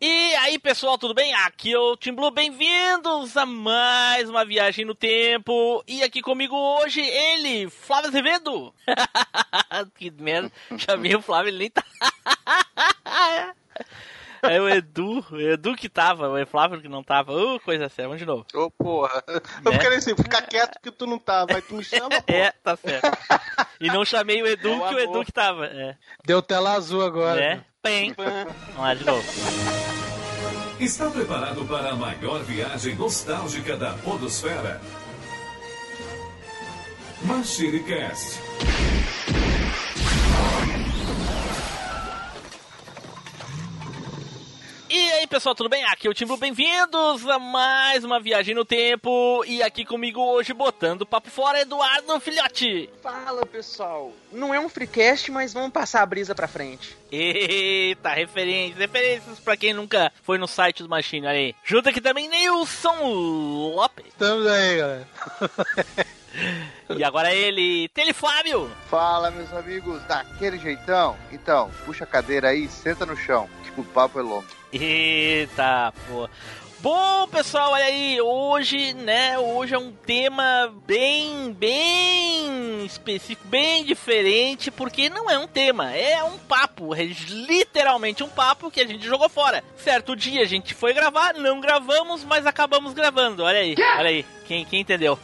E aí, pessoal, tudo bem? Aqui é o Tim Blue, bem-vindos a mais uma viagem no tempo. E aqui comigo hoje, ele, Flávio Azevedo. que merda, chamei o Flávio, ele nem tá. É o Edu, o Edu que tava, o Flávio que não tava. Uh, coisa séria, vamos de novo. Ô, oh, porra. Eu né? queria assim, ficar quieto que tu não tava, aí tu me chama, porra. É, tá certo. E não chamei o Edu, é que o Edu que tava. É. Deu tela azul agora. É, Pem. Vamos lá de novo. Está preparado para a maior viagem nostálgica da podosfera? Machine E aí pessoal, tudo bem? Aqui é o Timbu, bem-vindos a mais uma viagem no tempo. E aqui comigo hoje, botando papo fora, Eduardo Filhote. Fala pessoal, não é um freecast, mas vamos passar a brisa pra frente. Eita, referências, referências pra quem nunca foi no site do Machine, olha aí. Junto aqui também Nilson Lopes. Estamos aí, galera. E agora ele, Telefábio. Fala, meus amigos, daquele jeitão. Então, puxa a cadeira aí, senta no chão, que o papo é longo. Eita, pô. Bom, pessoal, olha aí, hoje, né, hoje é um tema bem, bem específico, bem diferente, porque não é um tema, é um papo, é literalmente um papo que a gente jogou fora. Certo dia a gente foi gravar, não gravamos, mas acabamos gravando, olha aí, olha aí, quem, quem entendeu?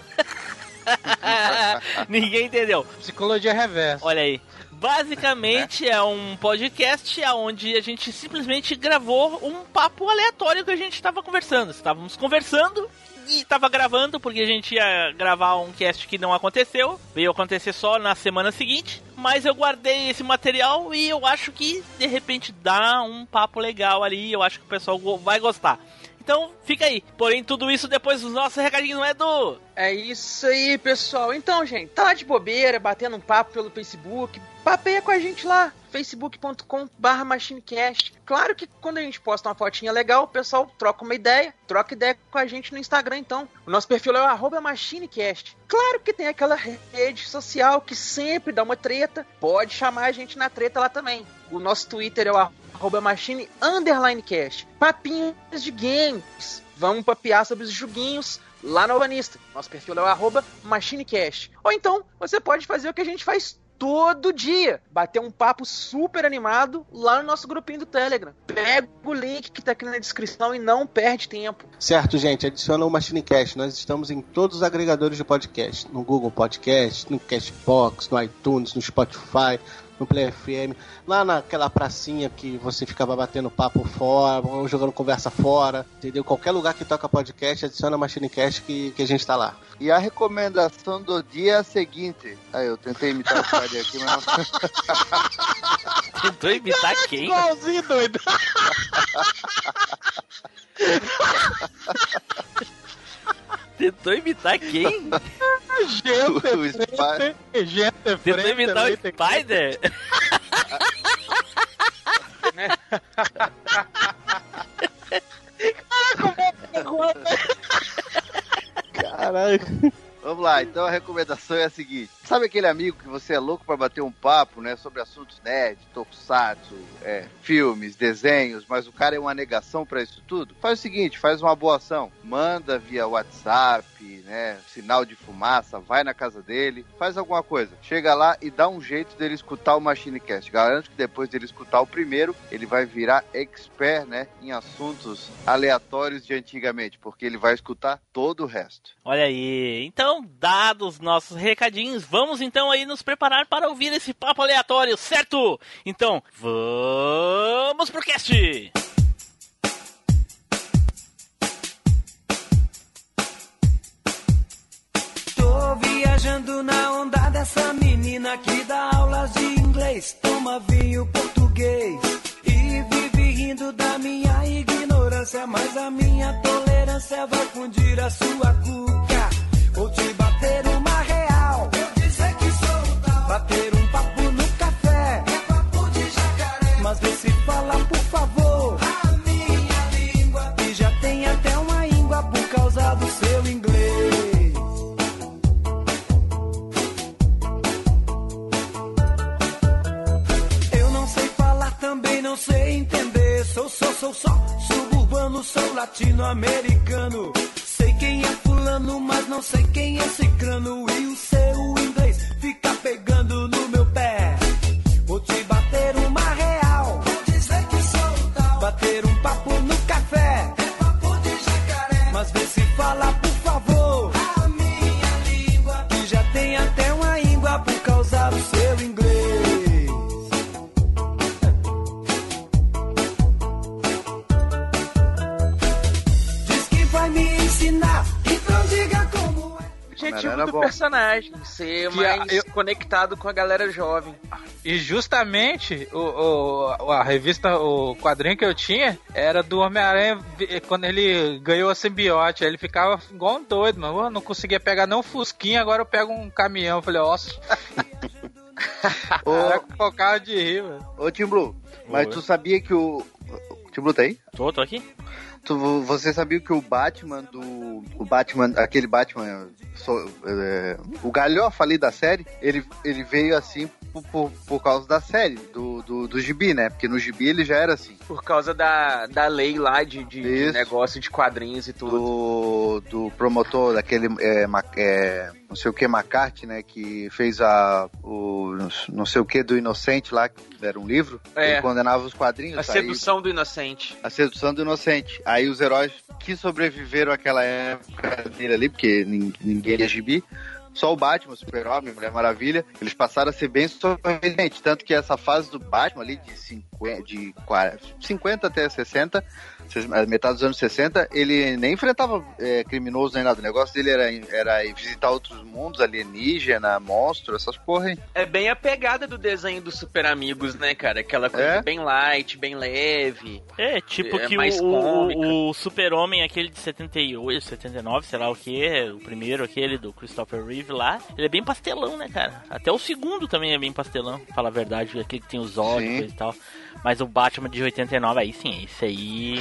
Ninguém entendeu. Psicologia reversa. Olha aí. Basicamente é um podcast onde a gente simplesmente gravou um papo aleatório que a gente estava conversando. Estávamos conversando e estava gravando porque a gente ia gravar um cast que não aconteceu. Veio acontecer só na semana seguinte. Mas eu guardei esse material e eu acho que de repente dá um papo legal ali. Eu acho que o pessoal vai gostar. Então fica aí. Porém, tudo isso depois dos nossos recadinhos, não é, do? É isso aí, pessoal. Então, gente, tá de bobeira, batendo um papo pelo Facebook. Papeia com a gente lá, facebook.com barra machinecast. Claro que quando a gente posta uma fotinha legal, o pessoal troca uma ideia, troca ideia com a gente no Instagram, então. O nosso perfil é o arroba machinecast. Claro que tem aquela rede social que sempre dá uma treta, pode chamar a gente na treta lá também. O nosso Twitter é o arroba machine. Papinhos de games. Vamos papear sobre os joguinhos lá no Urbanista. Nosso perfil é o arroba machinecast. Ou então, você pode fazer o que a gente faz todo dia. Bater um papo super animado lá no nosso grupinho do Telegram. Pega o link que tá aqui na descrição e não perde tempo. Certo, gente. Adiciona o MachineCast. Nós estamos em todos os agregadores de podcast. No Google Podcast, no Castbox, no iTunes, no Spotify, Play FM, lá naquela pracinha que você ficava batendo papo fora, ou jogando conversa fora, entendeu? Qualquer lugar que toca podcast, adiciona Machine Cast que, que a gente tá lá. E a recomendação do dia é a seguinte. Aí, eu tentei imitar o Fred aqui, mas não. Tentou imitar quem? Igualzinho, doido. Tentou imitar quem? Gente, o Spider. Gente, Tentou imitar o Spider? Caraca. Vamos lá, então a recomendação é a seguinte: sabe aquele amigo que você é louco para bater um papo, né, sobre assuntos nerd, tokusatsu, é, filmes, desenhos, mas o cara é uma negação para isso tudo? Faz o seguinte, faz uma boa ação, manda via WhatsApp, né, sinal de fumaça, vai na casa dele, faz alguma coisa, chega lá e dá um jeito dele escutar o Machinecast. Garanto que depois dele escutar o primeiro, ele vai virar expert, né, em assuntos aleatórios de antigamente, porque ele vai escutar todo o resto. Olha aí, então, dados nossos recadinhos, vamos então aí nos preparar para ouvir esse papo aleatório, certo? Então, vamos pro cast! Na onda dessa menina que dá aulas de inglês, toma vinho português e vive rindo da minha ignorância, mas a minha tolerância vai fundir a sua cuca. Vou te bater uma real. Eu dizer que sou tal. Bater um papo no café. É papo de jacaré. Mas vê se fala, por favor. Sou, só suburbano, sou latino-americano. Sei quem é fulano, mas não sei quem é cicrano. E o seu inglês fica pegando no objetivo Era do bom. personagem, ser Que mais a- eu- conectado com a galera jovem. E justamente o, o- a revista, o quadrinho que eu tinha era do Homem-Aranha quando ele ganhou a simbiote. Aí ele ficava igual um doido, mano. Eu não conseguia pegar nem um Fusquinha, agora eu pego um caminhão. Eu falei, nossa, Ô, caraca, focava de rir, mano. ô Tim Blue, mas Oi. tu sabia que o. o Tim Blue tá aí? Tô, tô aqui. Tu, você sabia que o Batman do. O Batman, aquele Batman. so- é, o galhofa ali da série, ele, ele veio assim por, por, por causa da série, do, do, do gibi, né? Porque no gibi ele já era assim. Por causa da, da lei lá de, de- negócio de quadrinhos e tudo. Do, do promotor daquele. É, é, não sei o que, McCarthy, né? Que fez a. O não sei o que do Inocente lá, que era um livro. É. Ele condenava os quadrinhos. A aí- sedução do inocente. A sedução do inocente. Aí os heróis que sobreviveram àquela época dele ali, porque nin- ninguém é gibi, só o Batman, Super-Homem, Mulher Maravilha, eles passaram a ser bem sorprendentes. Tanto que essa fase do Batman ali, de 50, de 40, 50 até 60, ses- a metade dos anos 60, ele nem enfrentava é, criminoso nem nada. O negócio dele era, era ir visitar outros mundos, alienígena, monstro, essas porra aí. É bem a pegada do desenho dos Super Amigos, né, cara? Aquela coisa É? bem light, bem leve. É, tipo É que mais o, o, o Super-Homem, aquele de 78, 79, sei lá o que, o primeiro, aquele do Christopher Reeve lá, ele é bem pastelão, né, cara? Até o segundo também é bem pastelão, pra falar a verdade, aquele que tem os olhos e tal. Mas o Batman de 89, aí sim, esse aí.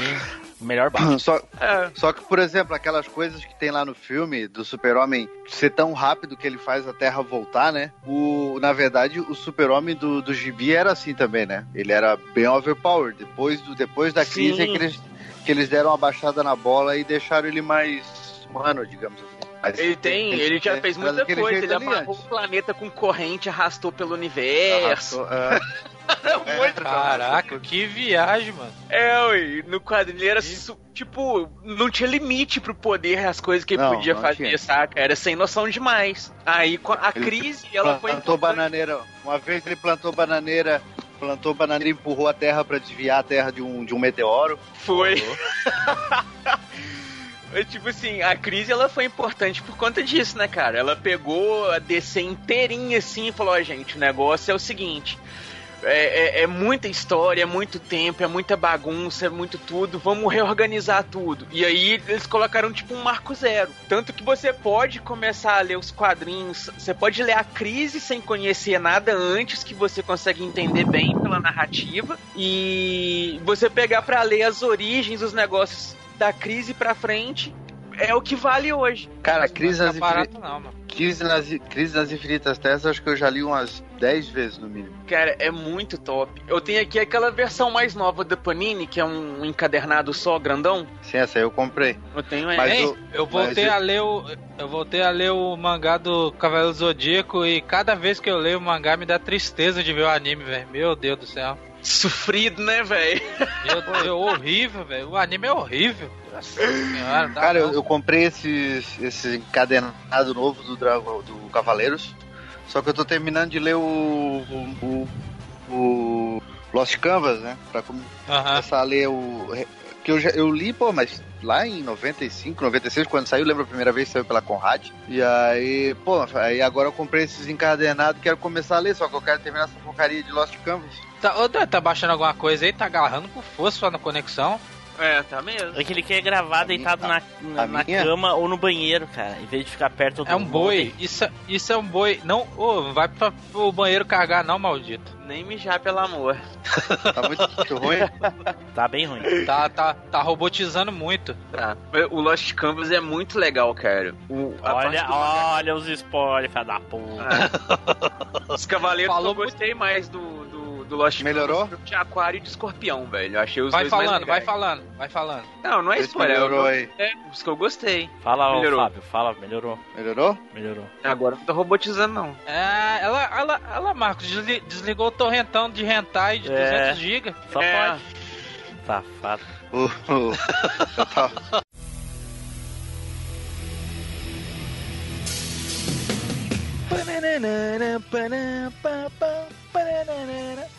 O melhor Batman. Só, É. Só que, por exemplo, aquelas coisas que tem lá no filme do Super-Homem ser tão rápido que ele faz a Terra voltar, né? O, na verdade, o Super-Homem do, do Gibi era assim também, né? Ele era bem overpowered. Depois, do, depois da crise é que eles, que eles deram uma baixada na bola e deixaram ele mais humano, digamos assim. Mas Ele tem, ele já fez muita coisa. Ele amarrou o planeta com corrente, arrastou pelo universo. Arrastou, é. Muito Caraca, que viagem, mano. É, ué, no quadrinho ele era su- tipo, não tinha limite pro poder, as coisas que ele Não, podia não fazer, tinha. saca? Era sem noção demais. Aí a Ele crise, ela foi plantou bananeira. Uma vez ele plantou bananeira, plantou bananeira e empurrou a Terra para desviar a Terra de um, de um meteoro. Foi. É, tipo assim, a crise ela foi importante por conta disso, né, cara? Ela pegou a DC inteirinha assim e falou: ó, gente, o negócio é o seguinte. É, é- é muita história, é muito tempo, é muita bagunça, é muito tudo. Vamos reorganizar tudo. E aí eles colocaram tipo um marco zero. Tanto que você pode começar a ler os quadrinhos, você pode ler a crise sem conhecer nada antes, que você consegue entender bem pela narrativa. E você pegar pra ler as origens, os negócios da crise pra frente. É o que vale hoje. Cara, crise não nas, tá não, mano. Crise, nas, crise nas Infinitas Terras, acho que eu já li umas 10 vezes no mínimo. Cara, é muito top. Eu tenho aqui aquela versão mais nova da Panini, que é um encadernado só, grandão. Sim, essa aí eu comprei. Eu tenho é. Mas eu- Eu voltei mas a ler o. Eu voltei a ler o mangá do Cavaleiro do Zodíaco e cada vez que eu leio o mangá me dá tristeza de ver o anime, velho. Meu Deus do céu. Sofrido, né, velho? Meu Deus, horrível, velho. O anime é horrível. Senhora, dá Cara, eu, eu comprei esses, esse encadenado novo do, Dragon, do Cavaleiros. Só que eu tô terminando de ler o, o, o, o Lost Canvas, né? Pra começar a ler o. Que eu, já, eu li, pô, mas lá em 95, 96, quando saiu, lembra a primeira vez que saiu pela Conrad? E aí, pô, aí agora eu comprei esses encadenados quero começar a ler, só que eu quero terminar essa porcaria de Lost Canvas. Tá, ô, Dan, tá baixando alguma coisa aí? Tá agarrando com força só na conexão? É, tá mesmo. É que ele quer gravar deitado na, na, na minha? cama ou no banheiro, cara. Em vez de ficar perto do É um boi. Isso, é- isso é um boi. Não, vai pra, pro banheiro cagar, não, maldito. Nem mijar, pelo amor. Tá muito, muito ruim. Tá bem ruim. Tá, tá, tá robotizando muito. Tá. O Lost Canvas é muito legal, cara. O, Olha, olha os spoilers, filha da porra. Os Cavaleiros Falou eu gostei mais do, do, do Lost Melhorou? Canvas de aquário e de escorpião, velho. Eu achei os Vai dois mais falando, vai falando, vai falando. Não, não é Esse spoiler. melhorou é, aí. é os que eu gostei. Fala, Melhorou. Fábio, fala, melhorou, Melhorou? melhorou. Agora não tô robotizando, não. É, ela, ela, ela, Marcos, desli- desligou o torrentão de hentai de É. 200 GB. Só É. pode. Safado. O- o- eu tava-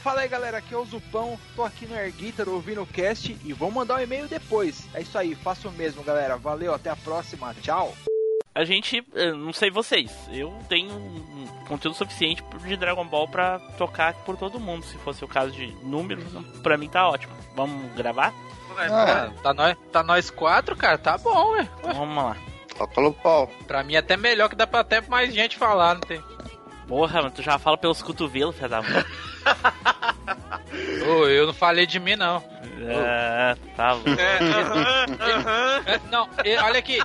Fala aí galera, aqui é o Zupão, tô aqui no Air Guitar ouvindo o cast e vou mandar um e-mail depois. É isso aí, faça o mesmo galera, valeu, até a próxima, tchau! A gente, eh, não sei vocês, eu tenho um conteúdo suficiente de Dragon Ball pra tocar por todo mundo. Se fosse o caso de números, pra mim tá ótimo. Vamos gravar? Ah, Tá nós, tá nós quatro, cara, tá bom, ué. Ué, Vamos lá. toca no pau. Pra mim é até melhor que dá pra até mais gente falar, não tem? Porra, mas tu já fala pelos cotovelos, filha da mãe. Ô, eu não falei de mim, não. É, tá louco. É, não, olha aqui,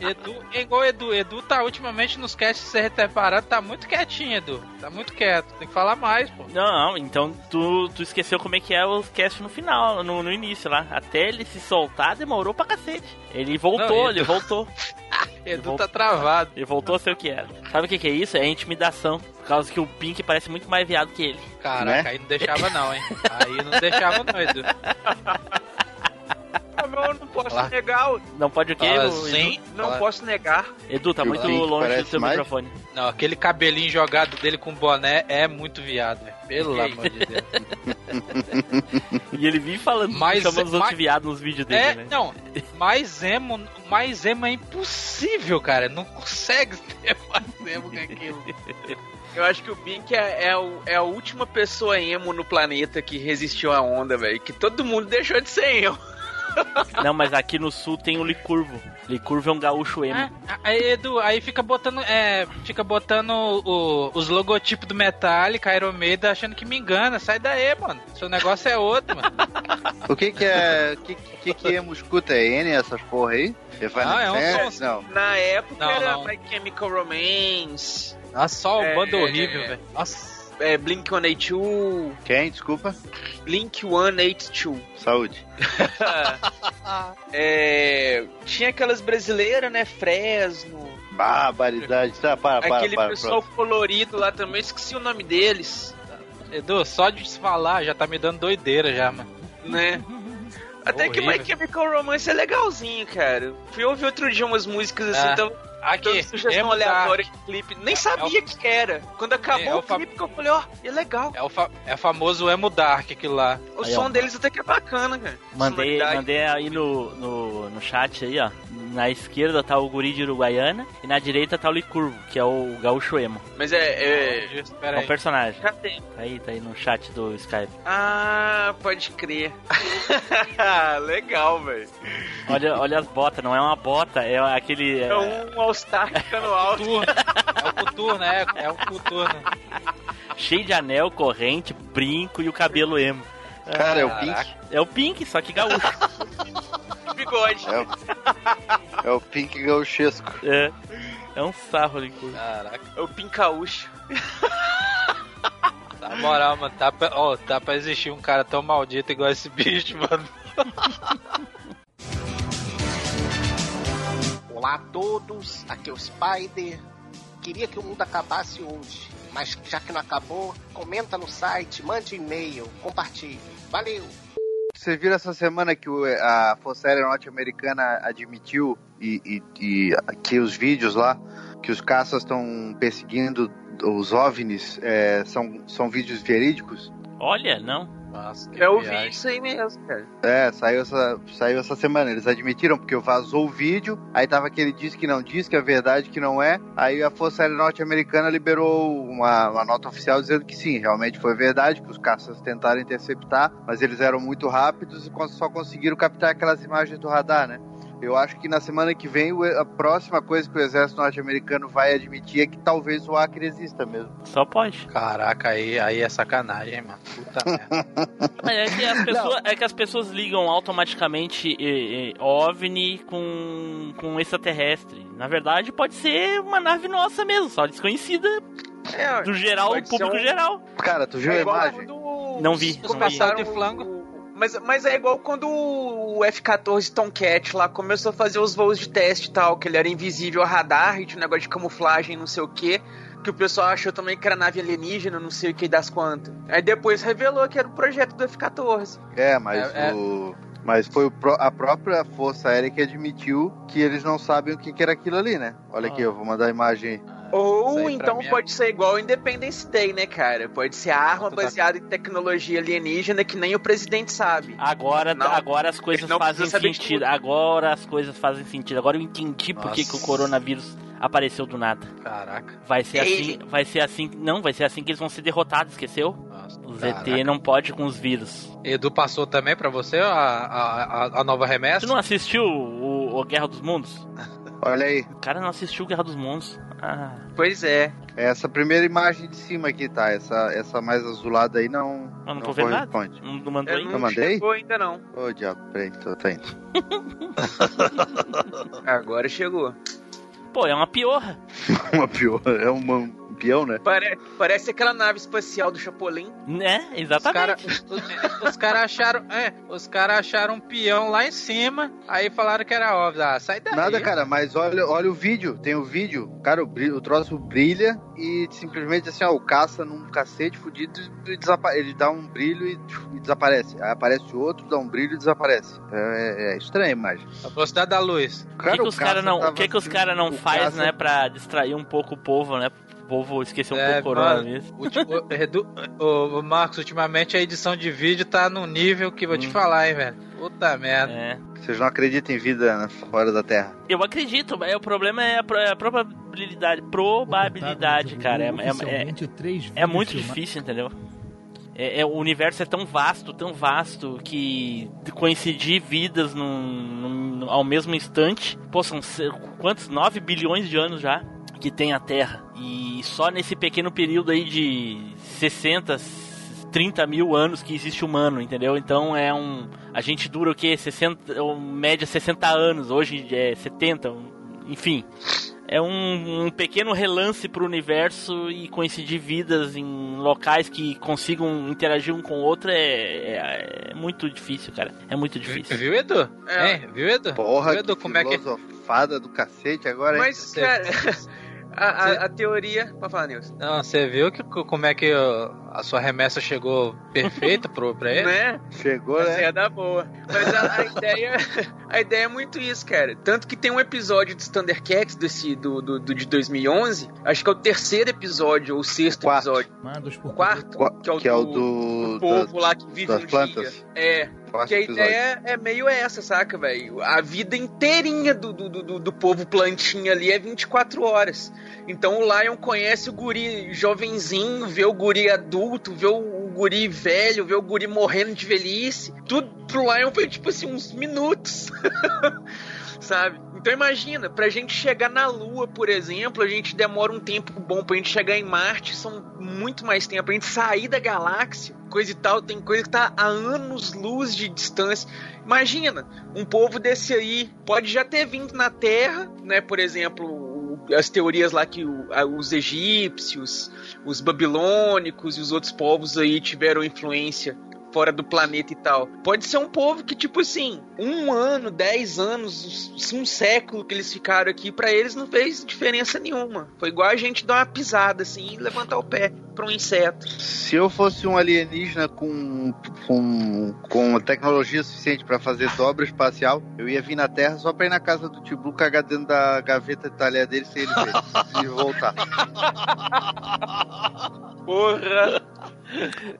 Edu, é igual Edu, Edu tá ultimamente nos casts se reparado, tá muito quietinho, Edu. Tá muito quieto, tem que falar mais, pô. Não, então tu, tu esqueceu como é que é o cast no final, no, no início lá. Até ele se soltar demorou pra cacete. Ele voltou, Não, ele Edu- voltou. Tá travado. Ele voltou a ser o que era. Sabe o que, que é isso? É intimidação. Por causa que o Pink parece muito mais viado que ele. Caraca, Né? aí não deixava não, hein. Aí não deixava não, Edu. Eu não posso Lá. negar. Não pode o quê? O assim, Não fala- posso negar. Edu? Tá muito longe do teu mais? microfone. Não, aquele cabelinho jogado dele com boné é muito viado, velho. Pelo amor de Deus. E ele vive falando, Mas- chamando os outros viados nos vídeos dele, É, né? não, mais emo, mais emo é impossível, cara. Não consegue ter mais emo que aquilo. Eu acho que o Pink é, é, o- é a última pessoa emo no planeta que resistiu à onda, velho. Que todo mundo deixou de ser emo. Não, mas aqui no sul tem o Licurvo. Licurvo é um gaúcho emo. Ah, aí, Edu, aí fica botando, é, fica botando o- os logotipos do Metallica, Iron Maiden, achando que me engana. Sai daí, mano. Seu negócio é outro, mano. O que que é. O que, que que emo escuta? É N essas porra aí? Ah, é um som. Não. Na época Não, era não. My Chemical Romance, Nossa, só o É, bando é, horrível, é. velho. Nossa. É, Blink 182, Quem? Desculpa. Blink 182. Saúde. É, tinha aquelas brasileiras, né? Fresno. Barbaridade. Tá, para, para, aquele para. pessoal pronto. colorido lá também, esqueci o nome deles, Edu, só de se falar já tá me dando doideira já, mano. né? Até que Horrível. My Chemical Romance é legalzinho, cara. Fui ouvir outro dia umas músicas assim, Ah, então Aqui, Dando sugestão emo aleatória dark. de clipe. Nem É- sabia o que era. Quando acabou É, é o o fa- clipe, que eu falei, ó, é legal. É o, fa- é o famoso emo dark aquilo lá. O Aí, som ó. deles até que é bacana, cara. Mandei, mandei aí no, no, no chat aí, ó. Na esquerda tá o guri de Uruguaiana e na direita tá o Licurvo, que é o gaúcho emo. Mas é, é... É um personagem. Cadê? Tá aí, tá aí no chat do Skype. Ah, pode crer. legal, velho. Olha, olha as botas, não é uma bota, é aquele. É um All-Star ficando alto. Coturno. É o coturno, é, é o coturno. cheio de anel, corrente, brinco e o cabelo emo. Cara, é o. Pink. É o Pink, só que gaúcho. Bigode. É o, é o Pink gauchesco. é. É um sarro ali. Caraca. É o Pincaúcho. Na moral, mano, tá pra, ó, tá pra existir um cara tão maldito igual esse bicho, mano. Olá a todos, aqui é o Spider. Queria que o mundo acabasse hoje, mas já que não acabou, comenta no site, mande e-mail, compartilhe. Valeu! Vocês viram essa semana que o- a Força Aérea Norte-Americana admitiu e, e- e que os vídeos lá, que os caças estão perseguindo os OVNIs, é, são, são vídeos verídicos? Olha, não. Nossa, Eu ouvi isso aí mesmo, cara. É, saiu essa, saiu essa semana. Eles admitiram, porque vazou o vídeo, aí tava aquele diz que não diz, que é verdade, que não é. Aí a Força Aérea Norte-Americana liberou uma, uma nota oficial dizendo que sim, realmente foi verdade, que os caças tentaram interceptar, mas eles eram muito rápidos e só conseguiram captar aquelas imagens do radar, né? Eu acho que na semana que vem a próxima coisa que o exército norte-americano vai admitir é que talvez o Acre exista mesmo. Só pode. Caraca, aí, aí é sacanagem, hein, mano. Puta merda. Mas É que as pessoas, é que as pessoas ligam automaticamente OVNI com, com extraterrestre. Na verdade, pode ser uma nave nossa mesmo, só desconhecida É, do geral, público um- geral. Cara, tu viu é a imagem? do Não vi, não vi. de flango. Mas, mas é igual quando o F-14 Tomcat lá começou a fazer os voos de teste e tal, que ele era invisível a radar, e tinha um negócio de camuflagem, não sei o que, que o pessoal achou também que era nave alienígena, não sei o que das quantas. Aí depois revelou que era o projeto do F-14. É, mas É, é. o. Mas foi a própria Força Aérea que admitiu que eles não sabem o que, que era aquilo ali, né? Olha aqui, eu vou mandar a imagem Ou então é- pode ser igual o Independence Day, né, cara? Pode ser a arma Tu tá- baseada em tecnologia alienígena que nem o presidente sabe. Agora, Não, agora as coisas fazem sentido. tudo. Agora as coisas fazem sentido. Agora eu entendi por que, que o coronavírus apareceu do nada. Caraca. Vai ser assim, vai ser assim, não, vai ser assim que eles vão ser derrotados, esqueceu? Nossa, O caraca. ZT não pode com os vírus. Edu passou também pra você a, a, a, a nova remessa? Tu não assistiu o, o Guerra dos Mundos? Olha aí. O cara não assistiu Guerra dos Mundos. Ah, Pois é. Essa primeira imagem de cima aqui, tá? Essa, essa mais azulada aí não. eu não tô vendo nada. corresponde. Não, não mandou ainda? Eu mandei? chegou ainda não. Ô, diabo, peraí, tô, tô indo. Agora chegou. Pô, é uma piorra. Uma pior, é uma, um peão, né? Pare- parece aquela nave espacial do Chapolin. Né? Os Exatamente. caras os, cara acharam, é, os cara acharam um peão lá em cima, aí falaram que era óbvio. Ah, sai daí. Nada, cara, mas olha, olha o vídeo. Tem o vídeo. Cara, o, brilho, o troço brilha e simplesmente assim, ó, o caça num cacete fudido e ele dá um brilho e, e desaparece. Aí aparece outro, dá um brilho e desaparece. É, é, é estranha a imagem. A velocidade da luz. O que, que os caras não, o que que os cara não faz, caça- né, pra distrair um pouco o povo, né? Povo esquecer um É, pouco o coronavírus. O, Redu- o- o Marcos, ultimamente a edição de vídeo tá num nível que vou te Hum. falar, hein, velho. Puta merda. É. Vocês não acreditam em vida né, fora da Terra. Eu acredito, mas o problema é a, pro- é a probabilidade. Probabilidade, cara. É, é, é, é muito difícil, entendeu? É, é- o universo é tão vasto, tão vasto, que coincidir vidas num, num- ao mesmo instante. Pô, são quantos? 9 bilhões de anos já que tem a Terra. E só nesse pequeno período aí de 60, 30 mil anos que existe humano, entendeu? Então é um. A gente dura o quê? 60, ou média 60 anos, hoje é 70, um- enfim. É um, um pequeno relance pro universo e coincidir vidas em locais que consigam interagir um com o outro é, é, é muito difícil, cara. É muito difícil. Viu, Edu? É. Hein? Viu, Edu? Porra, Viu, Edu, que como é que filosofada do cacete agora, hein? Mas, Você- cara, a, a- a teoria. Pode falar, Nilson. Não, você viu que, como é que a sua remessa chegou perfeita pro, pra ele? Né? Chegou, Essa né? é da boa. Mas a, a ideia, a ideia é muito isso, cara. Tanto que tem um episódio dos Thundercats desse, do, do, do de 2011. Acho que é o terceiro episódio, ou o sexto Quarto. episódio. O quarto, Qua- que é o, que é o do, do. do povo da- lá que vive das no plantas. dia. É. quarto Que a ideia é meio essa, saca, velho? A vida inteirinha do, do, do, do povo plantinha ali é 24 horas. Então o Lion conhece o guri jovenzinho, vê o guri adulto, vê o, o guri velho, vê o guri morrendo de velhice. Tudo pro Lion foi tipo assim, uns minutos. Sabe? Então imagina, pra gente chegar na Lua, por exemplo, a gente demora um tempo bom. Pra gente chegar em Marte, são muito mais tempo. Pra gente sair da galáxia, coisa e tal, tem coisa que tá a anos-luz de distância. Imagina, um povo desse aí pode já ter vindo na Terra, né? Por exemplo, as teorias lá que a- os egípcios, os babilônicos e os outros povos aí tiveram influência fora do planeta e tal. Pode ser um povo que, tipo assim, um ano, dez anos, um século que eles ficaram aqui, pra eles não fez diferença nenhuma. Foi igual a gente dar uma pisada assim e levantar o pé pra um inseto. Se eu fosse um alienígena com, com, com tecnologia suficiente pra fazer dobra espacial, eu ia vir na Terra só pra ir na casa do tio Blue cagar dentro da gaveta de talher dele sem ele ver e voltar. Porra!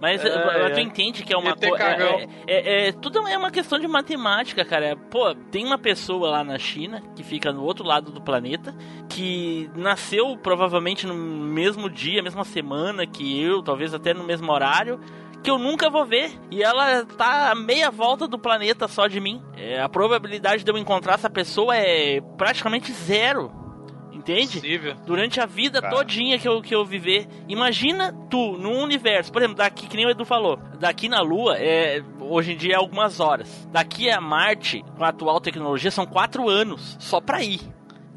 Mas É, é, tu é. entende que é uma coisa. cagão. É, é, é- tudo é uma questão de matemática, cara. Pô, tem uma pessoa lá na China que fica no outro lado do planeta que nasceu provavelmente no mesmo dia, mesma semana que eu, talvez até no mesmo horário. Que eu nunca vou ver. E ela tá a meia volta do planeta só de mim. É, a probabilidade de eu encontrar essa pessoa é praticamente zero. Entende? Possível. durante a vida Cara. todinha que eu, que eu viver. Imagina tu, num universo, por exemplo, daqui, que nem o Edu falou, daqui na Lua, é, hoje em dia é algumas horas. Daqui a Marte, com a atual tecnologia, são quatro anos só pra ir.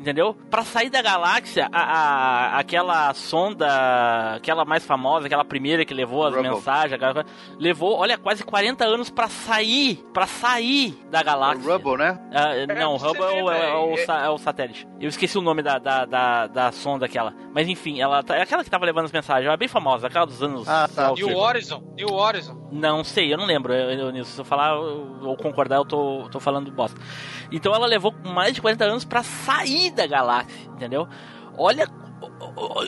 Entendeu? Pra sair da galáxia, a, a- aquela sonda, aquela mais famosa, aquela primeira que levou as mensagens, aquela- levou, olha, quase 40 anos pra sair, pra sair da O galáxia. Rubble, né? Ah, não, você Hubble é, é o, velho. sa- é o satélite. Eu esqueci o nome da, da, da, da sonda aquela. Mas enfim, ela tá- é aquela que tava levando as mensagens. Ela é bem famosa, aquela dos anos. Ah, tá. New Horizon, New Horizon. Não sei, eu não lembro. Eu, eu, nisso. se eu falar ou concordar, eu tô, tô falando bosta. Então ela levou mais de 40 anos pra sair da galáxia, entendeu? Olha.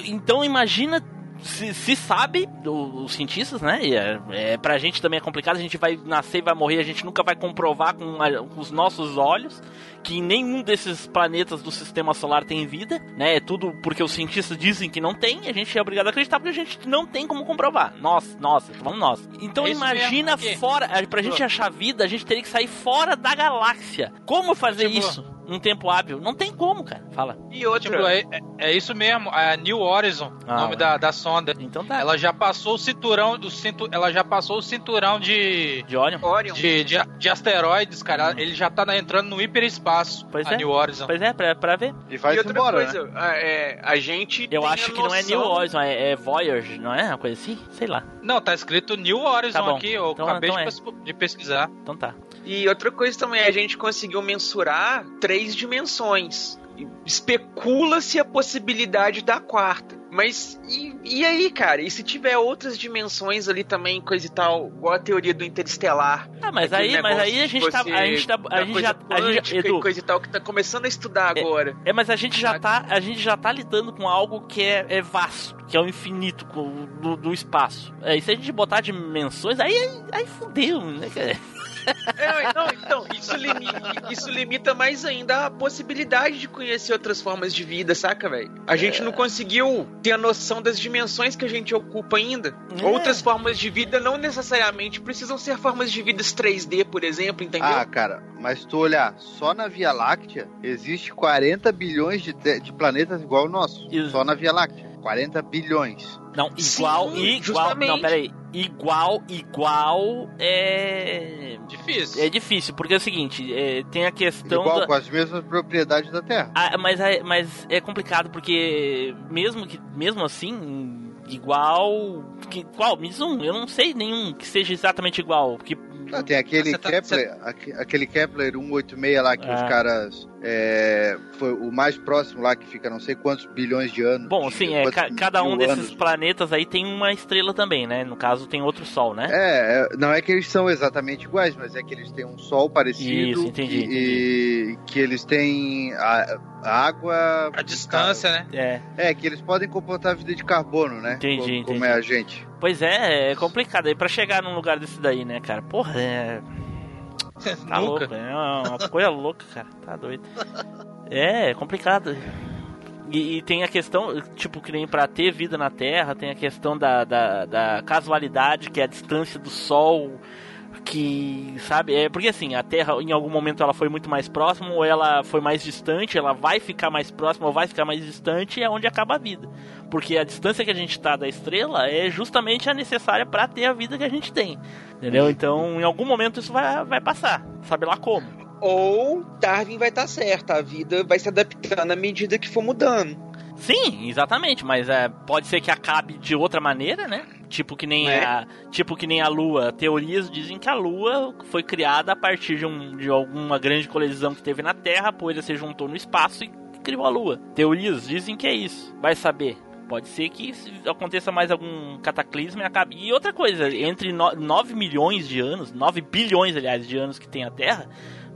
Então imagina. Se, se sabe, os cientistas, né? É, é, pra gente também é complicado, a gente vai nascer e vai morrer, a gente nunca vai comprovar com, a- com os nossos olhos que nenhum desses planetas do sistema solar tem vida, né? É tudo porque os cientistas dizem que não tem, e a gente é obrigado a acreditar porque a gente não tem como comprovar. Nós, nós, falando nós. Então É imagina fora, pra gente achar vida, a gente teria que sair fora da galáxia. Como fazer Tipo- isso num tempo hábil? Não tem como, cara. Fala. E outra, Tipo, é, é- é isso mesmo, a New Horizon, Ah, nome da, da sonda. Então tá. Ela já passou o cinturão, do cintu, ela já passou o cinturão de De Orion? Orion. de, de, de asteroides, cara. Ele já tá entrando no hiperespaço. Pois a é. New Horizon. Pois é, pra, pra ver. E vai e outra embora, né? coisa, a, é, a gente. Eu tem acho a que não é noção- New Horizon, é, é Voyager, não é? Uma coisa assim? Sei lá. Não, tá escrito New Horizon Tá aqui, eu Então- acabei então de, é. de pesquisar. Então tá. E outra coisa também, a gente conseguiu mensurar três dimensões. Especula-se a possibilidade da quarta. Mas e, e aí, cara? E se tiver outras dimensões ali também, coisa e tal, igual a teoria do interestelar? Ah, mas aí, mas aí a gente tá. A gente tá. A gente já. A gente, Edu, coisa e tal, que tá começando a estudar agora. É, mas a gente já tá, a gente já tá lidando com algo que é, é vasto, que é o infinito do, do espaço. É, e se a gente botar dimensões, aí, aí fudeu, né, cara? É, não, então, isso limita, isso limita mais ainda a possibilidade de conhecer outras formas de vida, saca, velho? A gente não conseguiu ter a noção das dimensões que a gente ocupa ainda. É. Outras formas de vida não necessariamente precisam ser formas de vidas 3D, por exemplo, entendeu? Ah, cara, mas tu olhar, só na Via Láctea existe 40 bilhões de, de planetas igual o nosso. Isso. Só na Via Láctea. 40 bilhões. Não, igual, Sim, igual, justamente. não, peraí. Igual, igual é. Difícil. É difícil, porque é o seguinte, é, tem a questão igual da- com as mesmas propriedades da Terra. Ah, mas, é, mas é complicado porque mesmo que mesmo assim igual que qual me diz um eu não sei nenhum que seja exatamente igual que Ah, tem aquele Você tá- Kepler, aque- aquele Kepler 186 lá que Ah. os caras é, foi o mais próximo lá que fica não sei quantos bilhões de anos. bom sim é ca- cada um desses anos. planetas aí tem uma estrela também né no caso tem outro sol né É, é, não é que eles são exatamente iguais, mas é que eles têm um sol parecido Isso, entendi, e, e que eles têm a, a água A distância, né? é É, que eles podem comportar vida de carbono, né? Entendi, como, entendi. como é a gente. pois é é complicado aí para chegar num lugar desse daí né cara porra é tá louco Nunca. é uma coisa louca cara. Tá doido. É é complicado. E, e tem a questão, tipo, que nem pra ter vida na Terra, tem a questão da, da, da casualidade, que é a distância do Sol, que, sabe, é porque assim, a Terra em algum momento ela foi muito mais próxima, ou ela foi mais distante, ela vai ficar mais próxima, ou vai ficar mais distante, é onde acaba a vida. Porque a distância que a gente tá da estrela é justamente a necessária pra ter a vida que a gente tem. Entendeu? Então, em algum momento isso vai, vai passar. Sabe lá como. Ou Darwin vai estar certo, a vida vai se adaptando à medida que for mudando. Sim, exatamente, mas é, pode ser que acabe de outra maneira, né? Tipo que nem É. a, tipo que nem a Lua. Teorias dizem que a Lua foi criada a partir de, um, de alguma grande colisão que teve na Terra, a poeira se juntou no espaço e criou a Lua. Teorias dizem que é isso. Vai saber. Pode ser que aconteça mais algum cataclismo e acabe. E outra coisa, entre 9 milhões de anos, 9 bilhões, aliás, de anos que tem a Terra,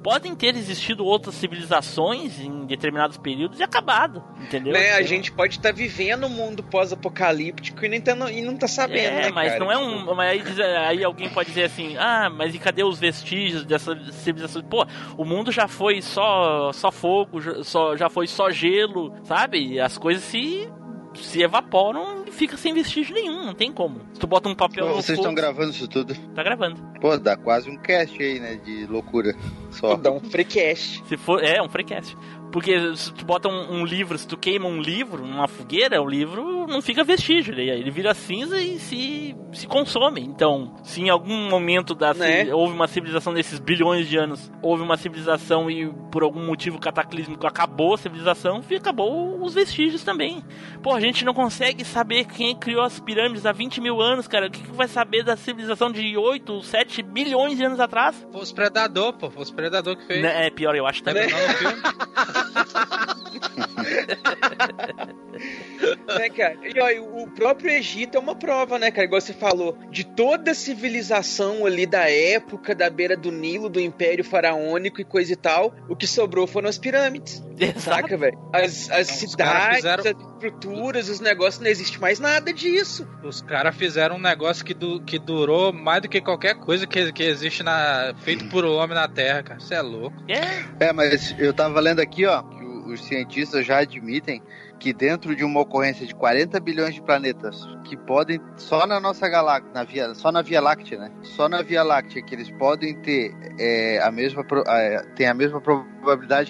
podem ter existido outras civilizações em determinados períodos e acabado, entendeu? Né? A gente pode estar vivendo um mundo pós-apocalíptico e, nem tá, e não tá sabendo, É, né, mas cara? não é um. Mas aí, alguém pode dizer assim: ah, mas e cadê os vestígios dessa civilização? Pô, o mundo já foi só, só fogo, já- só, já foi só gelo, sabe? E as coisas se. Se evaporam e fica sem vestígio nenhum, não tem como. Se tu bota um papel Pô, no vocês estão gravando isso tudo? tá gravando. Pô, dá quase um cast aí, né? De loucura. Só. Dar um freecast. Se for, é um freecast. Porque se tu bota um, um livro, se tu queima um livro numa fogueira, o livro não fica vestígio, ele, ele vira cinza e se, se consome. Então, se em algum momento da Né? houve uma civilização nesses bilhões de anos, houve uma civilização e por algum motivo cataclísmico acabou a civilização, acabou os vestígios também. Pô, a gente não consegue saber quem criou as pirâmides há 20 mil anos, cara. O que, que vai saber da civilização de 8, 7 bilhões de anos atrás? Foi os Predador, pô. Foi os Predador que fez. Né, É pior, eu acho também. Filme. né, cara? E e o próprio Egito é uma prova, né, cara? Igual você falou, de toda a civilização ali da época, da beira do Nilo, do Império Faraônico e coisa e tal, o que sobrou foram as pirâmides. Exato. Saca, velho? As, as Então, cidades, fizeram- as estruturas, os negócios, não existe mais nada disso. Os caras fizeram um negócio que, du- que durou mais do que qualquer coisa que, que existe na, feito por homem na Terra, cara. Você é louco. É, É, mas eu tava lendo aqui, ó, que o- os cientistas já admitem que dentro de uma ocorrência de 40 bilhões de planetas que podem só na nossa galáxia, na via, só na Via Láctea, né? Só na Via Láctea que eles podem ter é, a mesma é, tem a mesma probabilidade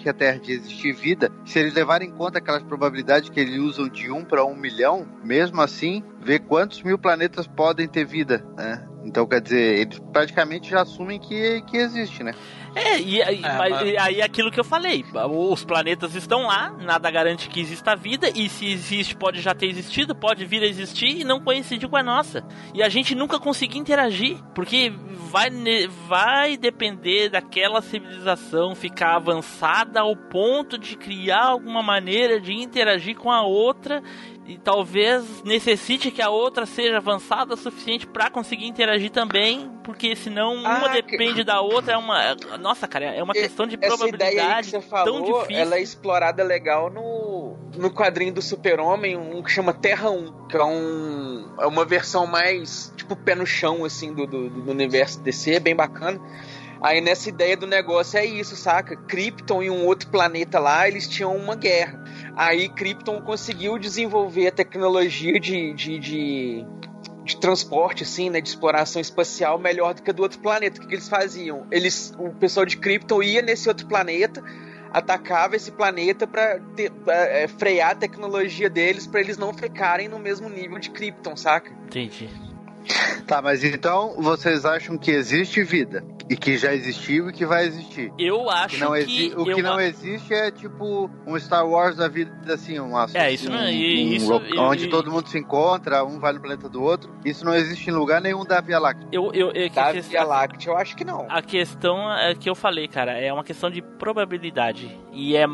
que a Terra de existir vida. Se eles levarem em conta aquelas probabilidades que eles usam de 1 para 1 milhão, mesmo assim, ver quantos mil planetas podem ter vida, né? Então, quer dizer, eles praticamente já assumem que, que existe, né? É, e, aí- É, mas- e aí é aquilo que eu falei. Os planetas estão lá, nada garante que exista vida, e se existe, pode já ter existido, pode vir a existir e não coincidir com a nossa. E a gente nunca conseguir interagir, porque vai, vai depender daquela civilização ficar avançada ao ponto de criar alguma maneira de interagir com a outra. E talvez necessite que a outra seja avançada o suficiente pra conseguir interagir também, porque senão uma Ah, que- depende da outra. É uma. Nossa, cara, é uma questão de Essa ideia aí que probabilidade você tão falou, difícil. ela é explorada legal no, no quadrinho do Super-Homem, um que chama Terra 1, que é, um, é uma versão mais, tipo, pé no chão, assim, do, do, do universo DC, bem bacana. Aí nessa ideia do negócio é isso, saca? Krypton e um outro planeta lá, eles tinham uma guerra. Aí Krypton conseguiu desenvolver a tecnologia de, de, de, de transporte, assim, né? De exploração espacial melhor do que a do outro planeta. O que, que eles faziam? Eles, o pessoal de Krypton ia nesse outro planeta, atacava esse planeta pra, é, frear a tecnologia deles pra eles não ficarem no mesmo nível de Krypton, saca? Entendi. Tá, mas então vocês acham que existe vida? E que já existiu e que vai existir? Eu acho Que não que. o eu que não a- existe é tipo um Star Wars da vida, assim, uma, É, isso não- um, e- um isso- lo- e- onde e- todo mundo se encontra, um vai no planeta do outro. Isso não existe em lugar nenhum da Via Láctea. Eu, eu, eu, que Da que- Via Láctea, eu acho que não. A questão é que eu falei, cara, é uma questão de probabilidade. E é.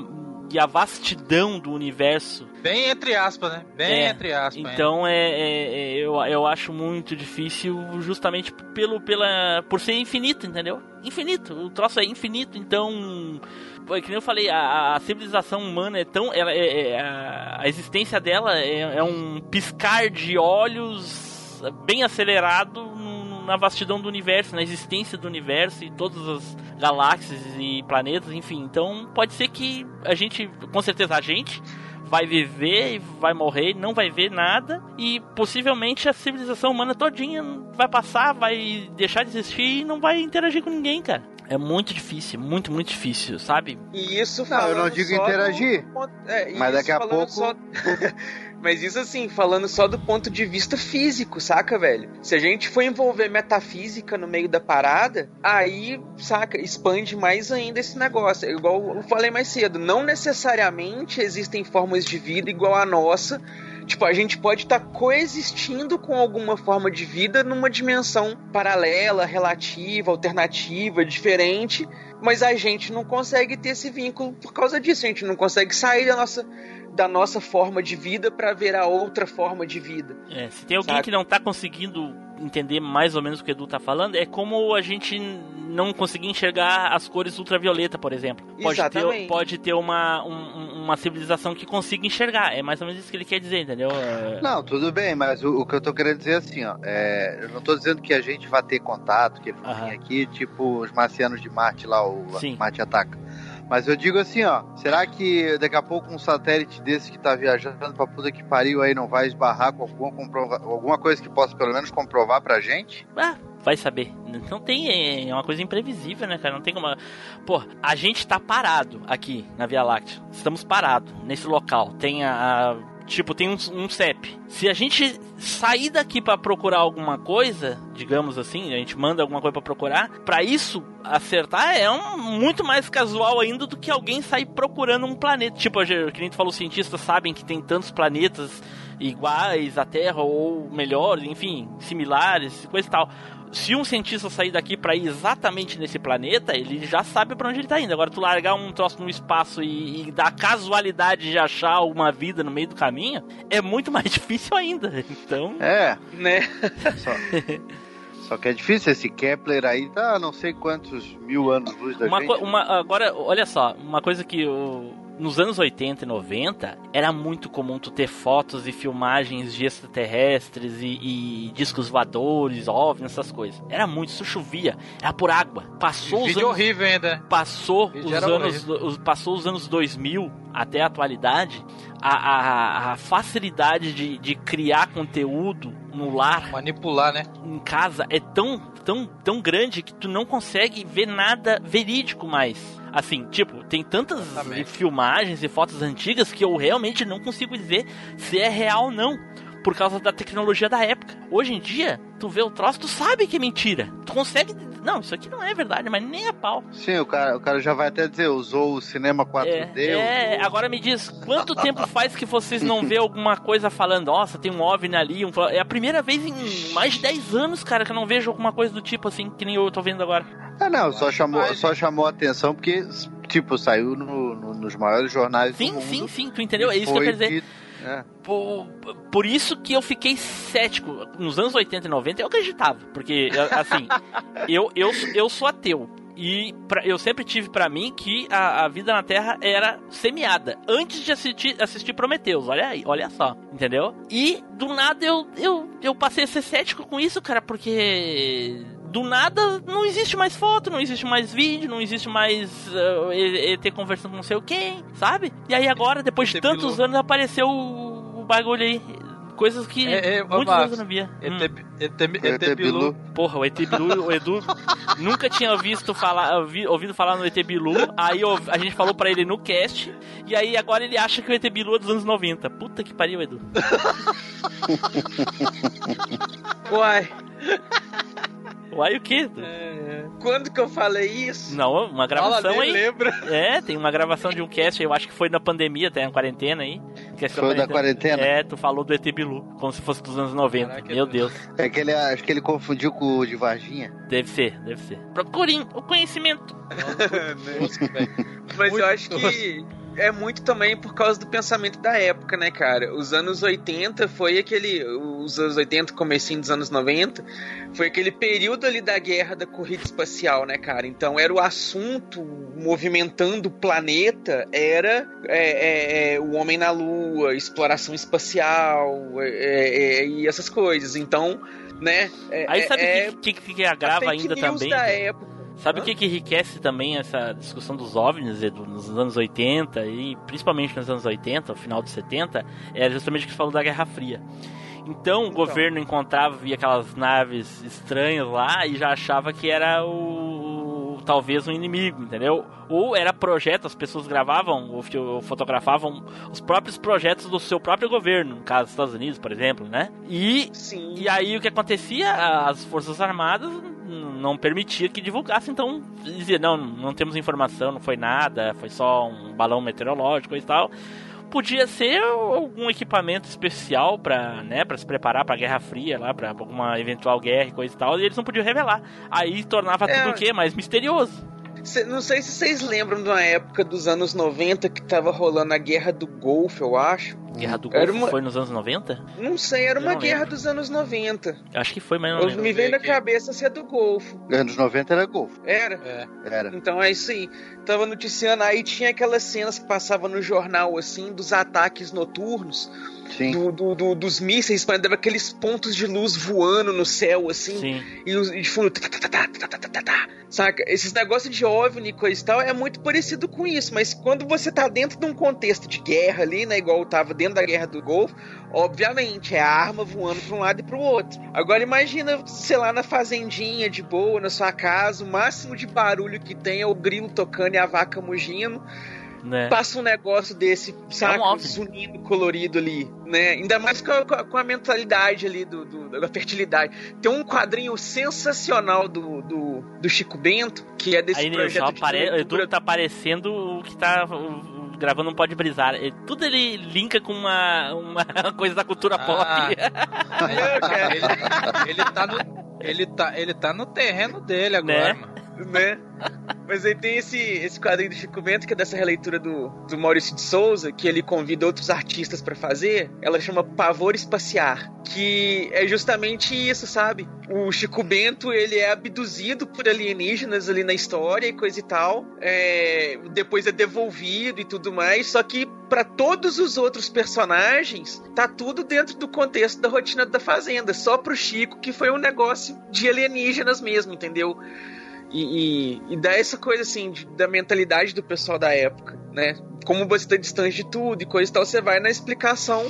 E a vastidão do universo Bem entre aspas, né? Bem É, entre aspas. Então é, é- é- eu, eu acho muito difícil justamente pelo pela por ser infinito, entendeu? Infinito, o troço é infinito, então é que nem eu falei, a, a civilização humana é tão ela é, é- a, a existência dela é, é um piscar de olhos bem acelerado na vastidão do universo, na existência do universo e todas as galáxias e planetas, enfim. Então pode ser que a gente, com certeza a gente vai viver e vai morrer, não vai ver nada e possivelmente a civilização humana todinha vai passar, vai deixar de existir e não vai interagir com ninguém, cara. É muito difícil, muito, muito difícil, sabe? E isso Não, eu falando não digo interagir, ponto- é, mas daqui a falando pouco- só- Mas isso assim, falando só do ponto de vista físico, saca, velho? Se a gente for envolver metafísica no meio da parada, aí, saca, expande mais ainda esse negócio. Igual eu falei mais cedo, não necessariamente existem formas de vida igual a nossa. Tipo, a gente pode estar coexistindo com alguma forma de vida numa dimensão paralela, relativa, alternativa, diferente, mas a gente não consegue ter esse vínculo por causa disso. A gente não consegue sair da nossa, da nossa forma de vida para ver a outra forma de vida. É, se tem alguém Saca. que não tá conseguindo entender mais ou menos o que o Edu tá falando, é como a gente não conseguir enxergar as cores ultravioleta, por exemplo. Pode ter, Exatamente. pode ter uma, um- uma civilização que consiga enxergar. É mais ou menos isso que ele quer dizer, entendeu? É, Não, tudo bem, mas o, o que eu tô querendo dizer é assim, ó. é, eu não tô dizendo que a gente vai ter contato, que ele vai vir aqui, tipo os marcianos de Marte lá, o Sim. Marte ataca. Mas eu digo assim, ó, será que daqui a pouco um satélite desse que tá viajando pra puta que pariu aí não vai esbarrar com alguma, alguma coisa que possa pelo menos comprovar pra gente? Ah, vai saber. Não tem. É uma coisa imprevisível, né, cara? Não tem como. Pô, a gente tá parado aqui na Via Láctea. Estamos parados nesse local. Tem a. tipo, tem um, um CEP. Se a gente sair daqui pra procurar alguma coisa, digamos assim, a gente manda alguma coisa pra procurar, pra isso acertar é um, muito mais casual ainda do que alguém sair procurando um planeta. Tipo, que nem tu falou, os cientistas sabem que tem tantos planetas iguais à Terra ou melhores, enfim, similares, coisa e tal. Se um cientista sair daqui pra ir exatamente nesse planeta, ele já sabe pra onde ele tá indo. Agora, tu largar um troço no espaço e, e dar casualidade de achar alguma vida no meio do caminho, é muito mais difícil ainda. Então, É, Né? só, só que é difícil. Esse Kepler aí tá não sei quantos mil anos luz da uma, gente. uma- agora, olha só, uma coisa que eu- nos anos 80 e 90 era muito comum tu ter fotos e filmagens de extraterrestres e, e discos voadores, OVNIs, essas coisas. Era muito, isso chovia, era por água. Passou os Vídeo anos horrível ainda. passou os anos os, passou os anos 2000 até a atualidade a, a, a facilidade de, de criar conteúdo no lar Manipular, né? em casa é tão tão tão grande que tu não consegue ver nada verídico mais assim tipo tem tantas Exatamente. filmagens e fotos antigas que eu realmente não consigo dizer se é real ou não por causa da tecnologia da época. Hoje em dia, tu vê o troço, tu sabe que é mentira. Tu consegue. Não, isso aqui não é verdade, mas nem a pau. Sim, o cara, o cara já vai até dizer, usou o cinema 4D. É, é, agora me diz, quanto tempo faz que vocês não vê alguma coisa falando, nossa, tem um OVNI ali, um... fla-" é a primeira vez em mais de 10 anos, cara, que eu não vejo alguma coisa do tipo assim, que nem eu tô vendo agora. Ah, não, só chamou, só chamou a atenção porque, tipo, saiu no- no- nos maiores jornais do Sim, mundo. sim, sim, tu entendeu? É isso que eu quero dizer. É. Por, por isso que eu fiquei cético. Nos anos 80 e 90 eu acreditava. Porque, assim, eu, eu, eu sou ateu. E pra- eu sempre tive pra mim que a, a vida na Terra era semeada. Antes de assistir, assistir Prometheus. Olha aí, olha só. Entendeu? E do nada eu, eu, eu passei a ser cético com isso, cara, porque. Do nada não existe mais foto, não existe mais vídeo, não existe mais uh, ET conversando com não sei o quem, sabe? E aí agora, depois de tantos Bilu. anos, apareceu o, o bagulho aí. Coisas que É, é, muitos anos não via. Hum. ET, ET, ET, ET Bilu. Porra, o ET Bilu, o Edu nunca tinha visto falar, ouvi- ouvido falar no ET Bilu. Aí a gente falou pra ele no cast. E aí agora ele acha que o ET Bilu é dos anos 90. Puta que pariu, Edu. Uai, Uai, o quê? Edu? quando que eu falei isso? Não, uma gravação aí. lembra. É, tem uma gravação de um cast, eu acho que foi na pandemia, até na quarentena aí. Cast Foi da quarentena? É, tu falou do ET Bilu, como se fosse dos anos 90. Caraca, Meu Edu. Deus. É que ele, acho que ele confundiu com o de Varginha. Deve ser, deve ser. Procurem o conhecimento. Mas eu acho que é muito também por causa do pensamento da época, né, cara? Os anos 80 foi aquele. Os anos 80, comecinho dos anos 90, foi aquele período ali da guerra da corrida espacial, né, cara? Então era o assunto movimentando o planeta, era é, é, é, o homem na lua, exploração espacial é, é, é, e essas coisas. Então, né? Aí sabe o é, que, que, que a agrava ainda também? da época. Sabe o Hã? que, que enriquece também essa discussão dos OVNIs, Edu, nos anos 80 e principalmente nos anos 80, no final dos 70, é justamente o que você falou da Guerra Fria. Então, o governo encontrava, via aquelas naves estranhas lá e já achava que era o talvez um inimigo, entendeu? Ou era projeto, as pessoas gravavam ou fo- ou fotografavam os próprios projetos do seu próprio governo, no caso dos Estados Unidos, por exemplo, né? E Sim. e aí o que acontecia? As Forças Armadas não permitia que divulgasse, então dizia, não, não temos informação, não foi nada, foi só um balão meteorológico e tal. Podia ser algum equipamento especial para, né, para se preparar para a Guerra Fria, lá para alguma eventual guerra e coisa e tal, e eles não podiam revelar. Aí tornava É. tudo o quê? Mais misterioso. Cê- não sei se vocês lembram de uma época dos anos 90 que tava rolando a Guerra do Golfo, eu acho. Guerra do Golfo uma- foi nos anos 90? Não sei, era Eu uma guerra lembro. dos anos 90. Acho que foi, mas não Eu, lembro. me vem na aqui. cabeça se é do Golfo. Anos 90 era Golfo. Era? É. Era. Então é isso aí. Tava noticiando aí, tinha aquelas cenas que passavam no jornal, assim, dos ataques noturnos do, do, do, dos mísseis, parecendo aqueles pontos de luz voando no céu, assim. Sim. E, ta ta de fundo. Tá, tá, tá, Saca? Esses negócios de OVNI e coisa e tal é muito parecido com isso, mas quando você tá dentro de um contexto de guerra ali, né? Igual eu tava dentro da guerra do Golfo, obviamente é a arma voando pra um lado e pro outro. Agora imagina, sei lá, na fazendinha de boa, na sua casa, o máximo de barulho que tem é o grilo tocando e a vaca mugindo. Né? passa um negócio desse, sabe? É um. Zunindo colorido ali, né? Ainda mais com a, com a- mentalidade ali do, do- da fertilidade. Tem um quadrinho sensacional do, do, do Chico Bento, que é desse Aí projeto apare... de o Edu tá parecendo o que tá gravando um Pode Brisar. Ele- Tudo ele linka com uma, uma coisa da cultura Ah. pop. ele, ele tá no, ele, tá, ele tá no terreno dele agora, Né? mano. né? Mas aí tem esse, esse quadrinho do Chico Bento, que é dessa releitura do, do Maurício de Souza, que ele convida outros artistas pra fazer. Ela chama Pavor Espaciar, que é justamente isso, sabe? O Chico Bento, ele é abduzido por alienígenas ali na história e coisa e tal. É, depois é devolvido e tudo mais, só que pra todos os outros personagens, tá tudo dentro do contexto da rotina da Fazenda. Só pro Chico que foi um negócio de alienígenas mesmo, entendeu? E, e, e dá essa coisa assim de- da mentalidade do pessoal da época, né? Como você tá distante de tudo e coisa e tal, você vai na explicação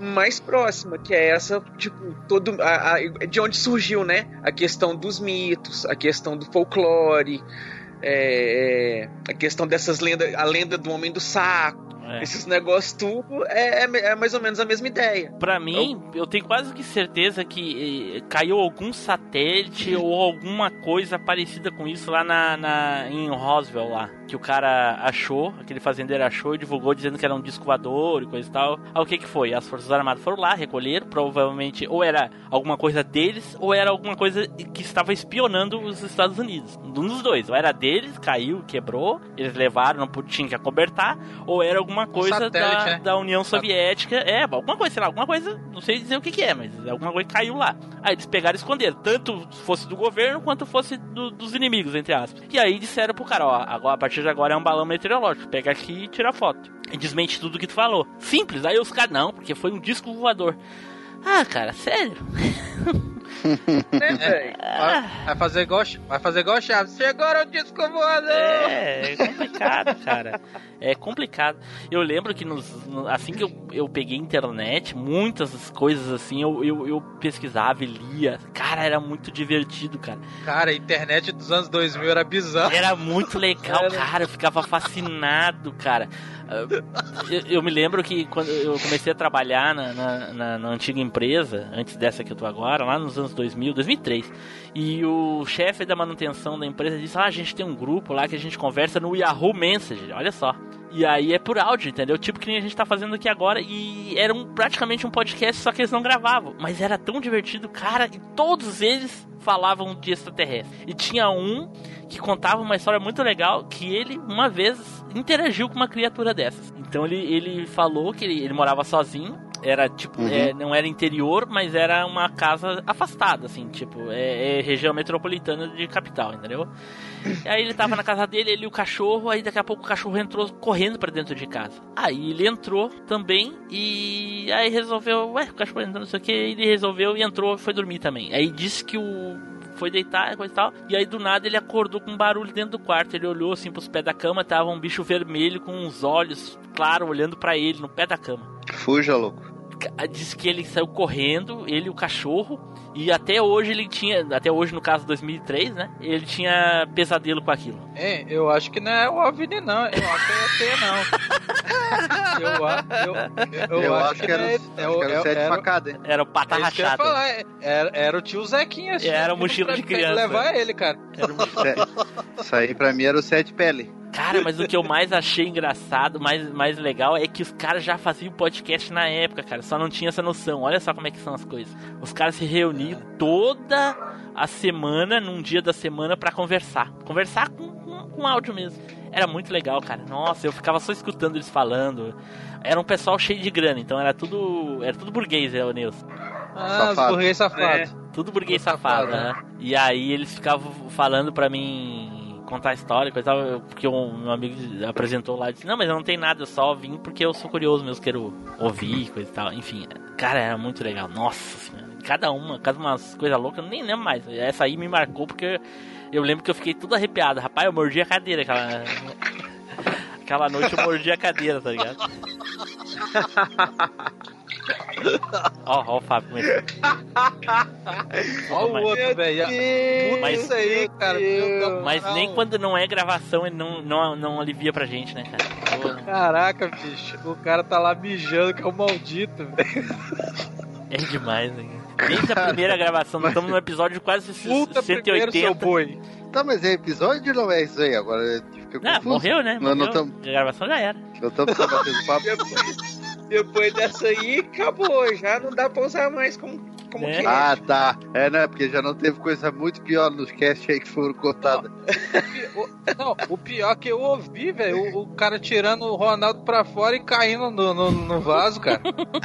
mais próxima, que é essa, tipo, todo a, a- de onde surgiu, né? A questão dos mitos, a questão do folclore, é, a questão dessas lendas, a lenda do homem do saco, É. esses negócios tudo é, é- é mais ou menos a mesma ideia. Pra mim, eu tenho quase que certeza que eh, caiu algum satélite ou alguma coisa parecida com isso lá na, na- em Roswell lá. Que o cara achou, aquele fazendeiro achou e divulgou dizendo que era um disco voador e coisa e tal. Aí o que que foi? As Forças Armadas foram lá, recolheram, provavelmente ou era alguma coisa deles ou era alguma coisa que estava espionando os Estados Unidos. Um dos dois. Ou era deles, caiu, quebrou, eles levaram, não tinha que acobertar, ou era alguma coisa satélite, da, né? da União Soviética. É, alguma coisa, sei lá, alguma coisa, não sei dizer o que, que é, mas alguma coisa caiu lá. Aí eles pegaram e esconderam, tanto fosse do governo quanto fosse do- dos inimigos, entre aspas. E aí disseram pro cara, ó, agora, a partir de agora é um balão meteorológico, pega aqui e tira foto. E desmente tudo que tu falou. Simples, aí os caras, não, porque foi um disco voador. Ah, cara, sério? Né, velho? Vai, fazer igual, vai fazer igual Chaves. Chegou o disco voador! É, é complicado, cara. É complicado. Eu lembro que nos, no- assim que eu, eu peguei internet, muitas coisas assim, eu, eu, eu pesquisava e lia. Cara, era muito divertido, cara. Cara, a internet dos anos 2000 era bizarro. Era muito legal, Era. cara. Eu ficava fascinado, cara. Ah, Eu, eu me lembro que quando eu comecei a trabalhar na, na, na- na antiga empresa, antes dessa que eu tô agora, lá nos anos 2000, 2003, e o chefe da manutenção da empresa disse: Ah, a gente tem um grupo lá que a gente conversa no Yahoo Messenger, olha só. E aí é por áudio, entendeu? Tipo que a gente tá fazendo aqui agora. E era um, praticamente um podcast, só que eles não gravavam. Mas era tão divertido, cara. E todos eles falavam de extraterrestre. E tinha um que contava uma história muito legal que ele uma vez interagiu com uma criatura dessas. Então ele, ele falou que ele, ele morava sozinho. Era tipo, Uhum. é, não era interior, mas era uma casa afastada, assim, tipo, é, é região metropolitana de capital, entendeu? E aí ele tava na casa dele, ele e o cachorro, aí daqui a pouco o cachorro entrou correndo pra dentro de casa. Aí ele entrou também e aí resolveu, ué, o cachorro entrou, não sei o que, ele resolveu e entrou e foi dormir também. Aí disse que o foi deitar, coisa e tal. E aí do nada ele acordou com um barulho dentro do quarto. Ele olhou assim pros pés da cama, tava um bicho vermelho com uns olhos claros olhando pra ele no pé da cama. Fuja, louco. Diz que ele saiu correndo, ele e o cachorro, e até hoje ele tinha, até hoje no caso 2003, né? Ele tinha pesadelo com aquilo. É, eu acho que não é o OVNI, não. Eu acho que é ET, não. Eu, eu, eu, Eu, acho, acho que era, o- é- acho o- que era o é- sete era- facada, hein? Era o pata é rachada. falar, é- Era, era o tio Zequinha. assim, Era o indo mochila de criança. levar ele, cara. Era um- Isso aí pra mim era o sete pele. Cara, mas o que eu mais achei engraçado, mais, mais legal, é que os caras já faziam podcast na época, cara. Só não tinha essa noção. Olha só como é que são as coisas. Os caras se reuniam toda a semana, num dia da semana, pra conversar. Conversar com, com, com áudio mesmo. Era muito legal, cara. Nossa, eu ficava só escutando eles falando. Era um pessoal cheio de grana, então era tudo. Era tudo burguês, é o Nilson. Ah, os Safado. burguês safados. Tudo burguês Safado, safado, né? E aí eles ficavam falando pra mim contar a história, coisa tal, porque o meu amigo apresentou lá e disse, não, mas eu não tenho nada, eu só vim porque eu sou curioso mesmo, quero ouvir, coisa e tal. Enfim, cara, era muito legal. Nossa senhora. Cada uma, cada umas coisas loucas, eu nem lembro mais. Essa aí me marcou porque eu lembro que eu fiquei tudo arrepiado. Rapaz, eu mordi a cadeira aquela. Aquela noite eu mordi a cadeira, tá ligado? Ó, ó o Fábio começando. Olha o Mas- outro, velho. Puta Mas- isso aí, cara. Mas Não. nem quando não é gravação ele não, não, não alivia pra gente, né, cara? Pô, Caraca, bicho. O cara tá lá mijando, que é o maldito, velho. É demais, né? Desde a primeira gravação, nós estamos no episódio quase Puta primeiro, seu 180. boi. Tá, mas é episódio ou não é isso aí? Agora Ah, confuso. morreu, né? Não, não Morreu. tamo- A gravação já era. Não estamos batendo papo. Depois dessa aí, acabou. Já não dá pra usar mais como, como É. que. Ah, tá. É, né? Porque já não teve coisa muito pior nos casts aí que foram cortadas. O- Não, o pior que eu ouvi, velho, o, o cara tirando o Ronaldo pra fora e caindo no, no, no vaso, cara.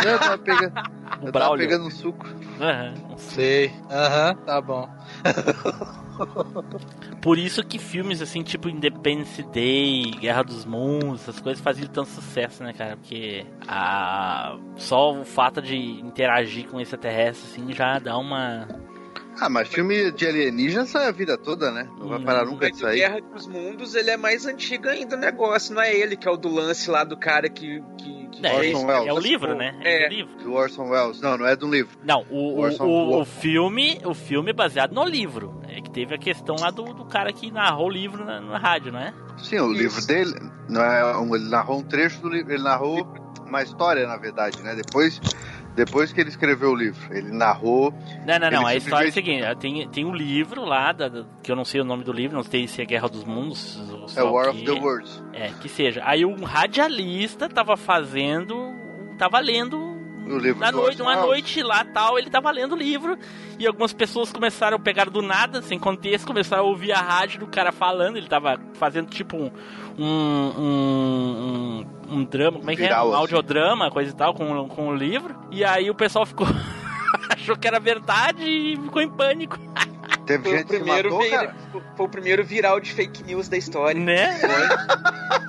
Eu tava pegando, eu tava Braulio. pegando um suco. Aham. Sei. Aham, tá bom. Por isso que filmes assim, tipo Independence Day, Guerra dos Mundos, essas coisas faziam tanto sucesso, né, cara? Porque a... só o fato de interagir com extraterrestre, assim, já dá uma. Ah, mas filme de alienígena sai a vida toda, né? Não vai parar nunca Mas de o sair. Guerra dos Mundos, ele é mais antigo ainda o negócio. Não é ele que é o do lance lá do cara que... que, que É, Orson Welles. é o livro, né? É, É. o livro. Do Orson Welles. Não, não é um livro. Não, o, o, Orson o, o filme, o filme é baseado no livro. É que teve a questão lá do, do cara que narrou o livro na, na rádio, não é? Sim, o Isso. livro dele. Não é um, ele narrou um trecho do livro. Ele narrou uma história, na verdade, né? Depois, depois que ele escreveu o livro. Ele narrou. Não, não, não. A história é a seguinte: tem, tem um livro lá, da- da- que eu não sei o nome do livro, não sei se é Guerra dos Mundos. ou É War que- of the Worlds. É, que seja. Aí um radialista tava fazendo. tava lendo. O livro Na noite, Orson uma Welles. noite lá tal, ele tava lendo o livro e algumas pessoas começaram a pegar do nada, sem contexto, começaram a ouvir a rádio do cara falando. Ele tava fazendo tipo um. um, um, um, drama, como é que é? Um assim. audiodrama, coisa e tal, com, com o livro. E aí o pessoal ficou. achou que era verdade e ficou em pânico, Teve Foi o, gente que primeiro matou, vira- cara. foi o primeiro viral de fake news da história. né?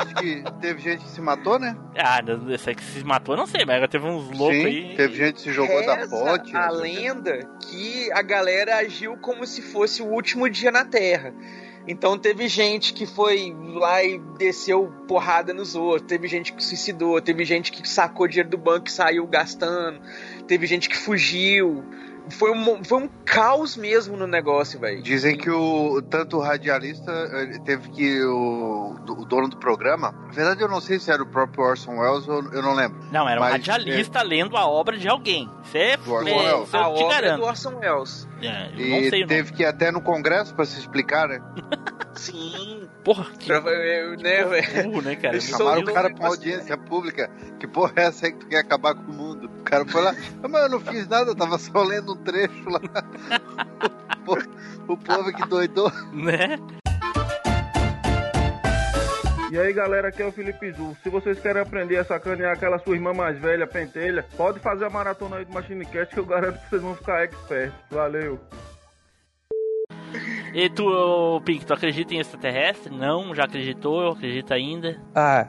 Acho que teve gente que se matou, né? Ah, não- esse aí que se matou, eu não sei, mas agora teve uns loucos Sim, aí. teve gente que se jogou da Reza ponte. a o quê. lenda que a galera agiu como se fosse o último dia na Terra. Então teve gente que foi lá e desceu porrada nos outros, teve gente que suicidou, teve gente que sacou dinheiro do banco e saiu gastando, teve gente que fugiu. Foi um, foi um caos mesmo no negócio, velho. Dizem que o tanto o radialista ele teve que o, o dono do programa. Na verdade, eu não sei se era o próprio Orson Welles ou eu não lembro. Não, era um Mas, radialista lendo a obra de alguém. Isso é, Do Orson é, Welles. A eu obra garanto. do Orson Welles. É, eu E teve que ir até no Congresso pra se explicar, né? Sim. Porra, que Pra- eu- né, velho? né, cara? Eles Chamaram o cara Deus, pra uma mas- audiência pública. Que porra é essa aí que tu quer acabar com o mundo? O cara foi lá, "Ah, mas eu não fiz nada, eu tava só lendo um trecho lá. O povo- o povo que doidou. Né? E aí galera, aqui é o Felipe Zu. Se vocês querem aprender a sacanear aquela sua irmã mais velha, pentelha, pode fazer a maratona aí do Machine Cast que eu garanto que vocês vão ficar expert. Valeu! E tu, Pink, tu acredita em extraterrestre? Não, já acreditou, acredita ainda. Ah,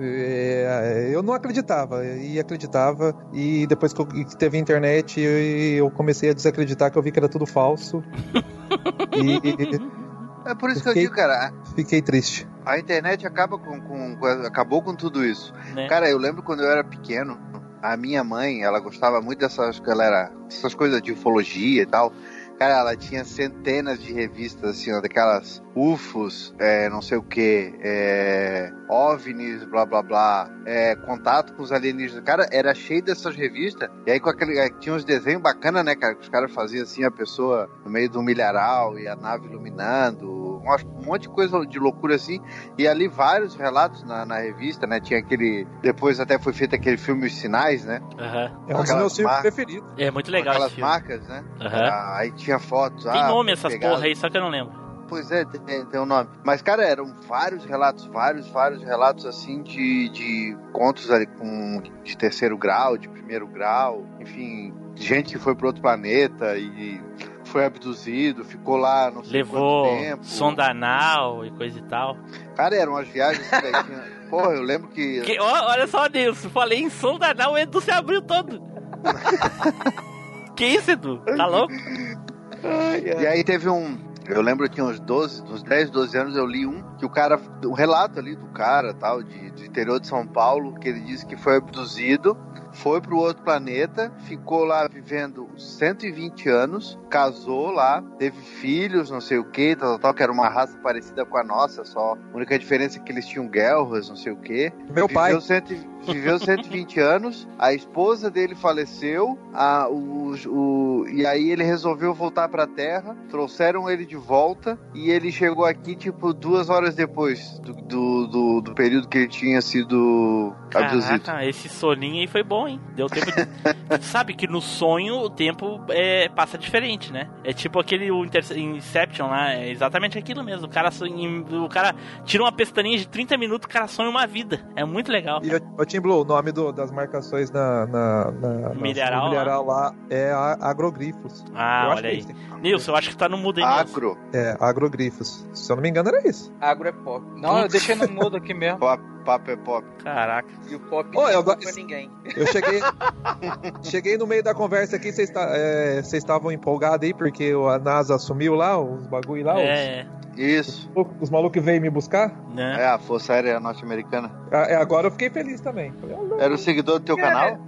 é, eu não acreditava, e acreditava, e depois que teve internet eu, comecei a desacreditar que eu vi que era tudo falso. e É por isso que eu Fiquei- digo, cara, fiquei triste. a internet acaba com, com- com- acabou com tudo isso. Né? Cara, eu lembro quando eu era pequeno, a minha mãe, ela gostava muito dessas, galera, essas coisas de ufologia e tal. Cara, ela tinha centenas de revistas, assim, ó, daquelas UFOs, é, não sei o que, é, OVNIs, blá blá blá, é, contato com os alienígenas. Cara, era cheio dessas revistas. E aí com aquele, é, tinha uns desenhos bacanas, né, cara? Que os caras faziam assim, a pessoa no meio do milharal e a nave iluminando, um monte de coisa de loucura assim. E ali vários relatos na, na revista, né? Tinha aquele. Depois até foi feito aquele filme Os Sinais, né? Aham. É um dos Aquelas meus filmes marcas. preferidos. É muito Com legal aquelas esse filme. marcas, né? Aham. Ah, aí tinha fotos. Tem ah, nome essas pegado. porra aí, só que eu não lembro. Pois é, tem, tem um nome. Mas, cara, eram vários relatos, vários, vários relatos, assim, de, de contos ali com, de terceiro grau, de primeiro grau, enfim, gente que foi para outro planeta e foi abduzido, ficou lá, não sei Levou quanto tempo. sonda anal e coisa e tal. Cara, eram umas viagens assim, velho, tinha- Porra, eu lembro que. Que, ó, olha só, Nilson, falei em sonda anal, o Edu se abriu todo. que isso, Edu? Tá louco? E aí teve um. Eu lembro que uns 12, uns 10, 12 anos eu li um que o cara, um relato ali do cara, tal, de, do interior de São Paulo, que ele disse que foi abduzido, foi pro outro planeta, ficou lá vivendo 120 anos, casou lá, teve filhos, não sei o que, tal, tal, tal, que era uma raça parecida com a nossa, só. A única diferença é que eles tinham guerras, não sei o que. Meu pai. Viveu, cento, viveu 120 anos, a esposa dele faleceu, a, o, o, e aí ele resolveu voltar pra Terra, trouxeram ele de volta, e ele chegou aqui, tipo, duas horas depois do, do, do, do período que ele tinha sido abduzido. Caraca, esse soninho aí foi bom, hein? Deu tempo de... Sabe que no sonho o tempo é, passa diferente, né? É tipo aquele o Inter- Inception lá, é exatamente aquilo mesmo. O cara, sonha- o cara tira uma pestaninha de 30 minutos, o cara sonha uma vida. É muito legal. E o Tim Blue, o nome do- das marcações na, na, na- Mineral mineral lá é a- agrogrifos. Ah, Eu olha é aí. isso. Nilson, eu acho que tá no mudo aí. Agro. É, agrogrifos. Se eu não me engano, era isso. Agro é pop. Não, eu deixei no mudo aqui mesmo. Pop, papo é pop. Caraca. E o pop Ô, não eu é ninguém. Eu cheguei. cheguei no meio da conversa aqui, vocês tá- é, estavam empolgados aí porque a NASA assumiu lá, os bagulho lá. É, Isso. Os, os malucos veio me buscar. né? É a Força Aérea Norte-Americana. Ah, é, agora eu fiquei feliz também. Ah. Era o seguidor do teu canal?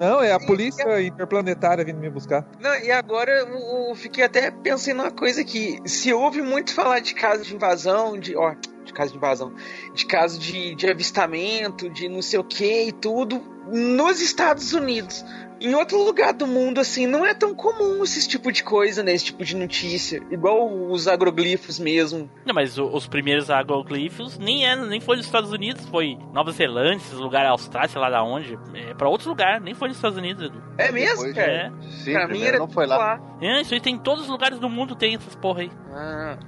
Não, é a polícia interplanetária vindo me buscar. Não, e agora eu, eu fiquei até pensando numa coisa aqui. Se ouve muito falar de caso de invasão, de. Ó, de caso de invasão, de caso de, de avistamento, de não sei o que e tudo, nos Estados Unidos. Em outro lugar do mundo, assim, não é tão comum esse tipo de coisa, né? Esse tipo de notícia. Igual os agroglifos mesmo. Não, mas o- os primeiros agroglifos nem, é, nem foi nos Estados Unidos, foi Nova Zelândia, esses lugares, Austrália, sei lá da onde. É pra outros lugares, nem foi nos Estados Unidos. Edu. É mesmo, Depois, cara? É. Sim, pra mim primeiro era não foi tudo lá. É, isso aí tem em todos os lugares do mundo, tem essas porra aí. Ah,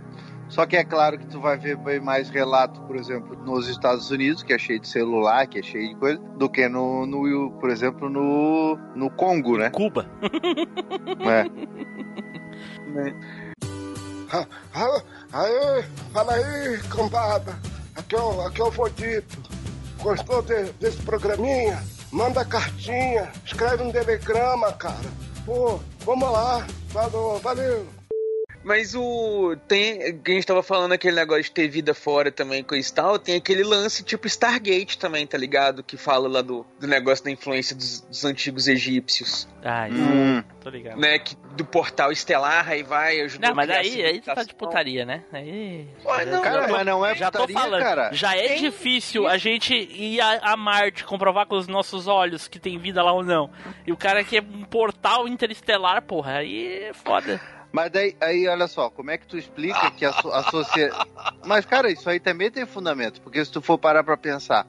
Só que é claro que tu vai ver bem mais relato, por exemplo, nos Estados Unidos, que é cheio de celular, que é cheio de coisa, do que no, no por exemplo, no, no Congo, né? Cuba. É. Aê, fala aí, cambada. Aqui é o, aqui é o Fodito. Gostou de- desse programinha? Manda cartinha, escreve um telegrama, cara. Pô, vamos lá. Falou, valeu. Mas o. Tem. Que a gente tava falando aquele negócio de ter vida fora também, coisa e tal. Tem aquele lance tipo Stargate também, tá ligado? Que fala lá do, do negócio da influência dos, dos antigos egípcios. Ah, isso. Hum. Tô ligado. Né? Que, do portal estelar, aí vai ajudar Não, mas aí, aí tu tá de putaria, né? Aí. Ué, não, Cara, já tô- mas não é já tô putaria, falando. cara. Já é Tem difícil a gente ir a, a Marte, comprovar com os nossos olhos que tem vida lá ou não. E o cara quer um portal interestelar, porra, aí é foda. Mas daí, aí, olha só, como é que tu explica que a, a sociedade. Mas, cara, isso aí também tem fundamento, porque se tu for parar pra pensar,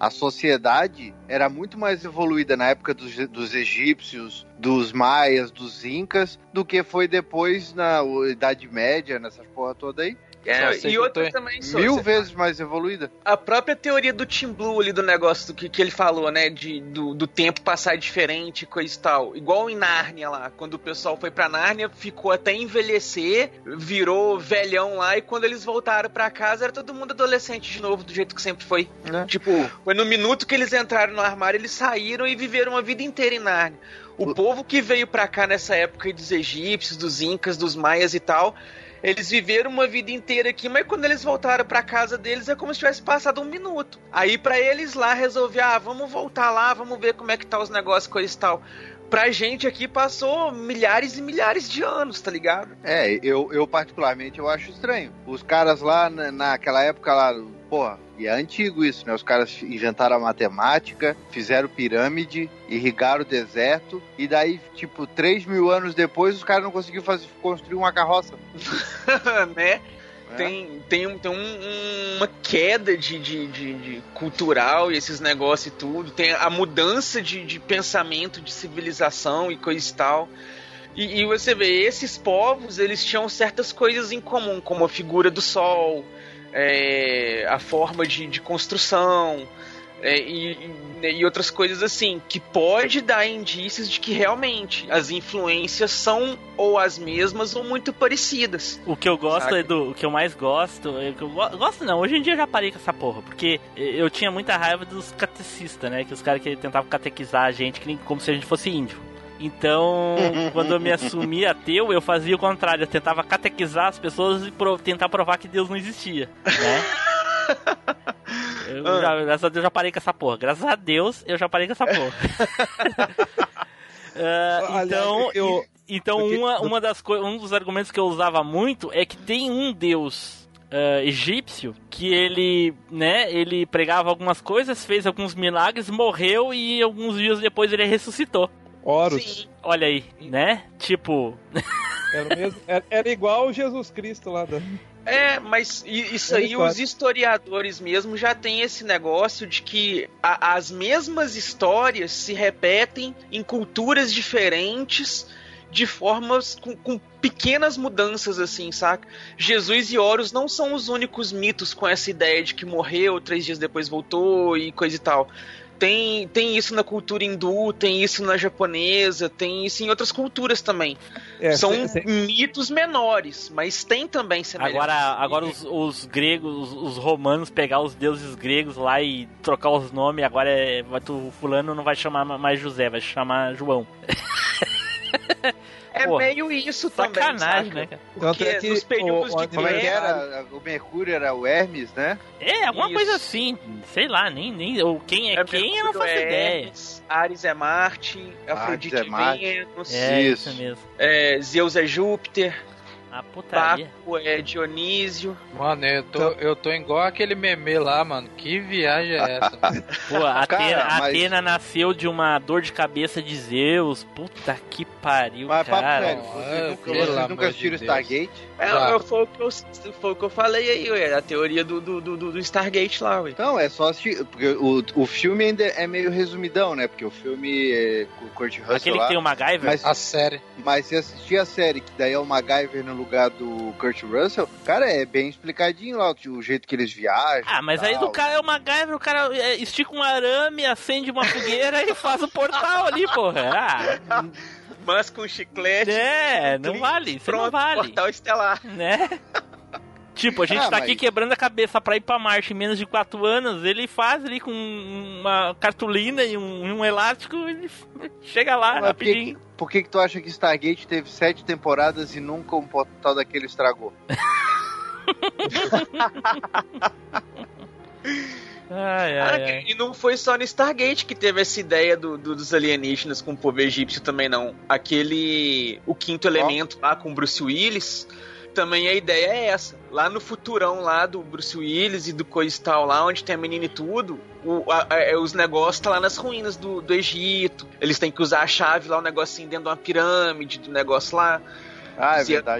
a sociedade era muito mais evoluída na época dos, dos egípcios, dos maias, dos incas, do que foi depois na Idade Média, nessas porra toda aí. É, e outra também, só, Mil vezes mais evoluída. a própria teoria do Tim Blue ali do negócio do que, que ele falou, né? De, do, do tempo passar diferente, coisa e tal. Igual em Nárnia lá. Quando o pessoal foi pra Nárnia, ficou até envelhecer, virou velhão lá, e quando eles voltaram pra casa, era todo mundo adolescente de novo, do jeito que sempre foi. Tipo, foi no minuto que eles entraram no armário, eles saíram e viveram a vida inteira em Nárnia. O povo que veio pra cá nessa época aí dos egípcios, dos incas, dos maias e tal, eles viveram uma vida inteira aqui, mas quando eles voltaram pra casa deles é como se tivesse passado um minuto. Aí pra eles lá resolver, ah, vamos voltar lá, vamos ver como é que tá os negócios, coisa e tal. Pra gente aqui passou milhares e milhares de anos, tá ligado? É, eu, eu particularmente eu acho estranho. Os caras lá na, naquela época lá, porra, e é antigo isso, né? Os caras inventaram a matemática, fizeram pirâmide, irrigaram o deserto, e daí, tipo, 3 mil anos depois, os caras não conseguiram fazer, construir uma carroça. né? É. Tem, tem, tem um- uma queda de, de, de- de cultural e esses negócios e tudo. Tem a mudança de, de pensamento, de civilização e coisa e tal. E, e você vê, esses povos, eles tinham certas coisas em comum, como a figura do sol, é, a forma de, de construção, é, e, e- outras coisas assim, que pode dar indícios de que realmente as influências são ou as mesmas ou muito parecidas. O que eu gosto, Saca? Edu, o que eu mais gosto, é eu go- gosto não, hoje em dia eu já parei com essa porra, porque eu tinha muita raiva dos catecistas, né? Que os caras que tentavam catequizar a gente como se a gente fosse índio. Então, quando eu me assumi ateu, eu fazia o contrário. Eu tentava catequizar as pessoas e pro- tentar provar que Deus não existia, né? Eu já, graças a Deus, já parei com essa porra. Graças a Deus, eu já parei com essa porra. Ah, Aliás, então, eu- então porque- uma, uma das um dos argumentos que eu usava muito é que tem um deus ah, egípcio que ele, né, ele pregava algumas coisas, fez alguns milagres, morreu e alguns dias depois ele ressuscitou. Horus. Olha aí, né? Tipo, Era, mesmo- era- era igual o Jesus Cristo lá da. É, mas isso É aí, história. os historiadores mesmo já tem esse negócio de que a- as mesmas histórias se repetem em culturas diferentes, de formas com, com pequenas mudanças, assim, saca? Jesus e Horus não são os únicos mitos com essa ideia de que morreu, três dias depois voltou e coisa e tal. Tem, tem isso na cultura hindu, tem isso na japonesa, tem isso em outras culturas também. É, São cê- cê- mitos menores, mas tem também agora, agora os, os gregos, os, os romanos pegar os deuses gregos lá e trocar os nomes, agora é, vai, tu, fulano não vai chamar mais José, vai chamar João. É Pô, meio isso também, Sacanagem, saca? né, Porque é que nos períodos o- de é guerra... era? O Mercúrio era o Hermes, né? É, alguma Isso. coisa assim, sei lá, nem, nem ou quem é, quem eu não faço é ideia. Hermes, Ares é Marte, Afrodite é é Marte. Vênus, É Isso. isso, mesmo. é, Zeus é Júpiter, A putaria. Baco é Dionísio. Mano, eu tô, eu tô igual aquele meme lá, mano. Que viagem é essa? Pô, a Cara, Atena, mas- Atena nasceu de uma dor de cabeça de Zeus. Puta que pariu, Mas papo cara. Ah, vocês nunca, pelo vocês nunca de assistiram Deus. Stargate? É, é, foi, o que eu, foi o que eu falei aí, ué, a teoria do, do, do, do Stargate lá, ué. Não, é só assistir. Porque o, o filme ainda é meio resumidão, né? Porque o filme é com o Kurt Russell Aquele lá. que tem o MacGyver? Mas, A série. mas se assistir a série, que daí é o MacGyver no lugar do Kurt Russell, cara, é bem explicadinho lá o, jeito que eles viajam. Ah, mas e aí tal. do cara é o MacGyver, o cara é, estica um arame, acende uma fogueira e faz o portal ali, porra. Ah, Mas com chiclete. é, não vale, isso Pronto, não vale, portal estelar. né? Tipo, a gente Ah, tá aqui mas- quebrando a cabeça pra ir pra Marte em menos de 4 anos, ele faz ali com uma cartolina e um, um elástico e chega lá Mas por que, rapidinho. que- por que que tu acha que Stargate teve sete temporadas e nunca um portal daquele estragou? Ai, Ah, ai, ai. E não foi só no Stargate que teve essa ideia do, do- dos alienígenas com o povo egípcio também, não. Aquele. O quinto elemento lá com o Bruce Willis. Também a ideia é essa. Lá no futurão lá do Bruce Willis e do coisa tal, lá onde tem a menina e tudo, o- a- a- os negócios tá lá nas ruínas do, do Egito. Eles têm que usar a chave lá, um negocinho dentro de uma pirâmide, do negócio lá. Ah, é verdade.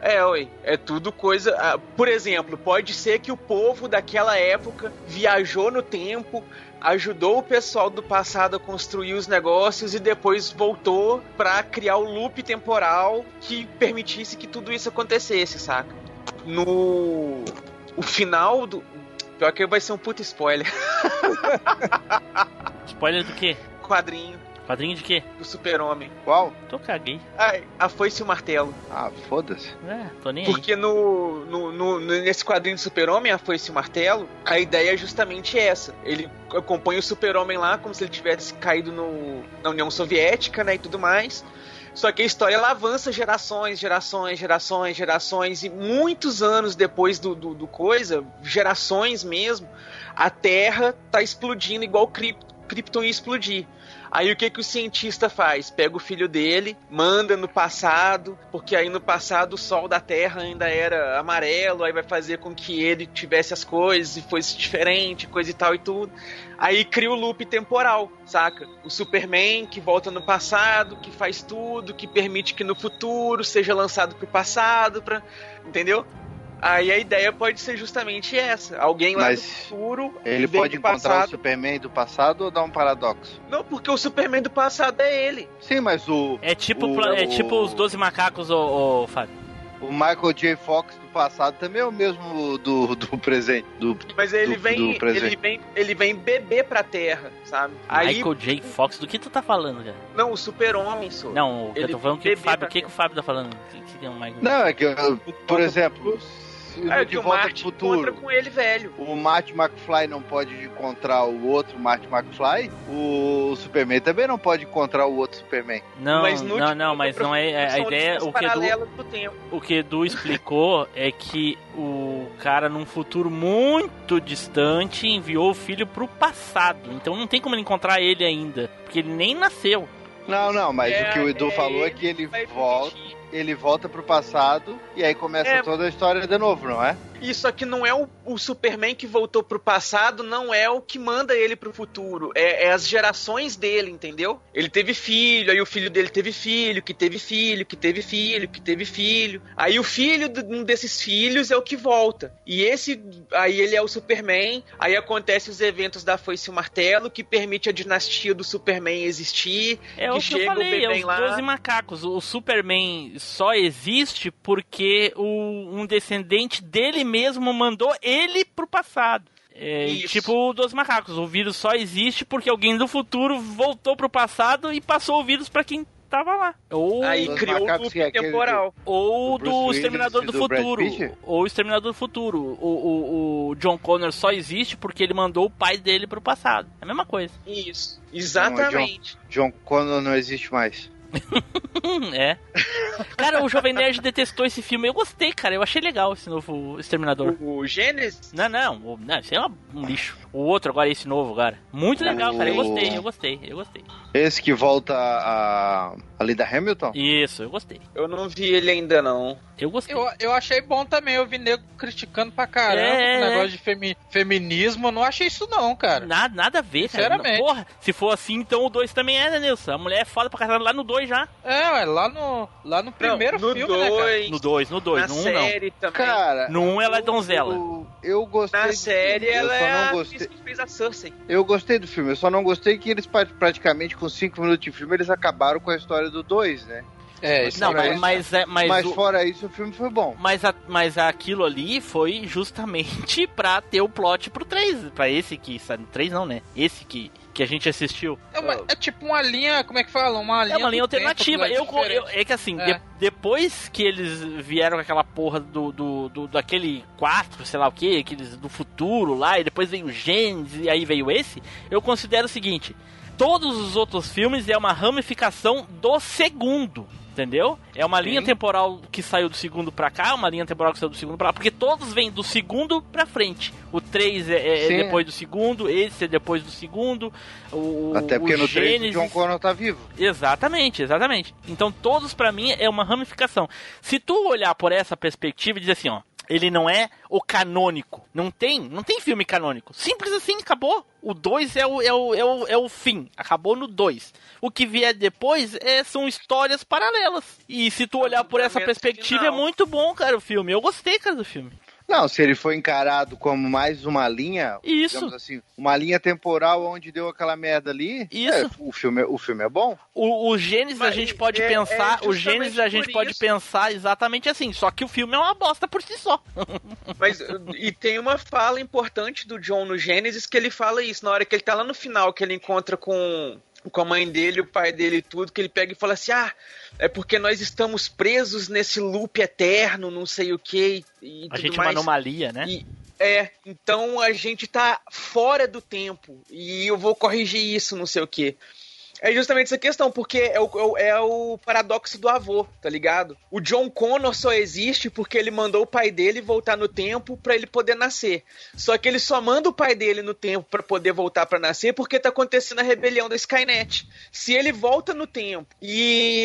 É, ué. É tudo coisa. ah, Por exemplo, pode ser que o povo daquela época viajou no tempo, ajudou o pessoal do passado a construir os negócios e depois voltou pra criar o loop temporal que permitisse que tudo isso acontecesse, saca? No. O final do. Pior que vai ser um puta spoiler. Spoiler do quê? Quadrinho Quadrinho de quê? do Super-Homem. Qual? Tô caguei. Ai, a foice e o martelo. Ah, foda-se. É, tô nem aí. Porque no, no, no- no- nesse quadrinho do Super-Homem, a Foice e o Martelo, a ideia é justamente essa. Ele acompanha o Super-Homem lá como se ele tivesse caído no, na União Soviética, né, e tudo mais. Só que a história ela avança gerações, gerações, gerações, gerações, e muitos anos depois do, do, do coisa, gerações mesmo, a Terra tá explodindo igual Kryp- Krypton ia explodir. Aí o que que o cientista faz? Pega o filho dele, manda no passado, porque aí no passado o sol da Terra ainda era amarelo, aí vai fazer com que ele tivesse as coisas e fosse diferente, coisa e tal e tudo. Aí cria o loop temporal, saca? O Superman que volta no passado, que faz tudo, que permite que no futuro seja lançado pro passado, pra... entendeu? Aí a ideia pode ser justamente essa. Alguém lá Mas do futuro Ele pode encontrar passado. o Superman do passado ou dar um paradoxo? Não, porque o Superman do passado é ele. Sim, mas o, É tipo, O- é tipo os 12 macacos, ô, ô Fábio. o Michael J. Fox do passado também é o mesmo do, do presente. Do, Mas ele do- vem, do presente. ele vem, ele vem beber pra Terra, sabe? Aí, Michael J. Fox, do que tu tá falando, cara? não, o Super-Homem, só. Não, o que eu Ele tô falando, o que, o Fábio, o que, que o Fábio tá falando? O que, que tem um Michael Não, é que, eu- por exemplo, É, De Volta Marty pro Futuro, encontra com ele velho. o Marty McFly não pode encontrar o outro Marty McFly, o Superman também não pode encontrar o outro Superman. Não, Mas no não, não, Volta mas não é. é- A ideia, o que, Edu, paralelas do tempo. o que Edu explicou é que o cara, num futuro muito distante, enviou o filho pro passado. Então não tem como ele encontrar ele ainda, porque ele nem nasceu. Não, não, mas É, o que o Edu é, falou é que ele volta. Ele volta pro passado e aí começa É. toda a história de novo, não é? Isso aqui não é o, o Superman que voltou pro passado, não é o que manda ele pro futuro. É, é as gerações dele, entendeu? Ele teve filho, aí o filho dele teve filho, que teve filho, que teve filho, que teve filho. Aí o filho de um desses filhos é o que volta. E esse, aí ele é o Superman. Aí acontece os eventos da Foice e o Martelo, que permite a dinastia do Superman existir. É que o que eu chega o falei, é os lá. 12 macacos. O Superman só existe porque o, um descendente dele mesmo mandou ele pro passado. É, tipo o dos macacos. O vírus só existe porque alguém do futuro voltou pro passado e passou o vírus pra quem tava lá. Ou, Aí criou o loop que é temporal. ou do do Exterminador do, do Futuro. Ou o Exterminador do Futuro. O, o, o John Connor só existe porque ele mandou o pai dele pro passado. É a mesma coisa. Isso, exatamente. John Connor não existe mais. é. Cara, o Jovem Nerd detestou esse filme. Eu gostei, cara. Eu achei legal esse novo Exterminador. O, o Gênesis Não, não, o- não, isso é uma- um lixo. O outro agora, esse novo, cara. Muito legal, cara. Eu gostei, eu gostei, eu gostei. Esse que volta a, a Linda Hamilton? Isso, eu gostei. Eu não vi ele ainda não. Eu gostei. Eu, eu achei bom também, eu vi nego criticando pra caramba É, o é. negócio de femi- feminismo, eu não achei isso não, cara. Nada, nada a ver, cara. Sinceramente. Porra, se for assim, então o 2 também é, né, Nilson? A mulher é foda pra caramba lá no 2 já. É, ué, lá no, lá no primeiro no filme, né, cara? dois, No 2, no 2, na no 1 um, não. série também. Cara, No 1 um ela é donzela. Eu, eu gostei. na do série filme, ela é não a gostei. que fez a Cersei. Eu gostei do filme, eu só não gostei que eles pra- praticamente com 5 minutos de filme eles acabaram com a história do 2, né? É, Não, mas, isso- mas, é, mas, Mas o- fora isso, o filme foi bom. mas, a- mas aquilo ali foi justamente pra ter o plot pro 3. Pra esse que. sabe, 3 não, né? Esse que, que a gente assistiu. É, uma- é tipo uma linha, como é que fala? Uma linha É uma linha alternativa. Eu, é eu- é que assim, É. de- depois que eles vieram com aquela porra do, do, do- daquele 4, sei lá o que, aqueles do futuro lá, e depois veio o Gênesis e aí veio esse, eu considero o seguinte: todos os outros filmes é uma ramificação do segundo. Entendeu? É uma linha temporal que saiu do segundo pra cá, uma linha temporal que saiu do segundo pra lá, porque todos vêm do segundo pra frente. O 3 é, é Sim. depois do segundo, esse é depois do segundo, o, Até porque o no 3 o Gênesis... John Connor tá vivo. Exatamente, exatamente. Então todos pra mim é uma ramificação. Se tu olhar por essa perspectiva e dizer assim, ó, ele não é o canônico. Não tem, não tem filme canônico. Simples assim, acabou. O 2 é o, é, o, é, o, é o fim. Acabou no 2. O que vier depois é, são histórias paralelas. E se tu olhar por essa perspectiva, é muito bom, cara, o filme. Eu gostei, cara, do filme. Não, se ele foi encarado como mais uma linha, Isso. digamos assim, uma linha temporal onde deu aquela merda ali, Isso. é, o, filme, o filme é bom. O, o Gênesis a Mas gente pode é- pensar, é o Gênesis a gente pode isso. pensar exatamente assim, só que o filme é uma bosta por si só. Mas e tem uma fala importante do John no Gênesis que ele fala isso na hora que ele tá lá no final que ele encontra com com a mãe dele, o pai dele e tudo, que ele pega e fala assim: "Ah, é porque nós estamos presos nesse loop eterno, não sei o que e A gente é uma mais". anomalia, né? E- é, então a gente tá fora do tempo e eu vou corrigir isso, não sei o que. É justamente essa questão, porque é o, é o- é o paradoxo do avô, tá ligado? O John Connor só existe porque ele mandou o pai dele voltar no tempo pra ele poder nascer. Só que ele só manda o pai dele no tempo pra poder voltar pra nascer porque tá acontecendo a rebelião da Skynet. Se ele volta no tempo e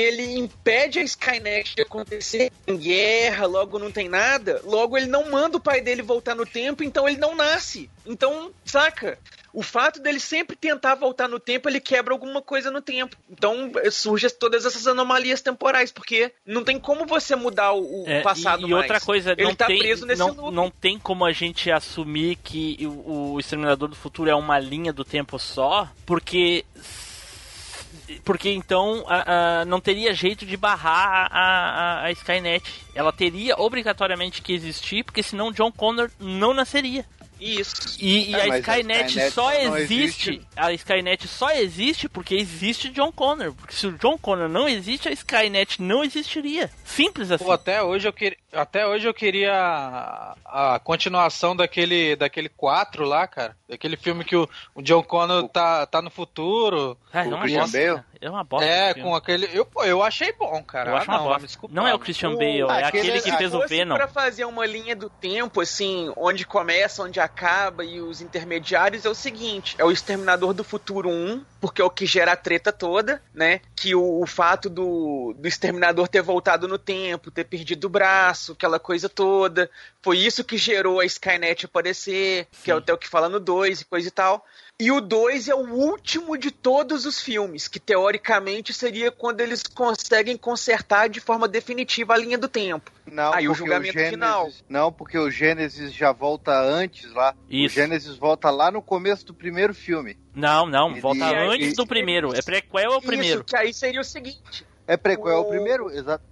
ele impede a Skynet de acontecer em guerra, logo não tem nada, logo ele não manda o pai dele voltar no tempo, então ele não nasce. Então, saca? O fato dele sempre tentar voltar no tempo, ele quebra alguma coisa no tempo. Então surgem todas essas anomalias temporais, porque não tem como você mudar o, É, passado e, e outra mais. coisa, ele não tá tem, preso nesse não, loop. não tem como a gente assumir que o, o Exterminador do Futuro é uma linha do tempo só, porque porque então a- a- não teria jeito de barrar a- a Skynet. Ela teria obrigatoriamente que existir, porque senão John Connor não nasceria. Isso. E, e É, a mas a Skynet, Skynet só existe, existe- A Skynet só existe porque existe John Connor. Porque se o John Connor não existe, a Skynet não existiria. Simples assim. Pô, até hoje eu queria, até hoje eu queria a, a continuação daquele daquele 4 lá, cara. Daquele filme que o, o John Connor tá, tá no futuro. Ah, é o Christian Bale? É uma bosta. É, com aquele. Eu, eu achei bom, cara. Eu Ah, acho uma não, bosta. desculpa, Não é o. Christian O- Bale, é aquele- aquele que fez o fosse Venom. pra fazer uma linha do tempo, assim, onde começa, onde acaba e os intermediários, é o seguinte: é o Exterminador do Futuro 1, porque é o que gera a treta toda, né? Que o, o fato do, do Exterminador ter voltado no tempo, ter perdido o braço, aquela coisa toda. Foi isso que gerou a Skynet aparecer, que é até o que fala no 2 e coisa e tal. E o 2 é o último de todos os filmes, que teoricamente seria quando eles conseguem consertar de forma definitiva a linha do tempo. Não, Aí o porque julgamento Gênesis- final. Não, porque o Gênesis já volta antes lá. Isso. O Gênesis volta lá no começo do primeiro filme. Não, não, E- volta e- antes do primeiro. É prequel ao primeiro. Isso, que aí seria o seguinte: É prequel, é o O- primeiro? Exato.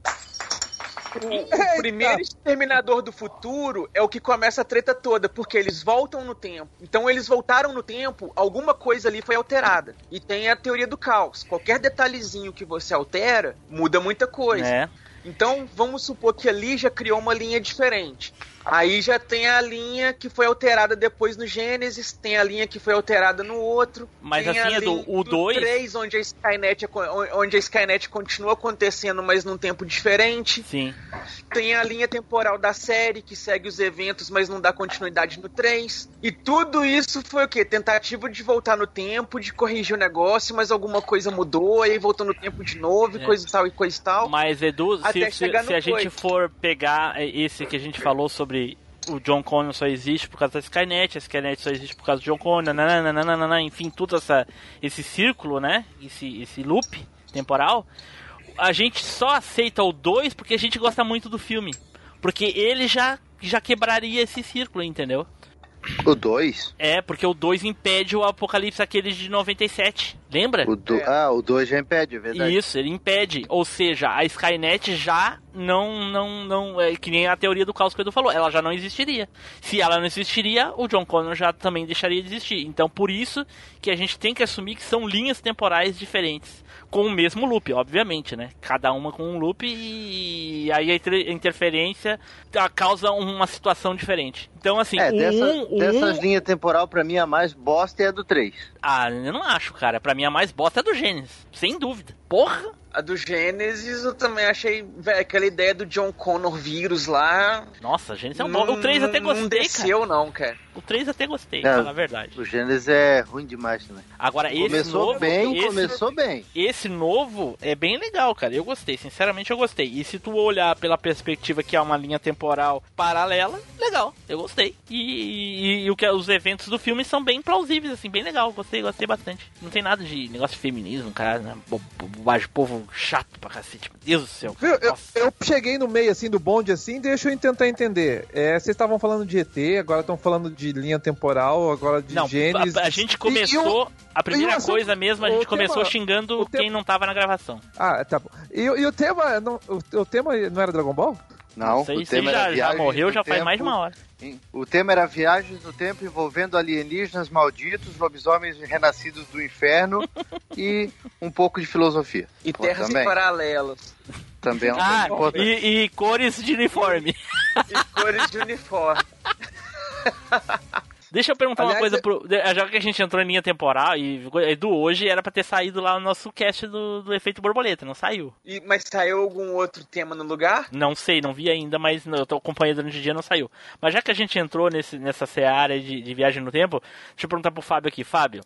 O primeiro Exterminador do Futuro é o que começa a treta toda, porque eles voltam no tempo. Então eles voltaram no tempo, alguma coisa ali foi alterada. E tem a teoria do caos. Qualquer detalhezinho que você altera, muda muita coisa. É. Então, vamos supor que ali já criou uma linha diferente. Aí já tem a linha que foi alterada depois no Gênesis, tem a linha que foi alterada no outro. Mas assim, a Edu, linha o do dois- 3, onde a Skynet onde a Skynet continua acontecendo, mas num tempo diferente. Sim. Tem a linha temporal da série que segue os eventos, mas não dá continuidade no 3. E tudo isso foi o quê? Tentativa de voltar no tempo, de corrigir o negócio, mas alguma coisa mudou, aí voltou no tempo de novo, e É. coisa e tal e coisa e tal. Mas, Edu, se, se, se a gente for pegar esse que a gente falou sobre o John Connor só existe por causa da Skynet, a Skynet só existe por causa do John Connor, nananana, enfim, todo essa, esse círculo, né? Esse, esse loop temporal. A gente só aceita o 2 porque a gente gosta muito do filme. Porque ele já, já quebraria esse círculo, entendeu? O 2? É, porque o 2 impede o apocalipse aquele de 97. Lembra? O do... Ah, o 2 já impede, é verdade. Isso, ele impede. Ou seja, a Skynet já não, não, não, é que nem a teoria do caos que o Edu falou, ela já não existiria. Se ela não existiria, o John Connor já também deixaria de existir. Então, por isso que a gente tem que assumir que são linhas temporais diferentes. Com o mesmo loop, obviamente, né? Cada uma com um loop e aí a inter- interferência causa uma situação diferente. Então, assim, É, dessa, um- dessas um- linhas temporal, pra mim, a mais bosta é a do 3. Ah, eu não acho, cara. Pra mim, a mais bosta é do Gênesis. Sem dúvida. Porra! A do Gênesis eu também achei, velho, aquela ideia do John Connor vírus lá. Nossa, Gênesis é um bom. O 3 até Não gostei, cara. desceu, não, cara. O 3 até gostei, É. pra falar a verdade. O Gênesis é ruim demais também. Agora, esse Começou novo, bem, esse, começou bem. Esse novo é bem legal, cara. Eu gostei, sinceramente eu gostei. E se tu olhar pela perspectiva que é uma linha temporal paralela, legal, eu gostei. E, e- e o que os eventos do filme são bem plausíveis, assim, bem legal. Gostei, gostei bastante. Não tem nada de negócio de feminismo, cara, né? Bobagem, povo chato pra cacete. Meu Deus do céu. Viu, eu, eu cheguei no meio assim do bonde assim, deixa eu tentar entender. É, vocês estavam falando de ET, agora estão falando de linha temporal, agora de Não, Gênesis. a, a gente começou. e a primeira coisa mesmo, a gente começou tema- xingando tema- quem não tava na gravação. Ah, tá bom. E, e o tema. Não, o, o tema não era Dragon Ball? Não, aí, o tema já, era já viagens morreu, já faz mais de tempo. uma hora. O tema era viagens no tempo envolvendo alienígenas malditos, lobisomens renascidos do inferno e um pouco de filosofia. E Pô, terras também. paralelas. Também é um Ah, tema importante. e, e cores de uniforme. E cores de uniforme. Deixa eu perguntar uma Aliás, coisa pro. Já que a gente entrou em linha temporal e Edu, hoje era pra ter saído lá o nosso cast do, do efeito borboleta, não saiu. E, mas saiu algum outro tema no lugar? Não sei, não vi ainda, mas eu tô acompanhando durante o dia não saiu. Mas já que a gente entrou nesse, nessa seara de, de viagem no tempo, deixa eu perguntar pro Fábio aqui. Fábio,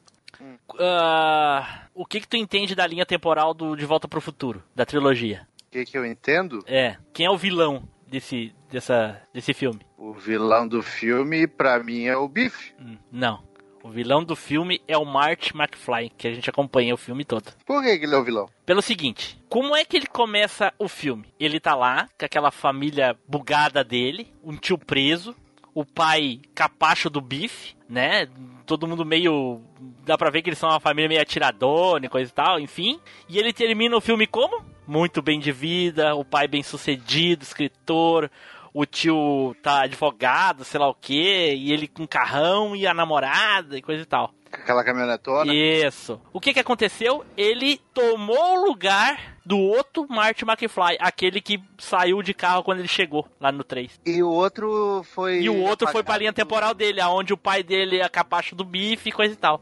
ah, o que que tu entende da linha temporal do De Volta pro Futuro, da trilogia? O que, que eu entendo? É, quem é o vilão desse, dessa, desse filme? O vilão do filme, pra mim, é o Biff. Hum, Não. O vilão do filme é o Marty McFly, que a gente acompanha o filme todo. Por que, que ele é o vilão? Pelo seguinte, como é que ele começa o filme? Ele tá lá com aquela família bugada dele, um tio preso, o pai capacho do bife, né? Todo mundo meio. Dá pra ver que eles são uma família meio atiradona e coisa e tal, enfim. E ele termina o filme como? Muito bem de vida, o pai bem sucedido, escritor, o tio tá advogado, sei lá o quê, e ele com carrão e a namorada e coisa e tal. Aquela caminhonetona. Isso. O que que aconteceu? Ele tomou o lugar do outro Marty McFly, aquele que saiu de carro quando ele chegou lá no 3. E o outro foi. E o outro foi pra linha temporal dele, aonde o pai dele é capacho do bife e coisa e tal.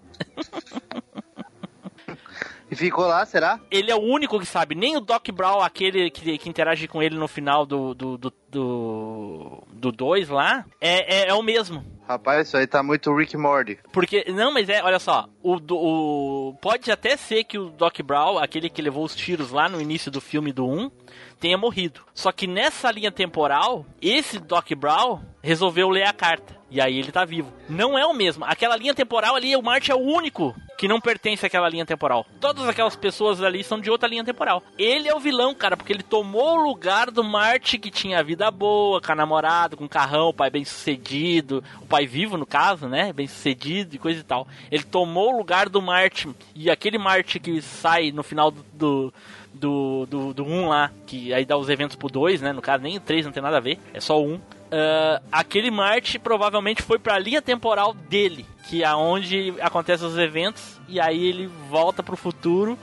E ficou lá, será? Ele é o único que sabe. Nem o Doc Brown, aquele que, que interage com ele no final do 2 do, do, do dois lá, é, é, é o mesmo. Rapaz, isso aí tá muito Rick Morty. Porque, não, mas é, olha só, o, do- o pode até ser que o Doc Brown, aquele que levou os tiros lá no início do filme do 1, tenha morrido. Só que nessa linha temporal, esse Doc Brown resolveu ler a carta. E aí ele tá vivo. Não é o mesmo. Aquela linha temporal ali, o Marty é o único que não pertence àquela linha temporal. Todas aquelas pessoas ali são de outra linha temporal. Ele é o vilão, cara, porque ele tomou o lugar do Marty que tinha vida boa, com a namorada, com carrão, o pai bem sucedido, o pai vivo no caso, né? Bem sucedido e coisa e tal. Ele tomou o lugar do Marty. E aquele Marty que sai no final do. do do, do, do 1 lá, que aí dá os eventos pro 2, né? No caso, nem o 3 não tem nada a ver, é só o 1. Ah, aquele Marty provavelmente foi pra linha temporal dele, que é onde acontecem os eventos, e aí ele volta pro futuro,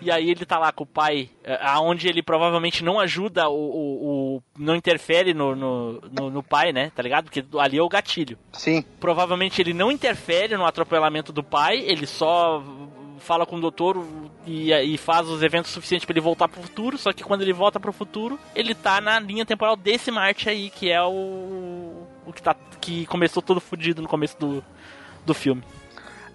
e aí ele tá lá com o pai, eh, aonde ele provavelmente não ajuda o. o- o- não interfere no, no, no, no pai, né? Tá ligado? Porque ali é o gatilho. Sim. Provavelmente ele não interfere no atropelamento do pai, ele só fala com o doutor e, e faz os eventos suficientes pra ele voltar pro futuro, só que quando ele volta pro futuro, ele tá na linha temporal desse Marte aí, que é o. o que, tá, que começou todo fudido no começo do, do filme.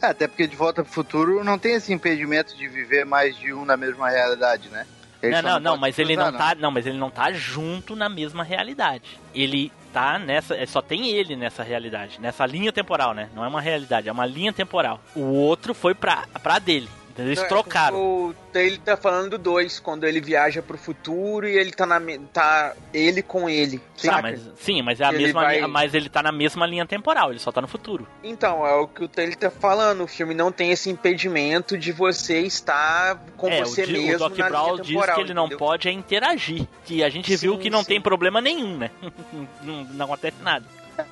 É, até porque de volta pro futuro não tem esse impedimento de viver mais de um na mesma realidade, né? Ele não, não, não, mas ele cruzar, não tá. Não, mas ele não tá junto na mesma realidade. Ele tá nessa. é, Só tem ele nessa realidade. Nessa linha temporal, né? Não é uma realidade, é uma linha temporal. O outro foi pra, pra dele. Eles Não, é trocaram. O, ele tá falando do 2, quando ele viaja pro futuro e ele tá na. tá ele com ele. Sim, saca? mas, sim, mas é a Ele mesma vai- linha, mas ele tá na mesma linha temporal, ele só tá no futuro. Então, é o que o Taylor tá falando. O filme não tem esse impedimento de você estar com é, você o, mesmo o Doc na Brown linha diz temporal, que ele não entendeu? pode é interagir. Que a gente viu Sim, que não sim. tem problema nenhum, né? não, não acontece nada.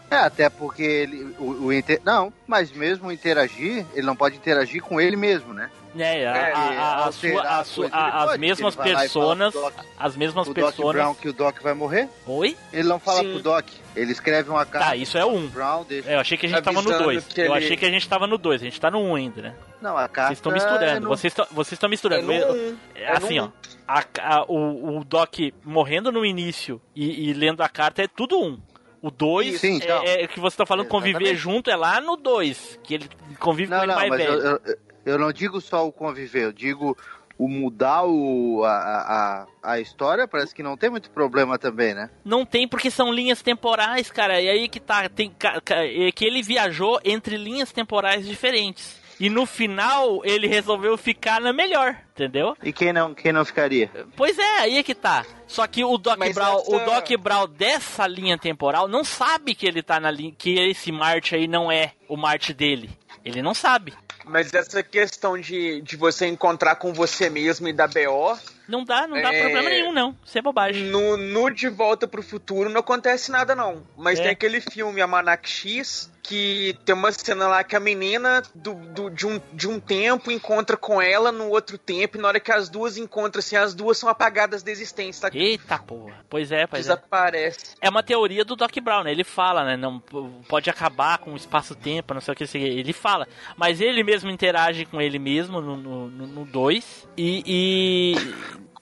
É, até porque ele. O, o inter- Não, mas mesmo interagir, ele não pode interagir com ele mesmo, né? É, a- É, a- a- a sua- a as sua- pode, mesmas personas, Doc- as mesmas o Doc personas. Brown que o Doc vai morrer? Oi? Ele não fala Sim. pro Doc. Ele escreve uma carta. Tá, isso é um. Brown deixa. Eu achei que a gente tava no Avisando 2. que Eu ele- achei que a gente tava no 2. A gente tá no 1 um ainda, né? Não, a carta. Vocês estão é misturando. no- Vocês estão vocês estão É misturando. no um. é É no assim, um. ó. A- a- o, o Doc morrendo no início e, e lendo a carta é tudo um. O 2 Sim, então. é, é que você tá falando conviver Exatamente. junto é lá no 2. Que ele convive com Não, ele não, mais mas velho. eu, eu, eu não digo só o conviver, eu digo o mudar o, a, a, a história, parece que não tem muito problema também, né? Não tem porque são linhas temporais, cara. E aí que tá. Tem, é que ele viajou entre linhas temporais diferentes. E no final ele resolveu ficar na melhor, entendeu? E quem não, quem não ficaria? Pois é, aí é que tá. Só que o Doc Mas Brown, o essa- Doc Brown dessa linha temporal não sabe que ele tá na linha, que esse Marte aí não é o Marte dele. Ele não sabe. Mas essa questão de, de você encontrar com você mesmo e da BO, Não dá, não dá É. problema nenhum não. Isso é bobagem. no, no De Volta pro Futuro não acontece nada não. Mas É. tem aquele filme Almanac X, que tem uma cena lá que a menina do, do- de, um, de um tempo encontra com ela no outro tempo, e na hora que as duas encontram-se, as duas são apagadas da existência, tá? Eita porra. Pois é, pois é. Desaparece. É uma teoria do Doc Brown, né? Ele fala, né? Não pode acabar com o espaço-tempo, não sei o que. Ele fala. Mas ele mesmo interage com ele mesmo no 2. e, e,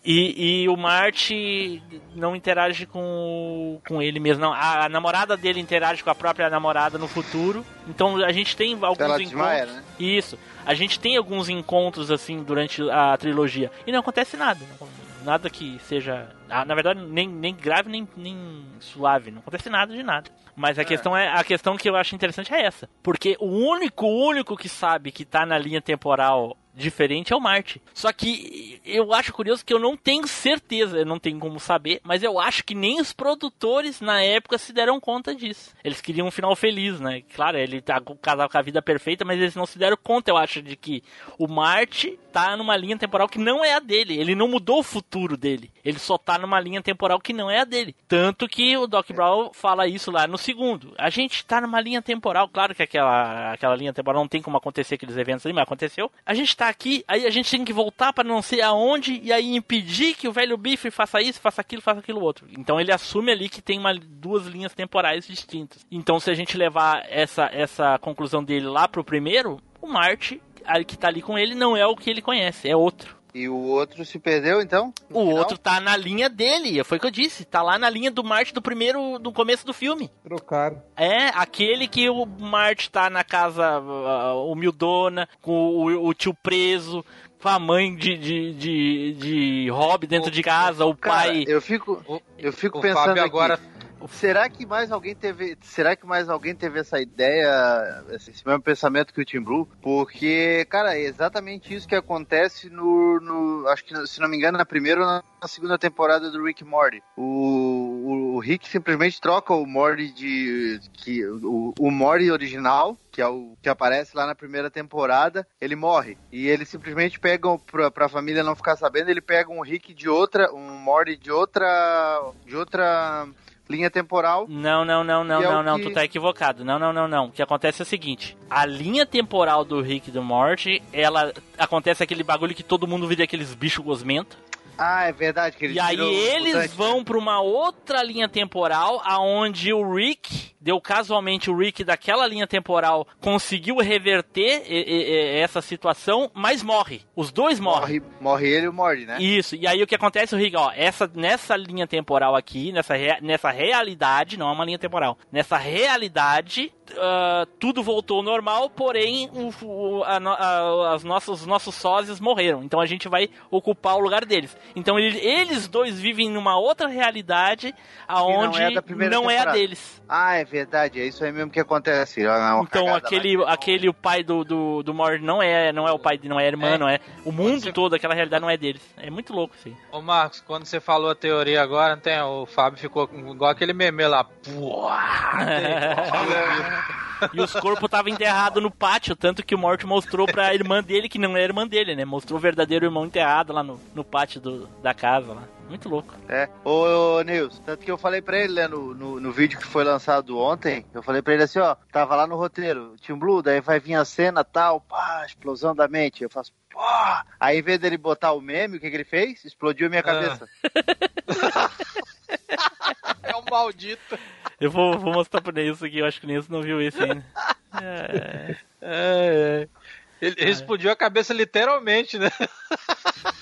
e, e o Marte não interage com, com ele mesmo. Não. A, a namorada dele interage com a própria namorada no futuro. Então a gente tem alguns Ela encontros. desmaia, né? Isso. A gente tem alguns encontros assim durante a trilogia. E não acontece nada. Nada que seja. ah, na verdade, nem, nem grave, nem, nem suave. Não acontece nada de nada. Mas a questão é. A questão que eu acho interessante é essa. Porque o único, o único que sabe que tá na linha temporal diferente é o Marte. Só que eu acho curioso que eu não tenho certeza, eu não tenho como saber, mas eu acho que nem os produtores na época se deram conta disso. Eles queriam um final feliz, né? Claro, ele tá casado com a vida perfeita, mas eles não se deram conta, eu acho, de que o Marte tá numa linha temporal que não é a dele. Ele não mudou o futuro dele. Ele só tá numa linha temporal que não é a dele. Tanto que o Doc Brown fala isso lá no segundo. A gente tá numa linha temporal, claro que aquela, aquela linha temporal não tem como acontecer aqueles eventos ali, mas aconteceu. A gente tá aqui, aí a gente tem que voltar para não sei aonde e aí impedir que o velho Biff faça isso, faça aquilo, faça aquilo outro. Então ele assume ali que tem uma, duas linhas temporais distintas. Então se a gente levar essa, essa conclusão dele lá pro primeiro, o Marte que tá ali com ele não é o que ele conhece, é outro. E o outro se perdeu, então? O final? outro tá na linha dele, foi o que eu disse. Tá lá na linha do Marte do primeiro, do começo do filme. Trocaram. É, aquele que o Marte tá na casa uh, humildona, com o, o, tio preso, com a mãe de, de, de, de Rob dentro o, de casa, o cara, pai... Eu fico, eu fico pensando Fábio agora... Aqui Será que mais alguém teve. Será que mais alguém teve essa ideia, esse mesmo pensamento que o Tim Blue? Porque, cara, é exatamente isso que acontece no. no acho que, se não me engano, na primeira ou na segunda temporada do Rick Morty. O, o, o Rick simplesmente troca o Morty de. Que, o, o Morty original que é o que aparece lá na primeira temporada, ele morre. E ele simplesmente pega, pra, pra família não ficar sabendo, ele pega um Rick de outra, um Morty de outra. de outra linha temporal. Não, não, não, não, é não, não, que... tu tá equivocado. Não, não, não, não. O que acontece é o seguinte: a linha temporal do Rick e do Morty, ela acontece aquele bagulho que todo mundo vira aqueles bichos gosmentos. Ah, é verdade. Que e aí eles vão para uma outra linha temporal, aonde o Rick deu casualmente o Rick daquela linha temporal conseguiu reverter e, e, essa situação, mas morre. Os dois morrem. Morre, morre ele e o Morty, né? Isso. E aí o que acontece, o Rick, ó, essa, nessa linha temporal aqui, nessa, nessa realidade, não é uma linha temporal, nessa realidade, uh, tudo voltou ao normal, porém o, o, a, a, as nossas, os nossos sósias morreram. Então a gente vai ocupar o lugar deles. Então ele, eles dois vivem numa outra realidade aonde não, é, não é a deles. Ah, é verdade, é isso aí mesmo que acontece. É então aquele, aquele o pai do, do, do Mord não é, não é o pai, não é a irmã, é. não é. O mundo você... todo, aquela realidade não é deles. É muito louco isso aí. Ô Marcos, quando você falou a teoria agora, tem, o Fábio ficou igual aquele meme lá. e os corpos estavam enterrados no pátio, tanto que o Mort mostrou pra irmã dele que não é irmã dele, né? Mostrou o verdadeiro irmão enterrado lá no, no pátio do, da casa lá. Muito louco. É. Ô, ô Nils, tanto que eu falei pra ele, né, no, no, no, vídeo que foi lançado ontem, eu falei pra ele assim, ó, tava lá no roteiro, Team Blue, daí vai vir a cena tal, pá, explosão da mente. Eu faço, pô. Aí, em vez dele botar o meme, o que, que ele fez? Explodiu a minha ah. cabeça. um maldito. Eu vou, vou mostrar pro Nilson aqui, eu acho que o Nilson não viu esse ainda. É, é, é. Ele, ele explodiu a cabeça literalmente, né?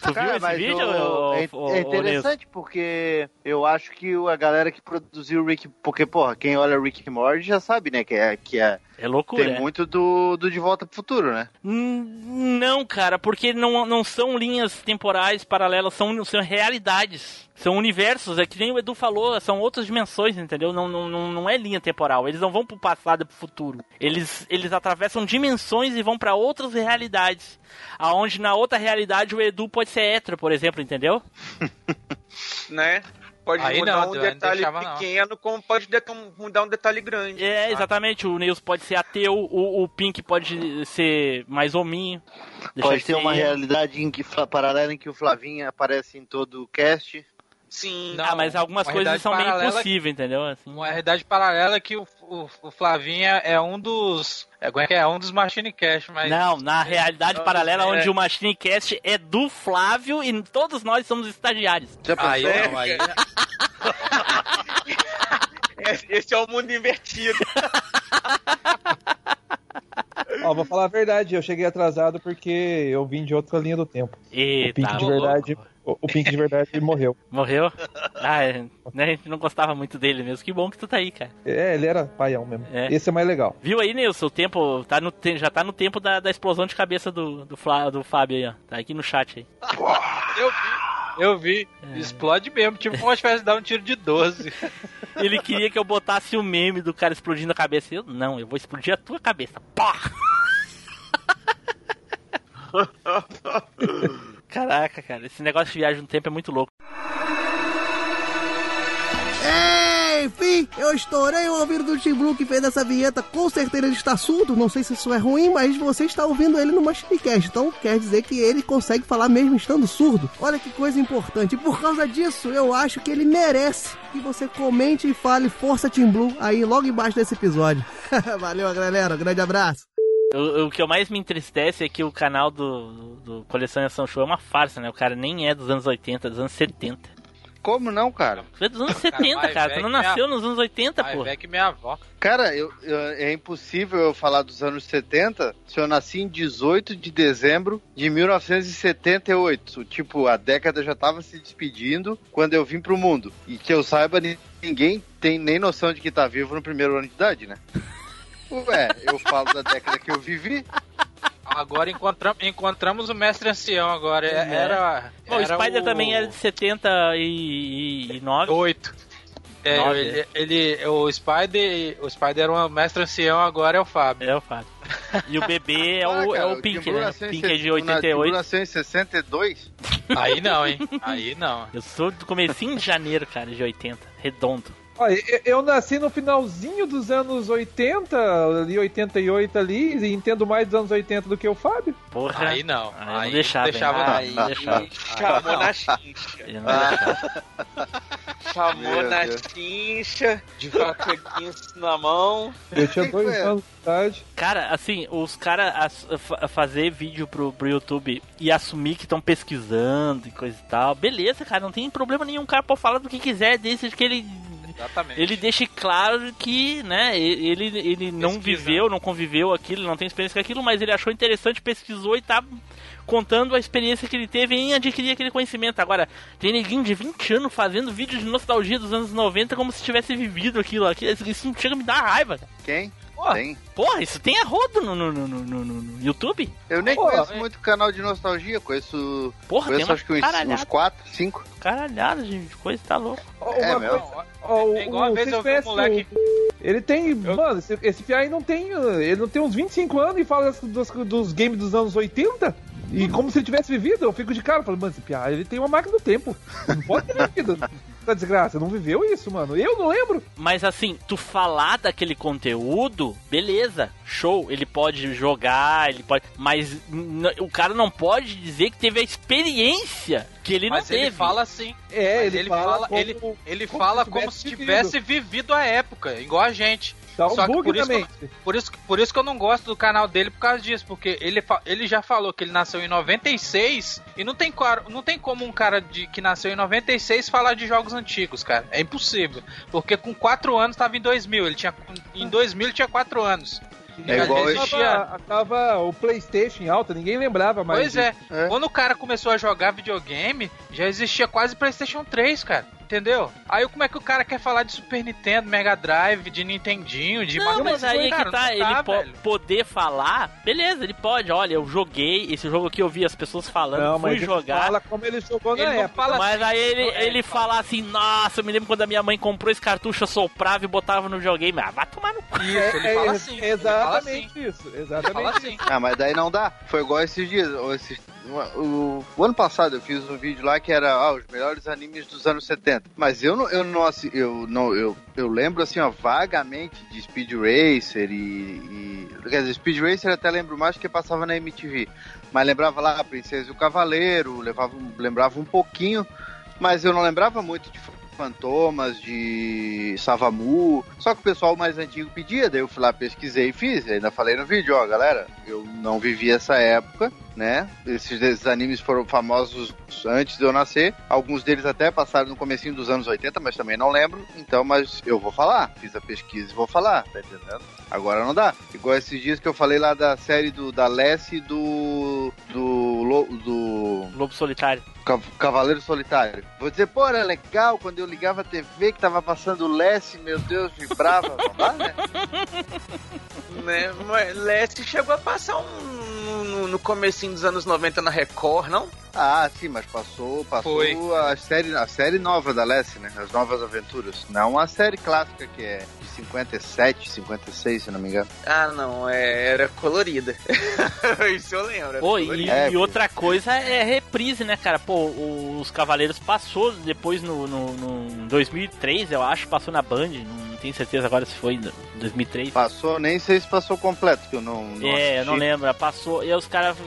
Tu Cara, viu esse vídeo? O, é, o, é, interessante porque eu acho que a galera que produziu o Rick. Porque, porra, quem olha Rick Morty já sabe, né? Que é, que é é loucura. Tem é. muito do, do De Volta pro Futuro, né? Hum, não, cara, porque não, não são linhas temporais paralelas, são, são realidades. São universos, é que nem o Edu falou, são outras dimensões, entendeu? Não, não, não é linha temporal. Eles não vão pro passado e pro futuro. Eles, eles atravessam dimensões e vão para outras realidades. Aonde na outra realidade o Edu pode ser hétero, por exemplo, entendeu? né? Pode Aí mudar não, um detalhe pequeno, não. como pode mudar um detalhe grande. É, sabe? exatamente. O Nils pode ser ateu, o, o Pink pode ser mais hominho. Pode ter uma realidade em que, paralela em que o Flavinho aparece em todo o cast. Sim. Não, ah, mas algumas coisas são meio impossíveis, entendeu? Assim. Uma realidade paralela é que o, o, o Flavinha é um dos. É, como é que é? Um dos Machine Cast, mas. Não, na realidade é, paralela, é... onde o Machine Cast é do Flávio e todos nós somos estagiários. Já aí, não, aí... Esse é o mundo invertido. Ó, vou falar a verdade, eu cheguei atrasado porque eu vim de outra linha do tempo. Eita, o Pink de verdade. O, o Pink de verdade morreu. Morreu? Ah, é, né, a gente não gostava muito dele mesmo. Que bom que tu tá aí, cara. É, ele era paião mesmo. É. Esse é mais legal. Viu aí, Nilson? O tempo tá no, já tá no tempo da, da explosão de cabeça do, do, Flá, do Fábio aí, ó. Tá aqui no chat aí. eu vi. Eu vi. É. Explode mesmo, tipo como se tivesse dar um tiro de 12. Ele queria que eu botasse o meme do cara explodindo a cabeça. Eu, não, eu vou explodir a tua cabeça. Pá! Caraca, cara, esse negócio de viagem no tempo é muito louco. Enfim, eu estourei o ouvido do Tim Blue que fez essa vinheta. Com certeza ele está surdo. Não sei se isso é ruim, mas você está ouvindo ele no Machinecast. Então quer dizer que ele consegue falar mesmo estando surdo. Olha que coisa importante. E por causa disso, eu acho que ele merece que você comente e fale Força Tim Blue aí logo embaixo desse episódio. Valeu, galera. Grande abraço. O, o que eu mais me entristece é que o canal do, do, do Colecionação Show é uma farsa, né? O cara nem é dos anos 80, é dos anos 70. Como não, cara? Tu é dos anos 70, mais cara. velho Tu não que minha- nasceu nos anos 80, Mais pô. velho que minha avó. Cara, eu, eu- é impossível eu falar dos anos 70 se eu nasci em 18 de dezembro de 1978. Tipo, a década já tava se despedindo quando eu vim pro mundo. E que eu saiba, ni- ninguém tem nem noção de que tá vivo no primeiro ano de idade, né? Ué, eu falo da década que eu vivi. Agora encontram, encontramos o mestre ancião agora. É- É. Era. Bom, o era Spider também era de 79. 8. É, Nove, ele, ele- o Spider, o Spider era um mestre ancião, agora é o Fábio. É o Fábio. E o bebê é o, Ah, é cara, o Pink, né? em Pink é de se- na- Tim Blue 88. nasceu em 62? Aí não, hein? Aí não. Eu sou do comecinho de janeiro, cara, de 80. Redondo. Olha, eu- nasci no finalzinho dos anos 80, ali 88 ali, e entendo mais dos anos 80 do que o Fábio. Porra. Aí não. Aí não Aí deixava, não deixava hein? não. Aí não deixava. Chamou na chincha. Deixava. Chamou Meu na Deus. chincha, de vaquinha na mão. Eu tinha dois anos de idade. Cara, assim, os caras fazer vídeo pro, pro YouTube e assumir que estão pesquisando e coisa e tal, beleza, cara, não tem problema nenhum. O cara pode falar do que quiser, desde que ele Exatamente. ele deixe claro que, né, ele, ele não Pesquisa. viveu, não conviveu aquilo, não tem experiência com aquilo, mas ele achou interessante, pesquisou e tá contando a experiência que ele teve em adquirir aquele conhecimento. Agora, tem neguinho de 20 anos fazendo vídeo de nostalgia dos anos 90 como se tivesse vivido aquilo aqui. Isso chega a me dar raiva. cara. Quem? Porra, Tem. porra, isso tem a rodo no, no, no, no, no- no YouTube? Eu nem Pô, conheço é. muito canal de nostalgia, conheço. Porra, tem conheço uma acho que uns, uns 4, 5. Caralhada de coisa, tá louco. É, uma meu. coisa- ó, o- É igual a o- vez vocês eu vi um moleque- Ele tem. Mano, esse, esse Pia aí não tem. uh, Ele não tem uns 25 anos e fala das- dos, dos games dos anos 80? E como se ele tivesse vivido, eu fico de cara, falo, mano, esse Pia, ele tem uma máquina do tempo. Não pode ter vivido. Tá desgraça, não viveu isso, mano. Eu não lembro. Mas assim, tu falar daquele conteúdo, beleza, show, ele pode jogar, ele pode. Mas o cara não pode dizer que teve a experiência que ele Mas não ele teve. fala assim. É, Mas ele, fala. como- ele, ele como fala se como tivesse se vivido. tivesse vivido a época, igual a gente. Dá um Só que bug por na isso, que eu, por, isso, por isso que eu não gosto do canal dele por causa disso, porque ele, ele já falou que ele nasceu em 96 e não tem, não tem como um cara de, que nasceu em 96 falar de jogos antigos, cara. É impossível. Porque com 4 anos tava em 2000, ele tinha em 2000 ele tinha 4 anos. É igual existia- Tava, tava o PlayStation em alta, ninguém lembrava mais. Pois é. É. Quando o cara começou a jogar videogame, já existia quase PlayStation 3, cara. Entendeu? Aí como é que o cara quer falar de Super Nintendo, Mega Drive, de Nintendinho, de Não, mas aí é Cara, que tá, ele po- velho. poder falar, beleza, ele pode, olha, eu joguei, esse jogo aqui eu vi as pessoas falando, Não, fui mas ele jogar. fala como ele jogou na Ele época. fala Mas assim, aí ele, é, ele fala assim, nossa, eu me lembro quando a minha mãe comprou esse cartucho, eu soprava e botava no videogame. Ah, vai tomar no cu. Isso, ele É, fala é assim. ele fala assim. Exatamente isso. Ele Exatamente fala assim. Ah, mas daí não dá. Foi igual esses dias. ou esses- o, o ano passado eu fiz um vídeo lá que era ah, os melhores animes dos anos 70. Mas eu não, eu não, eu não, eu, eu lembro assim, ó, vagamente de Speed Racer e, e- quer dizer, Speed Racer até lembro mais porque passava na MTV. Mas lembrava lá a Princesa e o Cavaleiro, levava, lembrava um pouquinho, mas eu não lembrava muito de Fantomas, de Savamu. Só que o pessoal mais antigo pedia, daí eu fui lá, pesquisei e fiz. Ainda falei no vídeo, ó, galera, eu não vivi essa época, né? Esses, esses animes foram famosos antes de eu nascer. Alguns deles até passaram no comecinho dos anos 80, mas também não lembro. Então, mas eu vou falar. Fiz a pesquisa e vou falar, tá entendendo? Agora não dá. Igual esses dias que eu falei lá da série do da Lessie e do do do Lobo Solitário. Cav- Cavaleiro Solitário. Vou dizer, pô, era legal quando eu ligava a TV que tava passando o Lessie, meu Deus, vibrava. Não dá, né? Né? Chegou a passar um, no, no comecinho dos anos 90 na Record, não? Ah, sim, mas passou, passou Foi. a série, a série nova da Lessie, né? As novas aventuras. Não a série clássica que é de 57, 56, se não me engano. Ah, não, é, era colorida. Isso eu lembro. Pô, e. É, e outra coisa é reprise, né, cara? Pô, os Cavaleiros passou depois no, no, no 2003, eu acho, passou na Band, não tenho certeza agora se foi em 2003. Passou, nem sei se passou completo, que eu não, não é, eu não assisti. lembro, passou, e os caras...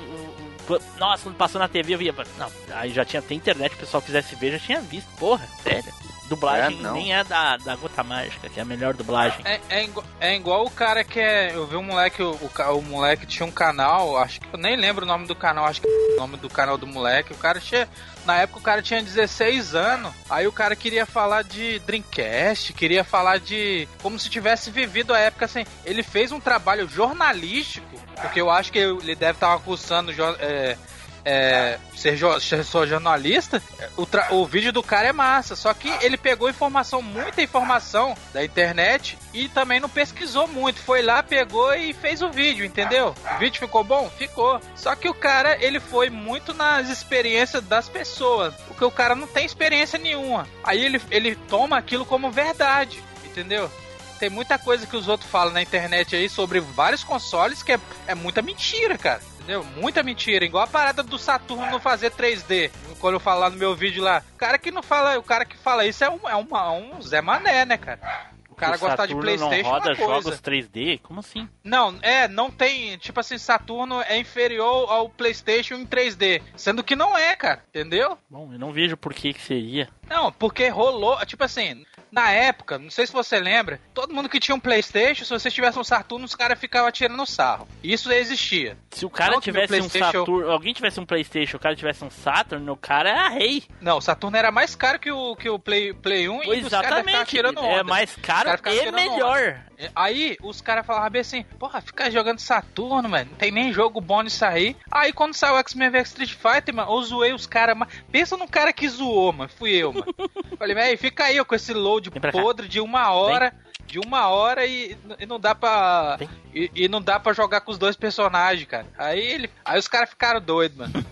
Nossa, quando passou na TV eu via... Não, aí já tinha até internet, o pessoal quisesse ver, já tinha visto, porra, sério. Dublagem É, não. nem é da, da Gota Mágica, que é a melhor dublagem. É, é, igual, é igual o cara que é. Eu vi um moleque, o, o, o moleque tinha um canal, acho que eu nem lembro o nome do canal, acho que é o nome do canal do moleque. O cara tinha. Na época o cara tinha 16 anos, aí o cara queria falar de Dreamcast, queria falar de. como se tivesse vivido a época assim. Ele fez um trabalho jornalístico, porque eu acho que ele deve estar cursando. É, é, ser, jo- ser jornalista, o, o vídeo do cara é massa. Só que ele pegou informação, muita informação da internet e também não pesquisou muito. Foi lá, pegou e fez o vídeo, entendeu? O vídeo ficou bom? Ficou. Só que o cara, ele foi muito nas experiências das pessoas. Porque o cara não tem experiência nenhuma. Aí ele, ele toma aquilo como verdade, entendeu? Tem muita coisa que os outros falam na internet aí sobre vários consoles que é, é muita mentira, cara. Entendeu? Muita mentira. Igual a parada do Saturno não fazer 3D. Quando eu falo lá no meu vídeo lá. O cara que não fala, o cara que fala isso é um, é uma- um Zé Mané, né, cara? O cara gostar de Playstation não roda é coisa. jogos 3D? Como assim? Não, é, não tem. Tipo assim, Saturno é inferior ao PlayStation em 3D. Sendo que não é, cara. Entendeu? Bom, eu não vejo por que que seria. Não, porque rolou. Tipo assim, na época, não sei se você lembra, todo mundo que tinha um PlayStation, se você tivesse um Saturno, os caras ficavam tirando sarro. Isso existia. Se o cara Não no tivesse um Saturno, alguém tivesse um Playstation, o cara tivesse um Saturn, o cara era rei. Não, o Saturno era mais caro que o, que o Play, Play 1 e os caras ficavam Exatamente. tirando onda. É mais caro Os e melhor. onda. Aí os caras falavam bem assim, porra, fica jogando Saturno, mano, não tem nem jogo bom nisso aí. Aí quando saiu o X-Men vs Street Fighter, mano, eu zoei os caras, pensa num cara que zoou, mano, fui eu, mano. Falei, velho, fica aí ó, com esse load cá. podre de uma hora. De uma hora e, e não dá pra. E, e não dá pra jogar com os dois personagens, cara. Aí ele. Aí os caras ficaram doidos, mano.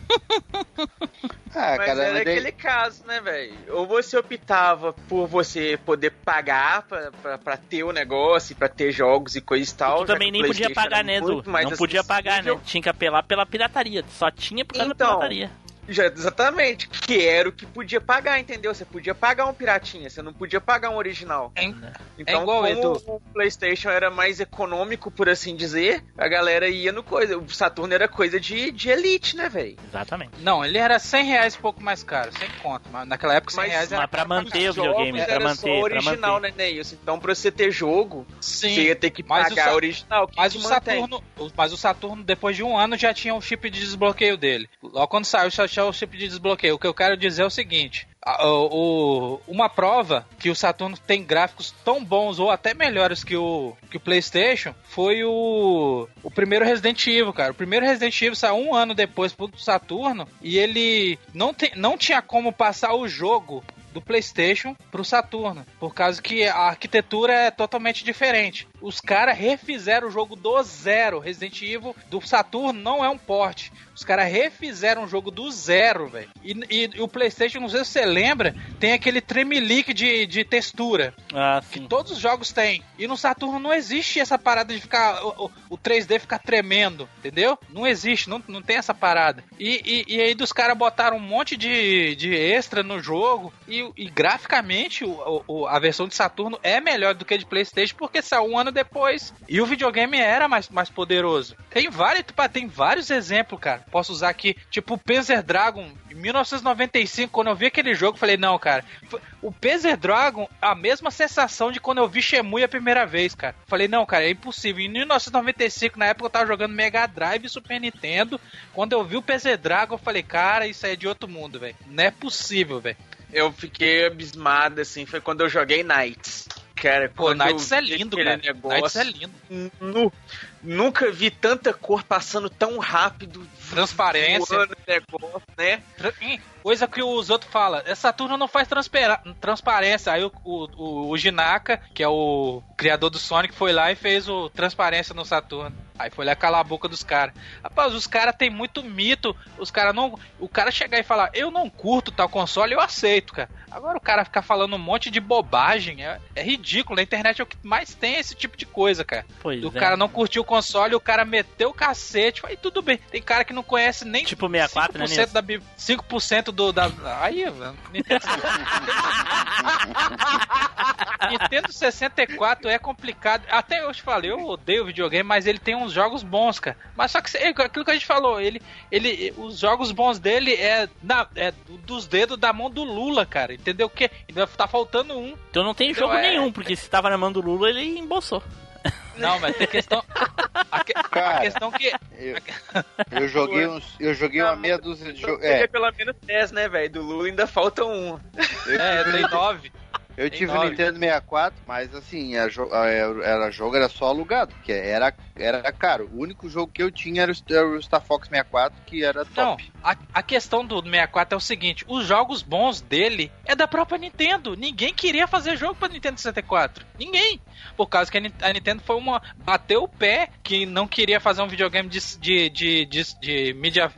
Ah, Mas cara, era aquele caso, né, velho? Ou você optava por você poder pagar pra, pra, pra ter o negócio, pra ter jogos e coisa e tal. Tu também que nem podia pagar, né, Edu? Não podia pagar, né? Tinha que apelar pela pirataria. Só tinha por causa Então, da pirataria. Já, exatamente, que era o que podia pagar, entendeu? Você podia pagar um piratinha, você não podia pagar um original. Então, é igual, como Edu. o PlayStation era mais econômico, por assim dizer, a galera ia no coisa. O Saturno era coisa de, de elite, né, velho? Exatamente. Não, ele era 100 reais pouco mais caro, sem conto. Mas naquela época 100 reais era Mas pra caro manter o videogame, pra era manter, só pra original, manter. né, Neilson? Então, pra você ter jogo, Sim, você ia ter que mas o pagar Sa- original. que Mas que o, mantém? Saturno, o- mas o Saturno, depois de um ano, já tinha o chip de desbloqueio dele. Logo quando saiu, já tinha o chip de desbloqueio. O que eu quero dizer é o seguinte: o, uma prova que o Saturno tem gráficos tão bons ou até melhores que o, que o PlayStation foi o, o primeiro Resident Evil, cara. O primeiro Resident Evil saiu um ano depois pro Saturno e ele não, tem, não tinha como passar o jogo do PlayStation pro Saturno, por causa que a arquitetura é totalmente diferente. Os caras refizeram o jogo do zero. Resident Evil do Saturno não é um porte. Os caras refizeram o jogo do zero, velho. E, e- e o PlayStation, não sei se você lembra, tem aquele tremelique de, de textura. Ah, Que todos os jogos têm. E no Saturno não existe essa parada de ficar. O, o- o 3D ficar tremendo, entendeu? Não existe, não, não tem essa parada. E, e, e aí dos caras botaram um monte de, de extra no jogo. E, e graficamente o, o- a versão de Saturno é melhor do que a de PlayStation, porque saiu um ano depois. E o videogame era mais, mais poderoso. Tem vários, tem vários exemplos, cara. Posso usar aqui, tipo o Panzer Dragon. Em 1995, quando eu vi aquele jogo, falei, não, cara. O Panzer Dragon, a mesma sensação de quando eu vi Shemui a primeira vez, cara. Falei, não, cara, é impossível. Em 1995, na época eu tava jogando Mega Drive e Super Nintendo. Quando eu vi o Panzer Dragon, eu falei, cara, isso aí é de outro mundo, velho. Não é possível, velho. Eu fiquei abismado, assim, foi quando eu joguei Knights. Cara, Pô, Knights é lindo, cara. Negócio, Knights é lindo. Nu- nunca vi tanta cor passando tão rápido. Transparência. negócio, né? Coisa que os outros falam, "É, Saturno não faz transparência. Aí o, o, o, o Jinaka, que é o criador do Sonic, foi lá e fez o transparência no Saturno. Aí foi lá calar a boca dos caras. Rapaz, os caras tem muito mito. Os caras não. O cara chegar e falar, eu não curto tal console, eu aceito, cara. Agora o cara ficar falando um monte de bobagem é, é ridículo. Na internet é o que mais tem esse tipo de coisa, cara. Pois o é. cara não curtiu o console, o cara meteu o cacete. Aí tudo bem. Tem cara que não conhece nem Tipo 64, né, 5% Nilson? da bi- 5% do da aí. Nintendo Nintendo 64 é complicado. Até eu te falei, eu odeio videogame, mas ele tem uns jogos bons, cara. Mas só que é aquilo que a gente falou, ele, ele, os jogos bons dele é, na, é do- dos dedos da mão do Lula, cara. Entendeu o quê? Ainda tá faltando um. Então não tem Entendeu? jogo É- nenhum, porque se tava na mão do Lula, ele embolsou. Não, mas tem questão. A, que- a Cara, questão que. Eu, eu joguei uns. Eu joguei uma meia dúzia de jogos. É. É, pelo menos 10, né, velho? Do Lula ainda falta um. É, tem nove. Eu tem tive o nove. Nintendo 64, mas assim, a jo- a- era jogo era só alugado, porque era, era caro. O único jogo que eu tinha era o, Star Fox 64, que era top. a, a questão do 64 é o seguinte: os jogos bons dele é da própria Nintendo. Ninguém queria fazer jogo pra Nintendo 64. Ninguém. Por causa que a Nintendo foi uma. bateu o pé que não queria fazer um videogame de, de, de, de, de mídia.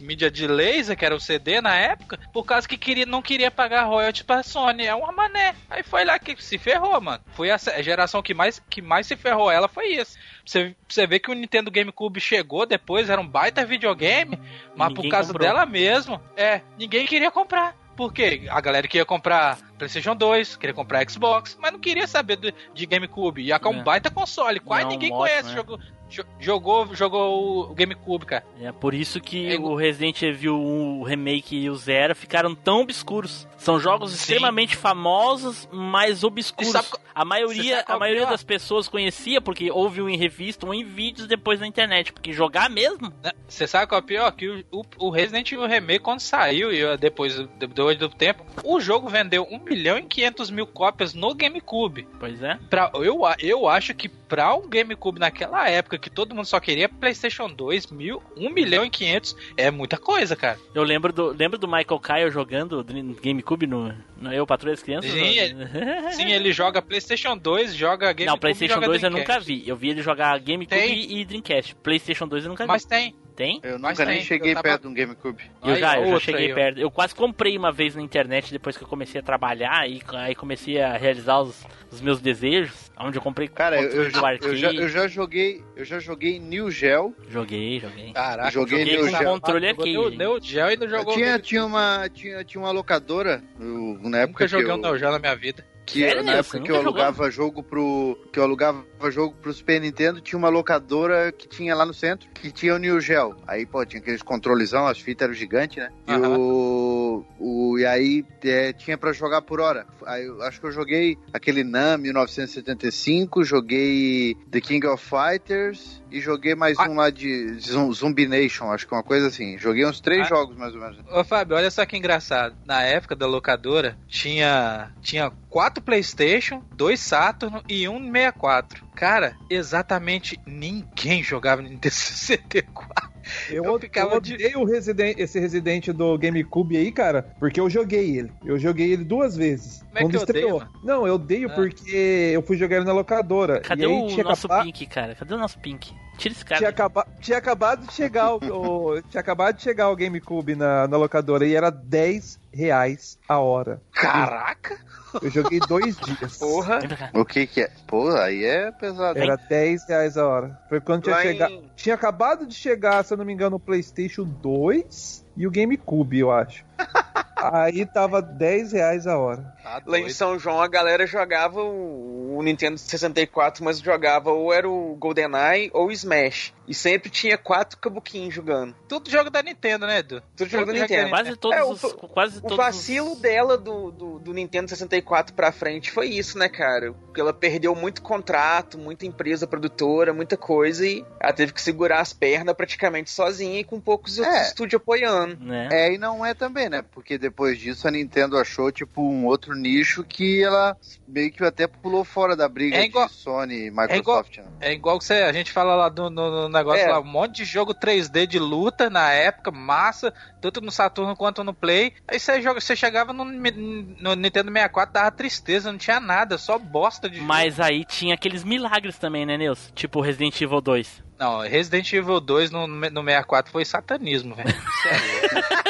De mídia de laser, que era o CD na época, por causa que queria, não queria pagar royalties pra Sony. É uma mané. Aí foi lá que se ferrou, mano. Foi a geração que mais, que mais se ferrou ela foi isso. Você, você vê que o Nintendo GameCube chegou depois, era um baita videogame, mas Ninguém por causa comprou. dela mesmo, é, ninguém queria comprar. Por quê? A galera queria comprar PlayStation 2, queria comprar Xbox, mas não queria saber do- de GameCube. E é um É. baita console, quase É um ninguém ótimo, conhece. né? Jogou, jo- jogou, jogou o GameCube, cara. É por isso que É o Resident Evil 1, o remake e o Zero ficaram tão obscuros. São jogos Sim. extremamente famosos, mas obscuros. Sabe a maioria, a maioria é pior? das pessoas conhecia porque ouviu em revista ou em vídeos depois na internet. Porque jogar mesmo, Né? Você sabe qual é o pior? Que o, o- o Resident Evil Remake, quando saiu, e eu- depois, depois do tempo, o jogo vendeu 1 milhão e 500 mil cópias no GameCube. pois é. Pra, eu, eu acho que pra um GameCube naquela época, que todo mundo só queria PlayStation 2, mil, 1 milhão e 500, é muita coisa, cara. Eu lembro do, lembro do Michael Kyle jogando do GameCube no, no Eu Patrulha das Crianças? Sim, No- Sim, ele joga PlayStation 2, joga GameCube Não, PlayStation joga 2 eu Dreamcast. nunca vi. Eu vi ele jogar GameCube Tem. e Dreamcast. PlayStation 2 eu nunca vi. Mas tem. Tem? Eu nunca nem cheguei eu tava- perto de um GameCube. Eu já, eu já cheguei aí, perto. Eu quase comprei uma vez na internet depois que eu comecei a trabalhar e aí comecei a realizar os, os meus desejos. Onde eu comprei Cara, eu, eu, já, eu, já, eu já joguei. Eu já joguei New Gel. Joguei, joguei. Caraca, Joguei Joguei Neo com Geo. controle aqui. Jogou Neo Geo e não jogou tinha, Game- tinha, uma, tinha, tinha uma locadora no- na época Nunca joguei eu, um Neo Geo na minha vida. Que Sério, na época que eu jogou? alugava jogo pro que eu alugava jogo pro Super Nintendo tinha uma locadora que tinha lá no centro que tinha o New Gel aí pô tinha aqueles controlezão as fitas eram gigantes né e o, o e aí é, tinha pra jogar por hora aí acho que eu joguei aquele Nam 1975 joguei The King of Fighters e joguei mais Ah. um lá de Zum- Zumbi Nation acho que uma coisa assim joguei uns três Ah. jogos mais ou menos Ô Fábio, olha só que engraçado. Na época da locadora, tinha, tinha quatro Playstation, dois Saturn e um 64. Cara, exatamente ninguém jogava no Nintendo 64. Eu, Eu eu ficava de- odeio o Resident, esse Resident do GameCube aí, cara, porque eu joguei ele. Eu joguei ele duas vezes. Como é quando que eu estreou. odeio? Não, eu odeio Ah. porque eu fui jogar ele na locadora. Cadê e aí o tinha, nosso Pink, cara? Cadê o nosso Pink? Tira esse cara. tinha, acaba- tinha acabado de chegar o, o- tinha acabado de chegar o GameCube na, na locadora e era 10 reais a hora. Caraca! Eu joguei dois dias. Porra. O que que é pô aí é pesado? Era 10 reais a hora. Foi quando tinha em- chegado. Tinha acabado de chegar, se eu não me engano, o PlayStation 2 e o GameCube, eu acho. Aí tava 10 reais a hora. Tá Lá em. São João a galera jogava o, o Nintendo 64, mas jogava ou era o GoldenEye ou o Smash. E sempre tinha quatro cabuquinhos jogando. Tudo jogo da Nintendo, né, Edu? Tudo jogo da jogo Nintendo. Quase todos É, o- os. Quase O todos vacilo os... dela do, do, do Nintendo 64 pra frente foi isso, né, cara? Porque ela perdeu muito contrato, muita empresa produtora, muita coisa e ela teve que segurar as pernas praticamente sozinha e com poucos outros É. estúdios apoiando. Né? É, e não é também, né? Porque depois disso a Nintendo achou, tipo, um outro nicho que ela meio que até pulou fora da briga É igual- de Sony e Microsoft. né? É igual que você, a gente fala lá do, no, no negócio É. lá, um monte de jogo 3D de luta na época, massa, tanto no Saturno quanto no Play. Aí você, joga, você chegava no, no Nintendo 64, dava tristeza, não tinha nada, só bosta de jogo. Mas aí tinha aqueles milagres também, né, Nilson? Tipo Resident Evil 2. Não, Resident Evil 2 no, no 64 foi satanismo, velho.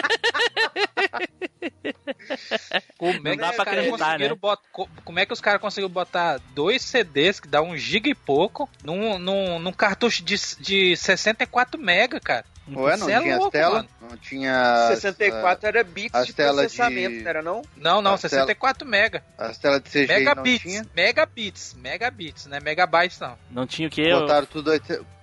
Como é, Não que dá os pra caras acreditar, conseguiram né? bot- co- como é que os caras conseguiram botar dois CDs que dá um giga e pouco num, num, num cartucho de, de 64 mega, cara? Ué, não é tinha louco, as telas? Não tinha. as, 64 era bits de processamento, de- não era não? Não, não, As tela- 64 mega. As telas de CGI não Megabits, tinha. megabits, megabits, né? Megabytes não. Não tinha o quê? Cortaram tudo,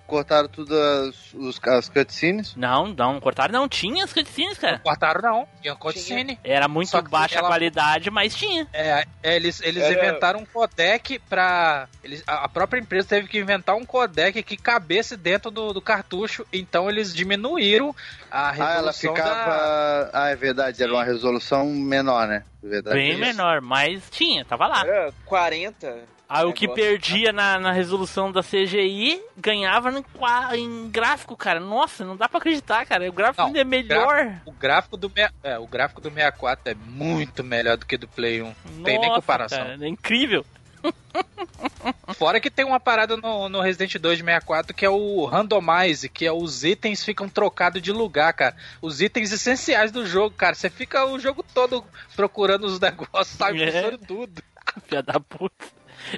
cortaram tudo as, os, as cutscenes. Não, não, cortaram. Não tinha as cutscenes, cara. Cortaram não, tinha cutscene. Era muito baixa a ela- qualidade, mas tinha. É, é, eles, eles Era- inventaram um codec pra. Eles, a própria empresa teve que inventar um codec que cabesse dentro do, do cartucho, então eles diminuíram a Ah, ela resolução ficava. da. Ah, é verdade, era uma resolução menor, né? Verdade. Bem Isso. menor, mas tinha, tava lá. Era 40. Aí o que negócio. perdia na, na resolução da CGI ganhava em, qua- em gráfico, cara. Nossa, não dá pra acreditar, cara. O gráfico Não, ainda é melhor. O gráfico do, é, o gráfico do 64 é muito melhor do que do Play 1. Não tem nem Nossa, comparação. cara, é incrível. Fora que tem uma parada no, no Resident 2 de 64 que é o randomize, que é os itens ficam trocados de lugar, cara. Os itens essenciais do jogo, cara. Você fica o jogo todo procurando os negócios, sabe? É. Tudo. Filha da puta.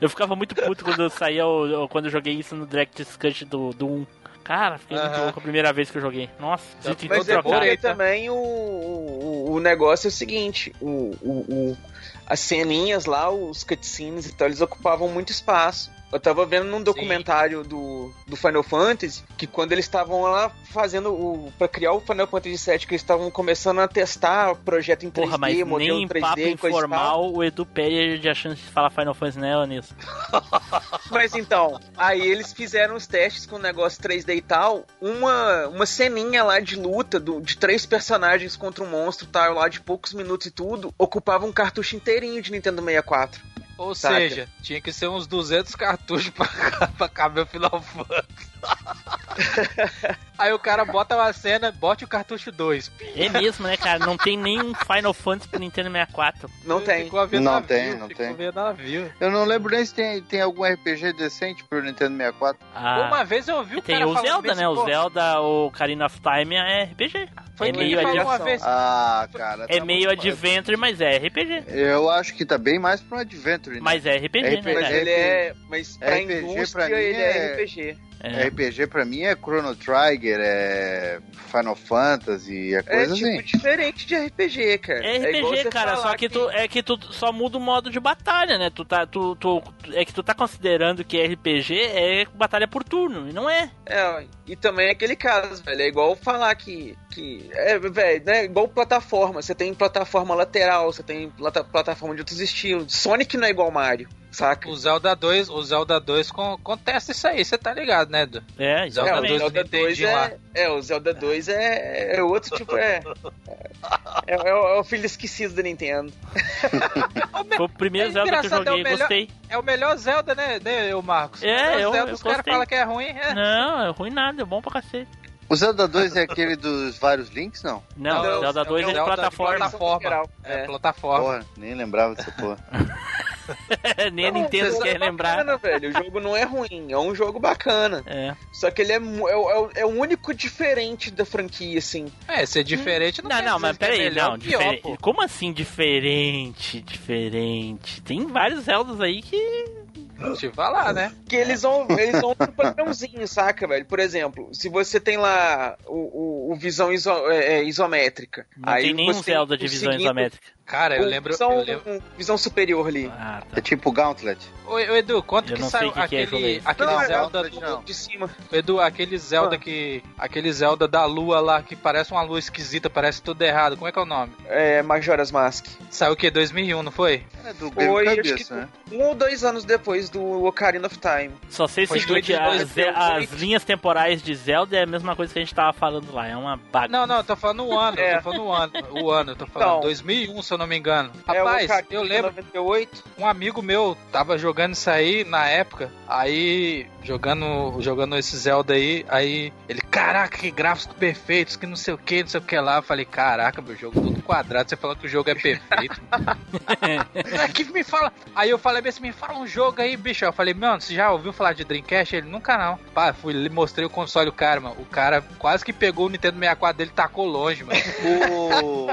Eu ficava muito puto quando eu saía, quando eu joguei isso no Direct Cut do, do 1. Cara, fiquei muito louco a primeira vez que eu joguei. Nossa, Então, Mas é porque também o, o, o negócio é o seguinte, o, o, o- as ceninhas lá, os cutscenes e tal, eles ocupavam muito espaço. Eu tava vendo num documentário do, do Final Fantasy que quando eles estavam lá fazendo o. pra criar o Final Fantasy VII, que eles estavam começando a testar o projeto em 3D, Porra, mas modelo nem em 3D papo informal o Edu perde a chance de falar Final Fantasy, né, nisso. Mas então, aí eles fizeram os testes com o negócio 3D e tal. Uma, uma ceninha lá de luta do, de três personagens contra um monstro tal, lá de poucos minutos e tudo, ocupava um cartucho inteirinho de Nintendo 64. Ou Saca? seja, tinha que ser uns 200 cartuchos pra, pra caber o Final Fantasy. Aí o cara bota uma cena, bote o cartucho 2. É mesmo, né, cara? Não tem nenhum Final Fantasy pro Nintendo 64. Não tem. Ficou a ver Não navio, tem, não ficou tem. navio. Eu não lembro nem se tem, tem algum RPG decente pro Nintendo 64. Ah, Uma vez eu ouvi o tem cara o falando Zelda, né? O pô, Zelda, o Ocarina of Time é RPG. Foi é meio, falou ad- uma vez. Ah, cara. é tá meio Adventure, mas é RPG. Eu acho que tá bem mais pra um Adventure, né? Mas é RPG, né, RPG. Mas cara? ele é. Mas pra RPG pra indústria mim ele é- é RPG. É. RPG pra mim é Chrono Trigger, é Final Fantasy, é É coisa tipo assim. diferente de RPG, cara. É RPG, você cara, só que, tu é que tu só muda o modo de batalha, né? Tu tá tu, tu é que tu tá considerando que RPG é batalha por turno, e não é. É, e também é aquele caso, velho. É igual falar que. Que é, velho, né? Igual plataforma. Você tem plataforma lateral, você tem plata- plataforma de outros estilos. Sonic não é igual Mario, saca? O Zelda 2, o Zelda 2 con- contesta isso aí, você tá ligado, né, Edu? É, Zelda É, o 2 Zelda do 2 Nintendinho lá. é, é, o Zelda 2 é, é outro tipo, é. É, é o- é o filho esquecido da Nintendo. Foi o primeiro É Zelda que eu é o joguei, melhor- gostei. É o melhor Zelda, né, né o Marcos? É, O melhor eu- Zelda, eu os caras falam que é ruim, é. Não, é ruim nada, é bom pra cacete. O Zelda 2 é aquele dos vários links, não? Não, Não, Zelda 2 é Zelda de plataforma. plataforma. É, é. plataforma. Porra, nem lembrava dessa porra. Nem a Nintendo quer é lembrar. bacana, velho. O jogo não é ruim, é um jogo bacana. É. Só que ele é, é, o- é o- é o único diferente da franquia, assim. É, ser diferente não Não, não, mas que é peraí, melhor não, pior, pô. Como assim diferente? Diferente. Tem vários Zeldas aí que. Deixa eu falar, né? Que eles vão, eles vão pro padrãozinho, saca, velho? Por exemplo, se você tem lá o, o, o visão iso- é, é, isométrica. Não aí tem nenhum Zelda o de visão isométrica. Cara, eu lembro. Visão, eu lembro... visão superior ali. Ah, É tá. tipo Gauntlet. Ô, ô, Edu, quanto Eu que saiu que que é aquele, aquele Não, é Zelda do. De cima. Edu, aquele Zelda Ah. que. Aquele Zelda da lua lá, que parece uma lua esquisita, parece tudo errado. Como é que é o nome? É, Majora's Mask. Saiu o quê? 2001, não foi? É do Foi, Game acho Cabeça, que né? um ou dois anos depois do Ocarina of Time. Só sei Foi seguinte, as, as linhas temporais de Zelda é a mesma coisa que a gente tava falando lá. É uma bagunça. Não, não, eu tô falando o ano, eu É. tô falando o ano. O ano, eu tô falando. Então. 2001, se eu não me engano. é Rapaz, Ocarina eu lembro. 98. Um amigo meu tava jogando isso aí na época, aí jogando, jogando esse Zelda aí, aí ele, caraca, que gráficos perfeitos, que não sei o que, não sei o que lá. Eu falei, caraca, meu jogo todo quadrado, você falou que o jogo é perfeito. Aqui me fala. Aí eu falei assim, me fala um jogo aí, bicho. Eu falei, mano, você já ouviu falar de Dreamcast? Ele, nunca não. Pá, fui, mostrei o console o cara, mano. O cara quase que pegou o Nintendo 64 dele e tacou longe, mano.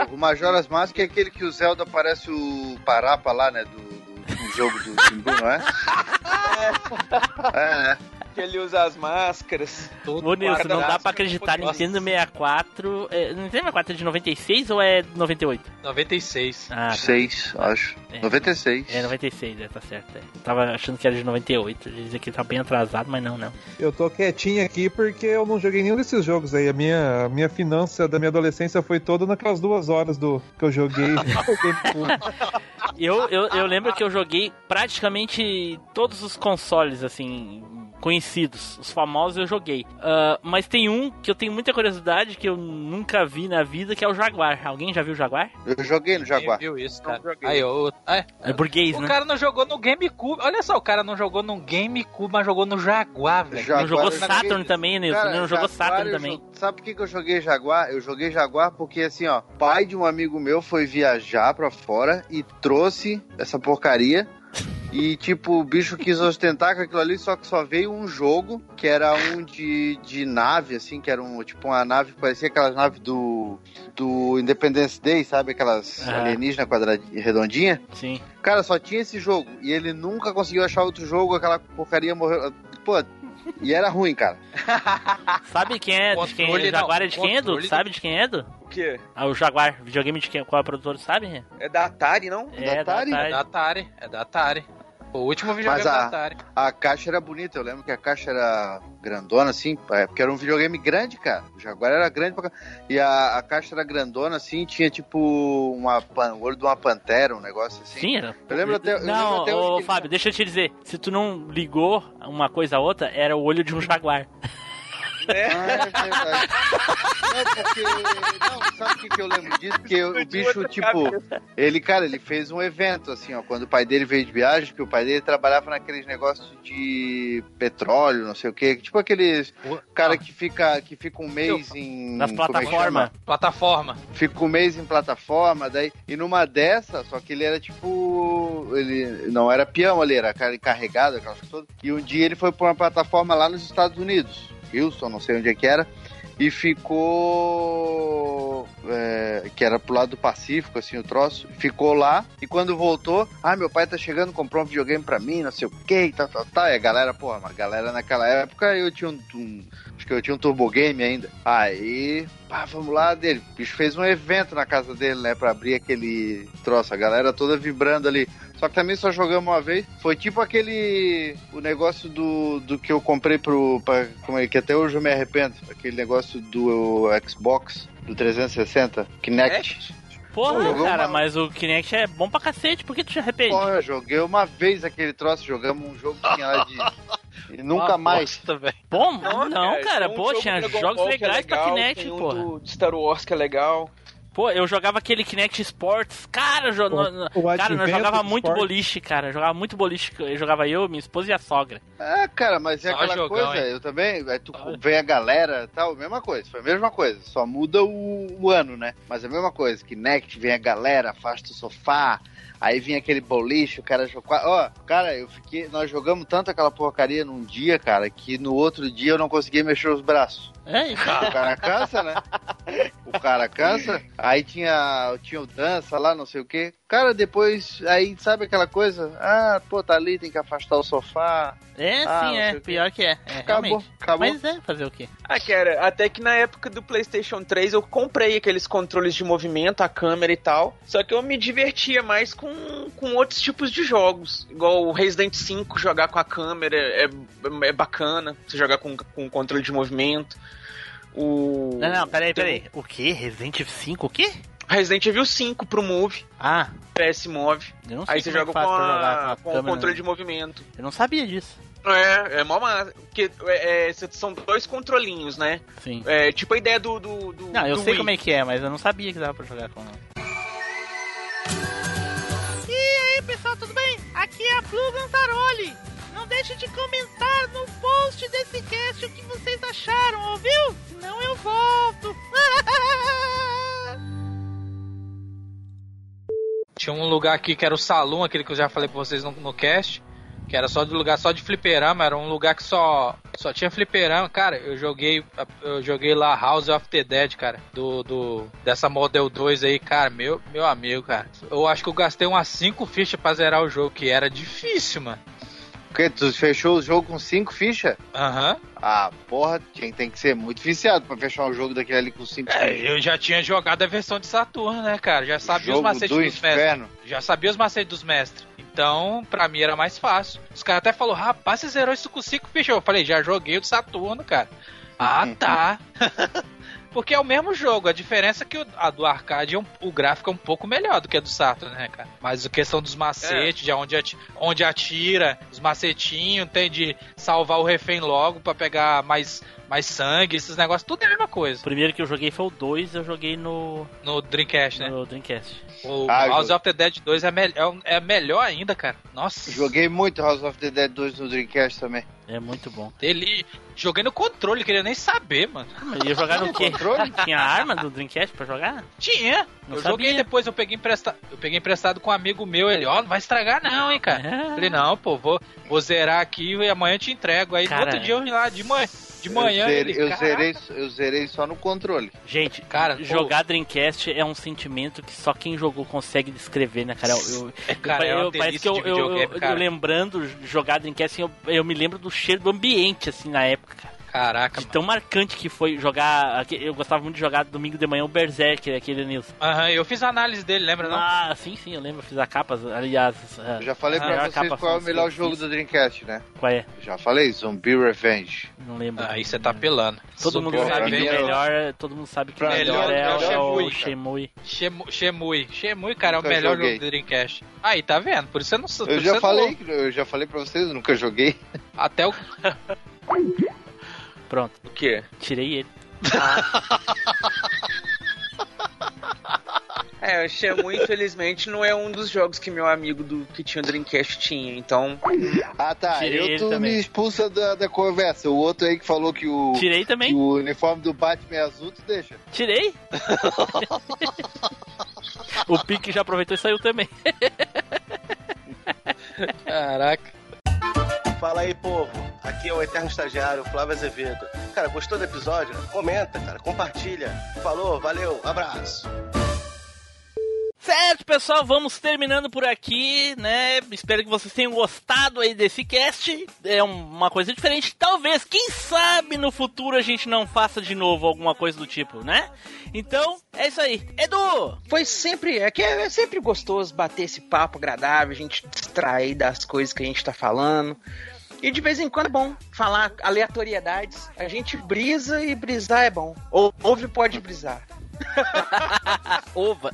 O, o Majora's Mask é aquele que o Zelda parece o Parapa lá, né? Do, do jogo do Timbu, não é? É, né? Que ele usa as máscaras. Ô Nilson, não dá pra acreditar, Nintendo 64. É, Nintendo 64 é de 96 ou é 98? 96. Ah, tá. 6, acho. É. 96. É 96, é, tá certo. É. Tava achando que era de 98. Dizia que tá bem atrasado, mas não, não. Eu tô quietinho aqui porque eu não joguei nenhum desses jogos aí. A minha, a minha finança da minha adolescência foi toda naquelas duas horas do que eu joguei. Eu, eu, eu lembro que eu joguei praticamente todos os consoles, assim, conhecidos. Os famosos eu joguei. Ah, mas tem um que eu tenho muita curiosidade que eu nunca vi na vida, que é o Jaguar. Alguém já viu o Jaguar? Eu joguei no Jaguar. Quem viu isso, cara? Aí, eu, é, É burguês, o né? cara não jogou no GameCube. Olha só, o cara não jogou no GameCube, mas jogou no Jaguar, velho. Jaguar, não jogou Saturn também, Nilson? Cara, não jogou Jaguar, Saturn também. jo- Sabe por que, que eu joguei Jaguar? Eu joguei Jaguar porque, assim, ó, pai de um amigo meu foi viajar pra fora e trouxe essa porcaria. E, tipo, o bicho quis ostentar com aquilo ali, só que só veio um jogo, que era um de, de nave, assim, que era um, tipo, uma nave que parecia aquelas naves do, do Independence Day, sabe? Aquelas Aham. alienígenas quadradinhas, redondinha. Sim. Cara, só tinha esse jogo. E ele nunca conseguiu achar outro jogo, aquela porcaria morreu. Pô, e era ruim, cara. Sabe quem é? De quem é? Controle O Jaguar é de quem, Edu? controle Sabe de quem é, Edu? O quê? Ah, o Jaguar, videogame de quem? Qual é o produtor, sabe? É da Atari, não? É, da Atari? É Atari. da Atari, é da Atari. O último videogame Mas da a- Atari. A caixa era bonita, eu lembro que a caixa era grandona, assim, é, porque era um videogame grande, cara. O Jaguar era grande pra cá. E a, a caixa era grandona, assim, tinha tipo uma, pan- o olho de uma pantera, um negócio assim. Sim, era. Eu lembro até- eu não, lembro até ô, Fábio, deixa eu te dizer. Se tu não ligou uma coisa a outra, era o olho de um jaguar. Ah, é verdade. Não, porque. Não, sabe o que, que eu lembro disso? Porque o bicho, tipo, ele, cara, ele fez um evento, assim, ó, quando o pai dele veio de viagem, que o pai dele trabalhava naqueles negócios de petróleo, não sei o quê. Tipo aqueles cara que fica, que fica um mês em. Nas é que plataformas. chama? Plataforma. Fica um mês em plataforma, daí. E numa dessa, só que ele era tipo. Ele não era peão ali, era cara encarregado, aquelas coisas todas. E um dia ele foi pra uma plataforma lá nos Estados Unidos. Houston, não sei onde é que era. E ficou. é, que era pro lado do Pacífico, assim, o troço. Ficou lá. E quando voltou, ah, meu pai tá chegando, comprou um videogame pra mim, não sei o que, tal, tal, tal. E a galera, porra, mas a galera naquela época eu tinha um. um- acho que eu tinha um Turbo Game ainda. Aí, pá, vamos lá dele. O bicho fez um evento na casa dele, né, pra abrir aquele troço. A galera toda vibrando ali. Só que também só jogamos uma vez. Foi tipo aquele. O negócio do, do que eu comprei pro. Pra, como é que até hoje eu me arrependo. Aquele negócio do Xbox, do 360, Kinect. Porra, Pô, jogou cara, uma- mas o Kinect é bom pra cacete, por que tu te arrepende? Porra, eu joguei uma vez aquele troço, jogamos um jogo que tinha lá de. E nunca Uma mais. bosta. Bom, não, cara, tem um pô, tinha jogos é legais pra Kinect, tem um porra. do de Star Wars que é legal. Pô, eu jogava aquele Kinect Sports, cara, jo- O- no- no- o cara, nós jogava muito Sports. boliche, cara, jogava muito boliche, eu jogava eu, minha esposa e a sogra. É, cara, mas é Só aquela jogão, coisa, hein? eu também, aí tu vem a galera e tal, mesma coisa, foi a mesma coisa, só muda o, o ano, né? Mas é a mesma coisa, Kinect, vem a galera, afasta o sofá, aí vinha aquele boliche, o cara jogou. Ó, cara, eu fiquei. Nós jogamos tanto aquela porcaria num dia, cara, que no outro dia eu não conseguia mexer os braços. É isso. O cara cansa, né? O cara cansa. Aí tinha, tinha o dança lá, não sei o quê. Cara, depois, aí sabe aquela coisa? Ah, pô, tá ali, tem que afastar o sofá. É, Ah, sim, é, pior que é, é Acabou, realmente. acabou. Mas é, fazer o quê? Ah, cara, até que na época do PlayStation 3 eu comprei aqueles controles de movimento, a câmera e tal. Só que eu me divertia mais com, com outros tipos de jogos. Igual o Resident 5, jogar com a câmera é, é bacana. Você jogar com, com controle de movimento. O. Não, não, peraí, peraí. O quê? Resident Evil 5, o quê? Resident Evil 5 pro Move, Ah, PS Move. eu não sei Aí você é joga que com, pra jogar a, com a com o controle de movimento. Eu não sabia disso. É, é mó massa. Porque é, é, são dois controlinhos, né? Sim. É tipo a ideia do. do, do Não, eu do sei Wii. como é que é, mas eu não sabia que dava pra jogar com. E aí, pessoal, tudo bem? Aqui é a Flu Gantaroli. Não deixe de comentar no post desse cast o que vocês acharam, ouviu? Senão eu volto. Tinha um lugar aqui que era o salão, aquele que eu já falei pra vocês no, no cast. Que era só de lugar só de fliperama, era um lugar que só só tinha fliperama, cara. Eu joguei eu joguei lá House of the Dead, cara, do, do dessa Model 2 aí, cara, meu meu amigo, cara. Eu acho que eu gastei umas 5 fichas pra zerar o jogo, que era difícil, mano. Porque tu fechou o jogo com cinco fichas? Aham. Ah, porra, quem tem que ser muito viciado pra fechar um jogo daquele ali com cinco É, fichas. eu já tinha jogado a versão de Saturno, né, cara? Já sabia os macetes do dos inferno. mestres. Já sabia os macetes dos mestres. Então, pra mim era mais fácil. Os caras até falaram, rapaz, você zerou isso com 5 fichas. Eu falei, já joguei o do Saturno, cara. Ah, tá. Porque é o mesmo jogo, a diferença é que o, a do arcade, é um- o gráfico é um pouco melhor do que a do Saturn, né, cara? Mas a questão dos macetes, de onde, ati- onde atira, os macetinhos, tem de salvar o refém logo pra pegar mais, mais sangue, esses negócios, tudo é a mesma coisa. O primeiro que eu joguei foi o 2, eu joguei no, No Dreamcast, né? no Dreamcast. O Ah, House of the Dead 2 é, mel- é é melhor ainda, cara. Nossa. Joguei muito House of the Dead 2 no Dreamcast também. É muito bom. Ele. Joguei no controle, queria nem saber, mano. Mas ia jogar no quê? Tinha arma do Dreamcast pra jogar? Tinha. Não eu sabia. joguei depois, eu peguei emprestado. Eu peguei emprestado com um amigo meu, ele, ó, não vai estragar não, hein, cara. É. Falei, não, pô, vou, vou zerar aqui e amanhã eu te entrego. Aí Cara. no outro dia eu vim lá de manhã. De manhã eu, zerei, ele. eu, zerei, eu zerei só no controle. Gente, Cara, jogar Dreamcast é um sentimento que só quem jogou consegue descrever, né, cara? Eu, eu- É, cara, eu- é eu- parece que eu, eu, lembrando de jogar Dreamcast, assim, eu, eu me lembro do cheiro do ambiente, assim, na época, cara. Caraca, De tão marcante que foi jogar. Eu gostava muito de jogar domingo de manhã o Berserker, aquele Nilson. Aham, eu fiz a análise dele, lembra não? Ah, sim, sim, eu lembro, eu fiz a capa, aliás. Eu já falei pra vocês qual é o melhor eu jogo fiz. do Dreamcast, né? Qual é? Já falei, Zombie Revenge. Não lembro. Aí você tá pelando. Todo mundo Porra, sabe que o é melhor, todo mundo sabe que o pra melhor é é, o é o Shemui, Shemui. Shemu- Shemui. Shemui, cara, é o melhor joguei. jogo do Dreamcast. Aí, tá vendo? Por isso você não por Eu já falei, eu já falei pra vocês, eu nunca joguei. não- Até o. Pronto, O quê? tirei ele. É, o Shenmue, infelizmente, não é um dos jogos que meu amigo do que tinha o Dreamcast tinha, então... Ah tá, Tirei eu ele tu também. me expulsa da, da conversa. O outro aí que falou que o, Tirei que também. o uniforme do Batman é azul, tu deixa. Tirei. o Pique já aproveitou e saiu também. Caraca. Fala aí, povo. Aqui é o Eterno Estagiário, Flávio Azevedo. Cara, gostou do episódio? Comenta, cara, compartilha. Falou, valeu, abraço. Certo, pessoal, vamos terminando por aqui, né? Espero que vocês tenham gostado aí desse cast. É um- uma coisa diferente. Talvez, quem sabe no futuro a gente não faça de novo alguma coisa do tipo, né? Então, é isso aí. Edu! Foi sempre, é que é sempre gostoso bater esse papo agradável, a gente distrair das coisas que a gente tá falando. E de vez em quando é bom falar aleatoriedades. A gente brisa e brisar é bom. Ou ouve pode brisar. Ova!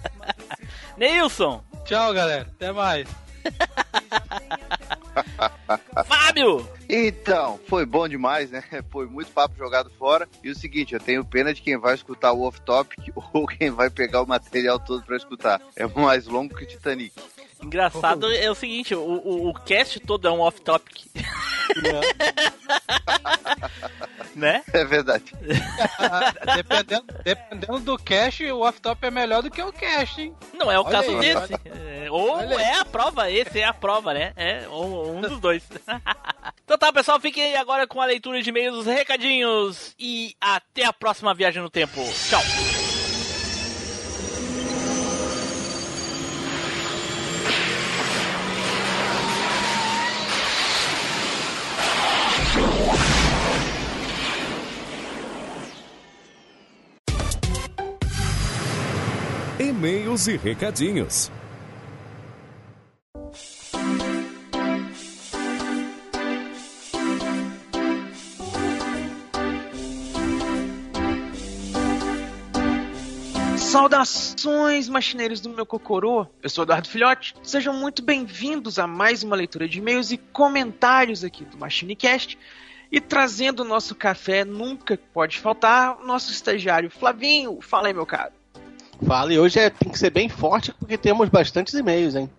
Neilson! Tchau, galera. Até mais. Fábio! Então, foi bom demais, né? Foi muito papo jogado fora. E o seguinte, eu tenho pena de quem vai escutar o off-topic ou quem vai pegar o material todo pra escutar. É mais longo que o Titanic. Engraçado é o seguinte, o, o, o cast todo é um off-topic. Né? É verdade. dependendo, dependendo do cache, o off-top é melhor do que o cache, hein? Não é o Olha caso aí, desse. olha. É, ou Olha aí. é a prova, esse é a prova, né? É um, um dos dois. então tá, pessoal, fiquem aí agora com a leitura de e-mails, recadinhos e até a próxima viagem no tempo. Tchau! E-mails e recadinhos. Saudações, machineiros do meu cocorô. Eu sou Eduardo Filhote. Sejam muito bem-vindos a mais uma leitura de e-mails e comentários aqui do MachineCast. E trazendo o nosso café, nunca pode faltar, nosso estagiário Flavinho. Fala aí, meu caro. Fala, e hoje é, tem que ser bem forte porque temos bastantes e-mails, hein?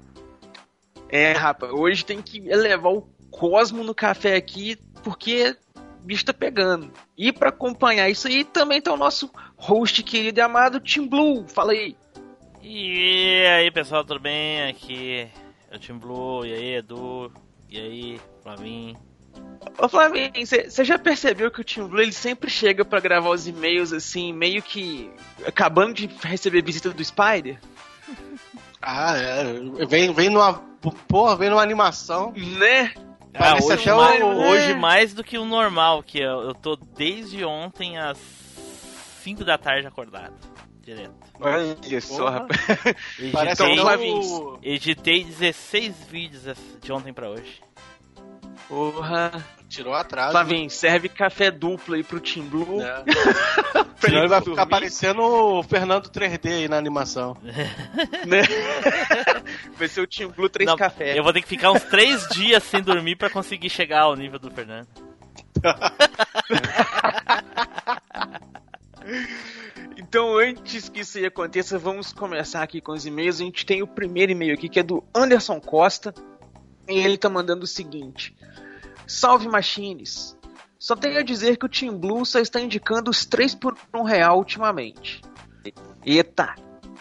É, rapaz, hoje tem que elevar o Cosmo no café aqui, porque o bicho tá pegando. E para acompanhar isso aí, também tá o nosso host querido e amado Tim Blue. Fala aí. E aí, pessoal, tudo bem? Aqui é o Tim Blue, e aí, Edu, e aí, Flavinho. Ô Flavinho, você já percebeu que o Tim Blue ele sempre chega para gravar os e-mails assim, meio que acabando de receber visita do Spider? Ah, é. Vem, vem numa. Porra, vem numa animação. Né? Ah, Parece hoje, até mais, o- hoje mais do que o normal, que eu, eu tô desde ontem às 5 da tarde acordado. Direto. Olha só, rapaz. Parece Editei, até o- editei 16 vídeos de ontem pra hoje. Porra. Tirou atraso. Flavinho, serve café duplo aí pro Tim Blue. É. Senão ele vai dormir. ficar parecendo o Fernando 3D aí na animação. Né? Vai ser o Tim Blue 3 Não, café. Eu vou ter que ficar uns 3 dias sem dormir pra conseguir chegar ao nível do Fernando. Então, antes que isso aí aconteça, vamos começar aqui com os e-mails. A gente tem o primeiro e-mail aqui, que é do Anderson Costa. E ele tá mandando o seguinte: Salve Machines! Só tenho a dizer que o Team Blue só está indicando os 3 por 1 real ultimamente. Eita!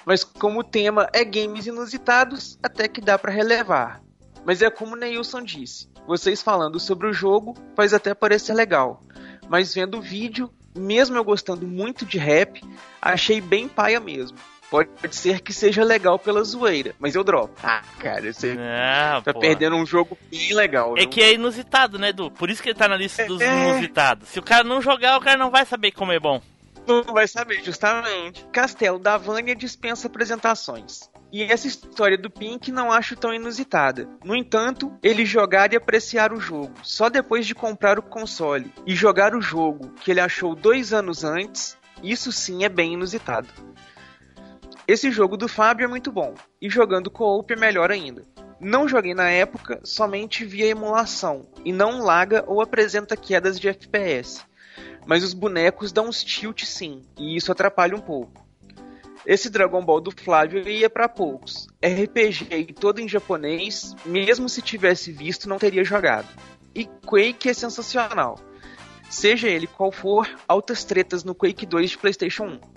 Mas como o tema é games inusitados, até que dá pra relevar. Mas é como Neilson disse: vocês falando sobre o jogo faz até parecer legal. Mas vendo o vídeo, mesmo eu gostando muito de rap, achei bem paia mesmo. Pode ser que seja legal pela zoeira, mas eu dropo. Ah, cara, você Ah, tá pô. perdendo um jogo bem legal. É viu? que é inusitado, né, Edu? Por isso que ele tá na lista dos É. inusitados. Se o cara não jogar, o cara não vai saber como é bom. Não vai saber, justamente. Castelo da Vânia dispensa apresentações. E essa história do Pink não acho tão inusitada. No entanto, ele jogar e apreciar o jogo só depois de comprar o console e jogar o jogo que ele achou dois anos antes, isso sim é bem inusitado. Esse jogo do Fábio é muito bom, e jogando co-op é melhor ainda. Não joguei na época, somente via emulação, e não laga ou apresenta quedas de FPS. Mas os bonecos dão uns tilt sim, e isso atrapalha um pouco. Esse Dragon Ball do Flávio ia para poucos. RPG e todo em japonês, mesmo se tivesse visto, não teria jogado. E Quake é sensacional. Seja ele qual for, altas tretas no Quake 2 de PlayStation 1.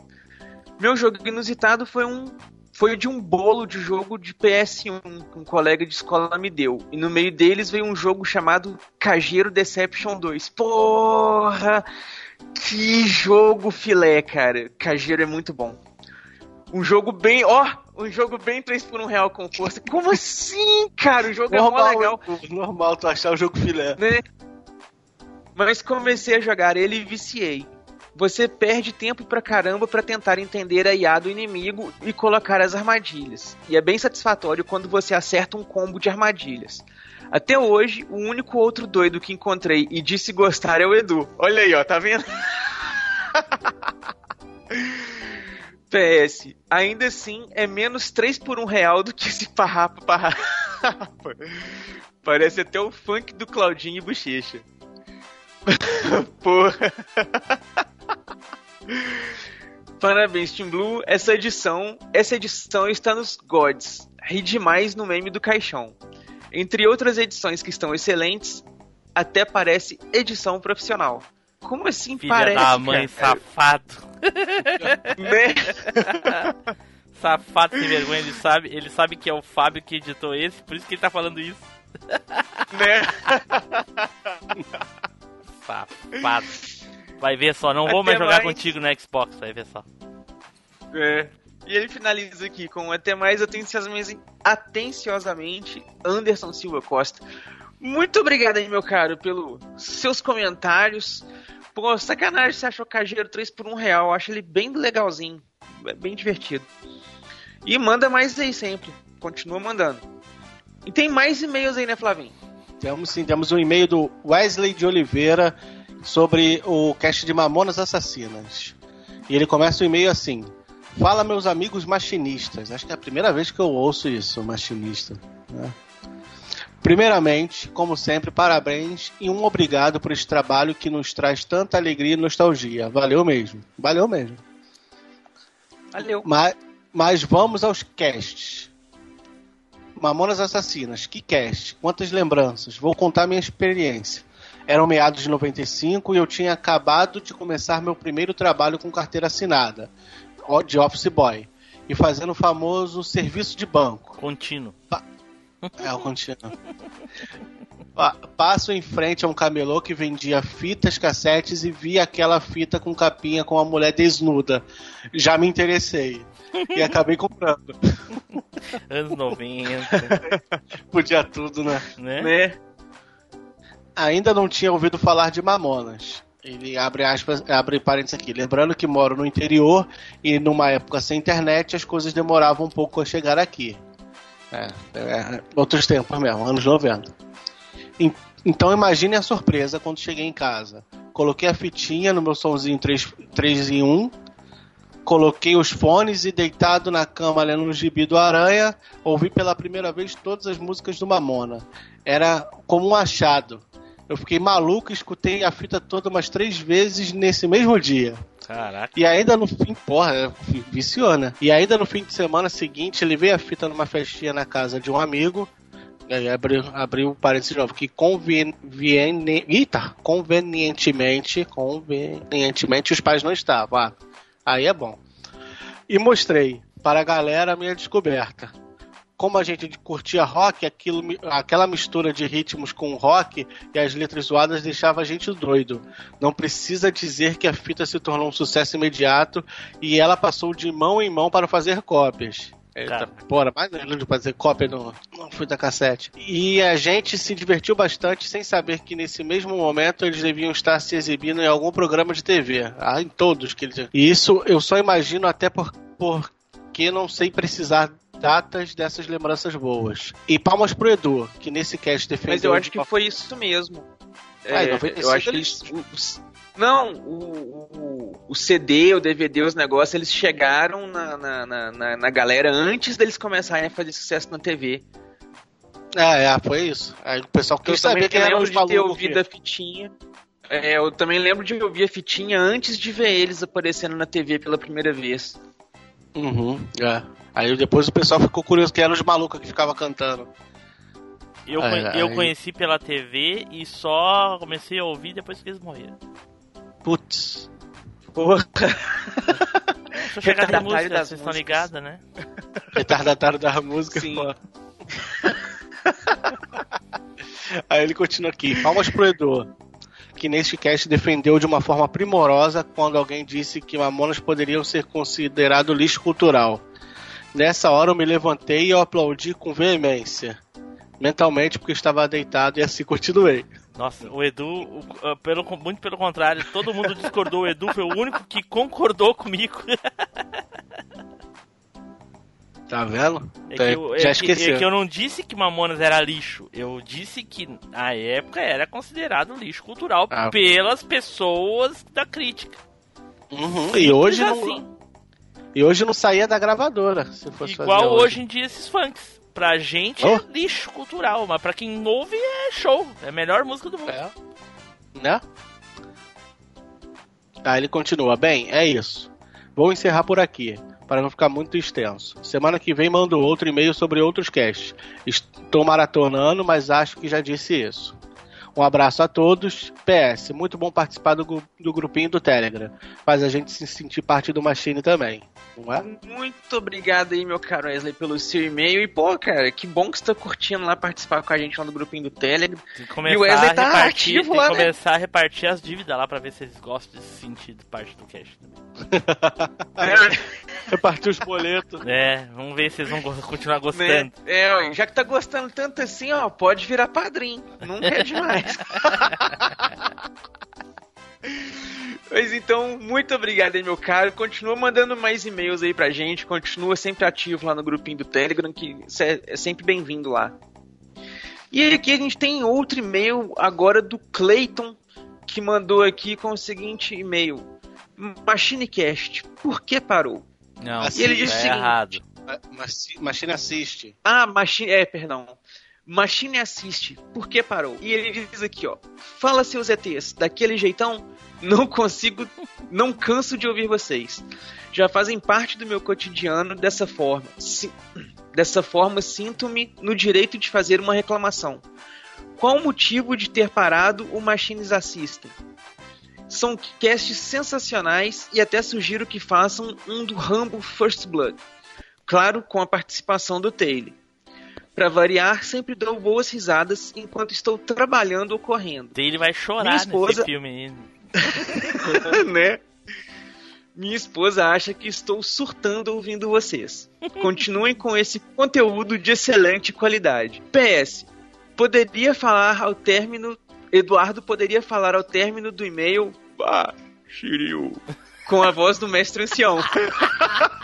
Meu jogo inusitado foi um foi de um bolo de jogo de PS1 que um colega de escola me deu. E no meio deles veio um jogo chamado Cageiro Deception 2. Porra! Que jogo filé, cara. Cageiro é muito bom. Um jogo bem, ó, um jogo bem 3 por 1 real com força. Como assim, cara? O jogo é mó Normal, legal. normal tu achar o jogo filé. né? Mas comecei a jogar ele e viciei. Você perde tempo pra caramba pra tentar entender a IA do inimigo e colocar as armadilhas. E é bem satisfatório quando você acerta um combo de armadilhas. Até hoje, o único outro doido que encontrei e disse gostar é o Edu. Olha aí, ó, tá vendo? PS, ainda assim é menos 3 por 1 real do que esse parrapa parrapa. Parece até o funk do Claudinho e Bochecha. Porra. Parabéns, Team Blue. Essa edição, essa edição está nos gods. Ri demais no meme do caixão. Entre outras edições que estão excelentes, até parece edição profissional. Como assim Filha parece? da mãe, cara? safado. Né? safado sem vergonha, ele sabe, ele sabe que é o Fábio que editou esse, por isso que ele tá falando isso. Né? Safado. Vai ver só, não vou mais jogar mais. contigo no Xbox, vai ver só. É. E ele finaliza aqui com até mais atenciosamente, atenciosamente Anderson Silva Costa. Muito obrigado aí, meu caro, pelos seus comentários. Pô, sacanagem você achou Cageiro 3 por 1 real. Eu acho ele bem legalzinho. É bem divertido. E manda mais aí sempre. Continua mandando. E tem mais e-mails aí, né, Flavinho? Temos sim, temos um e-mail do Wesley de Oliveira sobre o cast de Mamonas Assassinas. E ele começa o e-mail assim: Fala, meus amigos machinistas. Acho que é a primeira vez que eu ouço isso, machinista. né? Primeiramente, como sempre, parabéns e um obrigado por esse trabalho que nos traz tanta alegria e nostalgia. Valeu mesmo. Valeu mesmo. Valeu. Mas, mas vamos aos casts. Mamonas Assassinas, que cast, quantas lembranças, vou contar minha experiência. Eram meados de 95 e eu tinha acabado de começar meu primeiro trabalho com carteira assinada, ó, de office boy, e fazendo o famoso serviço de banco. Contínuo. É, o contínuo. Pa- Passo em frente a um camelô que vendia fitas, cassetes e vi aquela fita com capinha com a mulher desnuda. Já me interessei. E acabei comprando. Anos 90. Podia tudo, né? né? Né? Ainda não tinha ouvido falar de Mamonas. Ele abre aspas, abre parênteses aqui. Lembrando que moro no interior e numa época sem internet as coisas demoravam um pouco a chegar aqui. É, é, outros tempos mesmo, anos 90. En- Então imagine a surpresa quando cheguei em casa. Coloquei a fitinha no meu somzinho 3, 3 em 1, coloquei os fones e deitado na cama lendo o gibi do Aranha, ouvi pela primeira vez todas as músicas do Mamona. Era como um achado. Eu fiquei maluco escutei a fita toda umas três vezes nesse mesmo dia. Caraca. E ainda no fim, porra, viciou, né? E ainda no fim de semana seguinte, levei a fita numa festinha na casa de um amigo. Aí abriu, abriu o parênteses de novo, que convien, viene- eita, convenientemente, convenientemente os pais não estavam. Ah, aí é bom. E mostrei para a galera a minha descoberta. Como a gente curtia rock, aquilo, aquela mistura de ritmos com rock e as letras zoadas deixava a gente doido. Não precisa dizer que a fita se tornou um sucesso imediato e ela passou de mão em mão para fazer cópias. Eita, porra, mais ainda de fazer cópia no, no fita cassete. E a gente se divertiu bastante sem saber que nesse mesmo momento eles deviam estar se exibindo em algum programa de TV. Ah, em todos que eles. E isso eu só imagino até por, porque não sei precisar datas dessas lembranças boas. E palmas pro Edu, que nesse cast defendeu. Mas eu acho que foi isso mesmo. Ah, em É, 95 eu acho que eles. Não, o, o, o CD, o DVD, os negócios, eles chegaram na, na, na, na- galera antes deles começarem a fazer sucesso na TV. É, é, foi isso. Aí o pessoal Eu quis saber quem eram lembro os de ter ouvido a fitinha. É, eu também lembro de ouvir a fitinha antes de ver eles aparecendo na TV pela primeira vez. Uhum, é. Aí depois o pessoal ficou curioso que eram os malucos que ficavam cantando. Eu, Aí- conhe- eu aí- conheci pela TV e só comecei a ouvir depois que eles morreram. Putz. Porra. Só chegar Retardatário música, vocês estão ligados, né? Retardatário da música. pô. Aí ele continua aqui. Palmas pro Edu. Que neste cast defendeu de uma forma primorosa quando alguém disse que Mamonas poderiam ser considerado lixo cultural. Nessa hora eu me levantei e eu aplaudi com veemência. Mentalmente, porque estava deitado e assim continuei. Nossa, o Edu, ah, pelo, muito pelo contrário, todo mundo discordou. O Edu foi o único que concordou comigo. Tá vendo? É que, eu, é Já que- esqueceu. é que eu não disse que Mamonas era lixo. Eu disse que na época era considerado lixo cultural Ah. pelas pessoas da crítica. Uhum, Simples E hoje não, assim. e hoje não saía da gravadora. Se fosse Igual fazer hoje em dia esses funks. Pra gente Oh. é lixo cultural, mas pra quem ouve é show. É a melhor música do mundo. né? Tá, ele continua. Bem, é isso. Vou encerrar por aqui, para não ficar muito extenso. Semana que vem mando outro e-mail sobre outros casts. Estou maratonando, mas acho que já disse isso. Um abraço a todos. PS, muito bom participar do, do grupinho do Telegram. Faz a gente se sentir parte do Machine também. Não é? Muito obrigado aí, meu caro Wesley, pelo seu e-mail. E, pô, cara, que bom que você tá curtindo lá participar com a gente lá no grupinho do Telegram. Tem que começar e o Wesley tá repartir, ativo tem lá, que né? começar a repartir as dívidas lá pra ver se eles gostam desse sentido parte do cast também. Repartir os boletos. É, vamos ver se eles vão continuar Né? gostando. É, ó, já que tá gostando tanto assim, ó, pode virar padrinho. Nunca é demais. Mas então, muito obrigado aí, meu caro. Continua mandando mais e-mails aí pra gente. Continua sempre ativo lá no grupinho do Telegram, que cê é sempre bem-vindo lá. E aqui a gente tem outro e-mail agora do Clayton, que mandou aqui com o seguinte e-mail: MachineCast, por que parou? Não, e ele disse o é seguinte: errado. Mas- Machine assiste. ah, Machine. É, perdão. Machine assiste. Por que parou? E ele diz aqui, ó. Fala, seus ETs. Daquele jeitão, não consigo. Não canso de ouvir vocês. Já fazem parte do meu cotidiano dessa forma. Dessa forma, sinto-me no direito de fazer uma reclamação. Qual o motivo de ter parado o Machines Assistem? São casts sensacionais e até sugiro que façam um do Rambo First Blood. Claro, com a participação do Taylor. Para variar, sempre dou boas risadas enquanto estou trabalhando ou correndo. Ele vai chorar Minha esposa- nesse filme né? Minha esposa acha que estou surtando ouvindo vocês. Continuem com esse conteúdo de excelente qualidade. PS. Poderia falar ao término. Eduardo poderia falar ao término do e-mail. Ah, Shiryu. Com a voz do mestre ancião.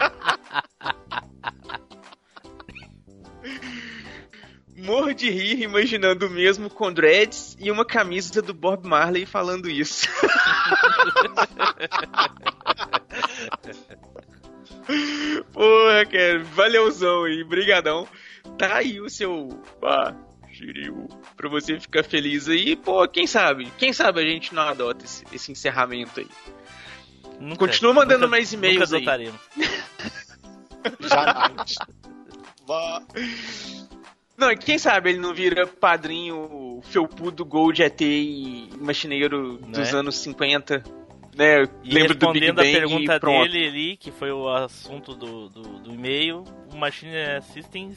Morro de rir imaginando o mesmo com dreads e uma camisa do Bob Marley falando isso. Porra, cara, valeuzão aí, brigadão. Tá aí o seu ah, Shiryu, pra você ficar feliz aí. Pô, quem sabe? Quem sabe a gente não adota esse, esse encerramento aí. Nunca- Continua mandando nunca- mais e-mails nunca aí. adotaremos. Jamais. Não, e quem sabe ele não vira padrinho felpudo Gold ET e machineiro dos Né? anos 50. Né? E Lembro respondendo a pergunta dele ali, que foi o assunto do, do, do e-mail, o Machine Systems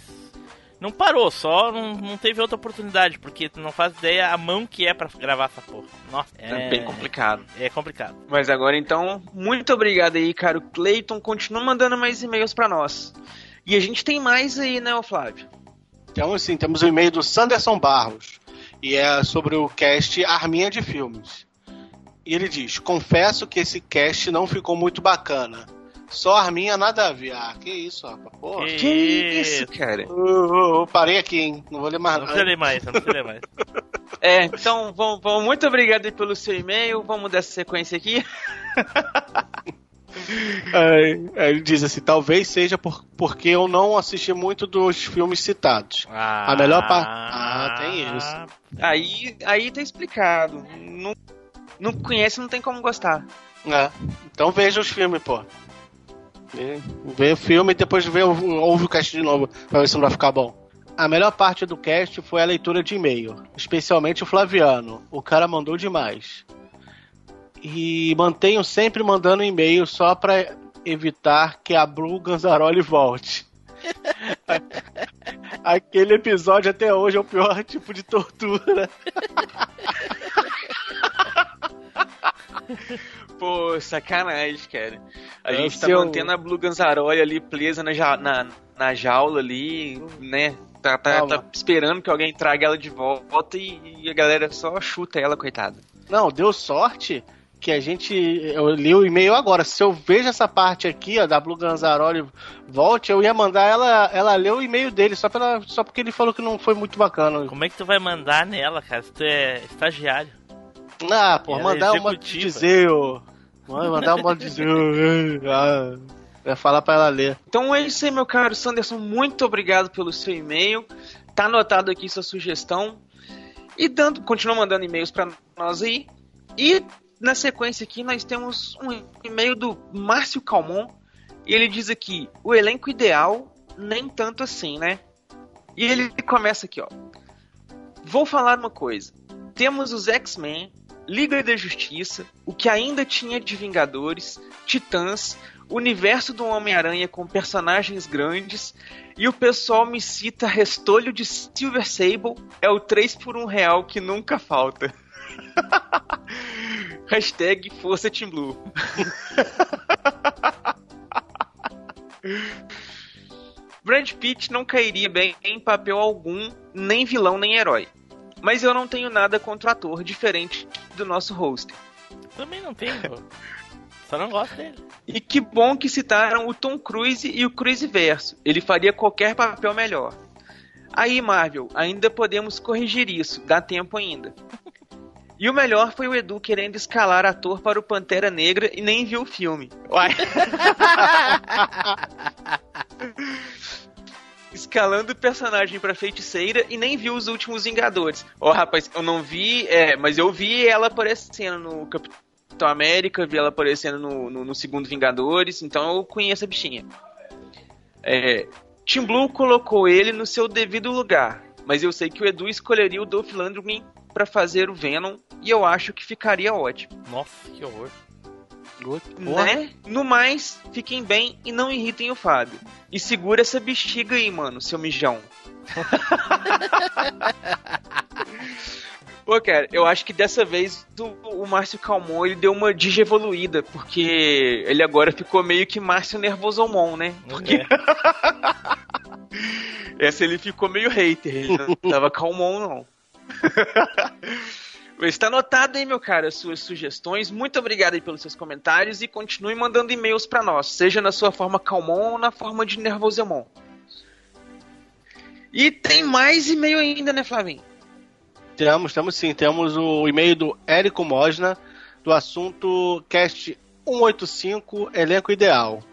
não parou, só não, não teve outra oportunidade, porque tu não faz ideia a mão que é pra gravar essa porra. Nossa, É bem complicado. É complicado. Mas agora então, muito obrigado aí, caro Clayton. Continua mandando mais e-mails pra nós. E a gente tem mais aí, né, Flávio? Então, assim, temos o e-mail do Sanderson Barros. E é sobre o cast Arminha de Filmes. E ele diz: Confesso que esse cast não ficou muito bacana. Só Arminha nada a ver. Ah, que isso, rapaz. Porra. Que Que isso, cara? Ô, ô, parei aqui, hein? Não vou ler mais Não precisa ler mais, não precisa ler mais. É, então, vamos, vamos- muito obrigado aí pelo seu e-mail. Vamos dessa sequência aqui. Aí, aí ele diz assim: talvez seja por, porque eu não assisti muito dos filmes citados. Ah, A melhor parte. Ah, tem isso. Aí, aí tá explicado. Não, não conhece, não tem como gostar. É. Então veja os filmes, pô. Vê, vê o filme e depois vê, ouve o cast de novo pra ver se não vai ficar bom. A melhor parte do cast foi a leitura de e-mail, especialmente o Flaviano. O cara mandou demais. E mantenho sempre mandando e-mail só pra evitar que a Blue Ganzaroli volte. Aquele episódio até hoje é o pior tipo de tortura. Pô, sacanagem, cara. A É, gente tá seu- mantendo a Blue Ganzaroli ali presa na, ja- na, na jaula ali, né? Tá, tá, tá esperando que alguém traga ela de volta e, e a galera só chuta ela, coitada. Não, deu sorte que a gente. Eu li o e-mail agora. Se eu vejo essa parte aqui, ó, da Blue Ganzaroli volte, eu ia mandar ela, ela ler o e-mail dele, só, pela, só porque ele falou que não foi muito bacana. Como é que tu vai mandar nela, cara? Se tu é estagiário. Ah, pô, é mandar um modo de dizer, ô. Manda- Mandar um modo de dizer, ah, ia falar pra ela ler. Então é isso aí, meu caro Sanderson. Muito obrigado pelo seu e-mail. Tá anotado aqui sua sugestão. E dando, continua mandando e-mails pra nós aí. E na sequência aqui nós temos um e-mail do Márcio Calmon. E ele diz aqui: o elenco ideal, nem tanto assim, né? E ele começa aqui, ó. Vou falar uma coisa. Temos os X-Men, Liga da Justiça, o que ainda tinha de Vingadores, Titãs, universo do Homem-Aranha com personagens grandes, e o pessoal me cita restolho de Silver Sable, é o 3 por 1 real que nunca falta. Hashtag Força Team Blue. Brad Pitt não cairia bem em papel algum, nem vilão nem herói. Mas eu não tenho nada contra o ator, diferente do nosso host. Também não pô. Só não gosto dele. E que bom que citaram o Tom Cruise e o Cruise Verso. Ele faria qualquer papel melhor. Aí, Marvel, ainda podemos corrigir isso, dá tempo ainda. E o melhor foi o Edu querendo escalar ator para o Pantera Negra e nem viu o filme. Uai. Escalando o personagem pra feiticeira e nem viu os últimos Vingadores. Ó, rapaz, eu não vi, é, mas eu vi ela aparecendo no Capitão América, vi ela aparecendo no, no, no segundo Vingadores, então eu conheço a bichinha. É, Team Blue colocou ele no seu devido lugar, mas eu sei que o Edu escolheria o Dolph Lundgren pra fazer o Venom e eu acho que ficaria ótimo. Nossa, que horror. Né? No mais, fiquem bem e não irritem o Fábio. E segura essa bexiga aí, mano, seu mijão. Pô, cara, eu acho que dessa vez o, o Márcio Calmon ele deu uma digievoluída, porque ele agora ficou meio que Márcio Nervosomon, né? Porque. Essa ele ficou meio hater, ele não tava Calmon, não. Mas está anotado aí, meu cara, as suas sugestões. Muito obrigado aí pelos seus comentários e continue mandando e-mails para nós, seja na sua forma Calmon ou na forma de Nervosemon. E tem mais e-mail ainda, né, Flavinho? Temos, temos sim. Temos o e-mail do Érico Mosna, do assunto Cast 185, Elenco Ideal.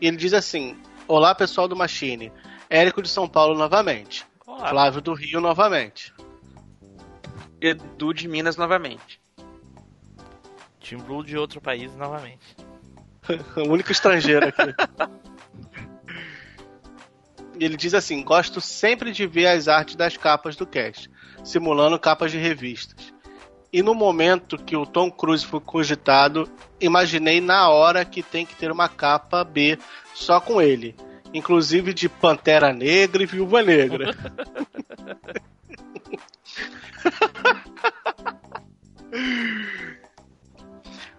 E ele diz assim: Olá, pessoal do Machine. Érico de São Paulo novamente. Olá. Flávio do Rio novamente. Edu de Minas novamente. Team Blue de outro país novamente. o único estrangeiro aqui. Ele diz assim: Gosto sempre de ver as artes das capas do cast, simulando capas de revistas. E no momento que o Tom Cruise foi cogitado, imaginei na hora que tem que ter uma capa B só com ele, inclusive de Pantera Negra e Viúva Negra.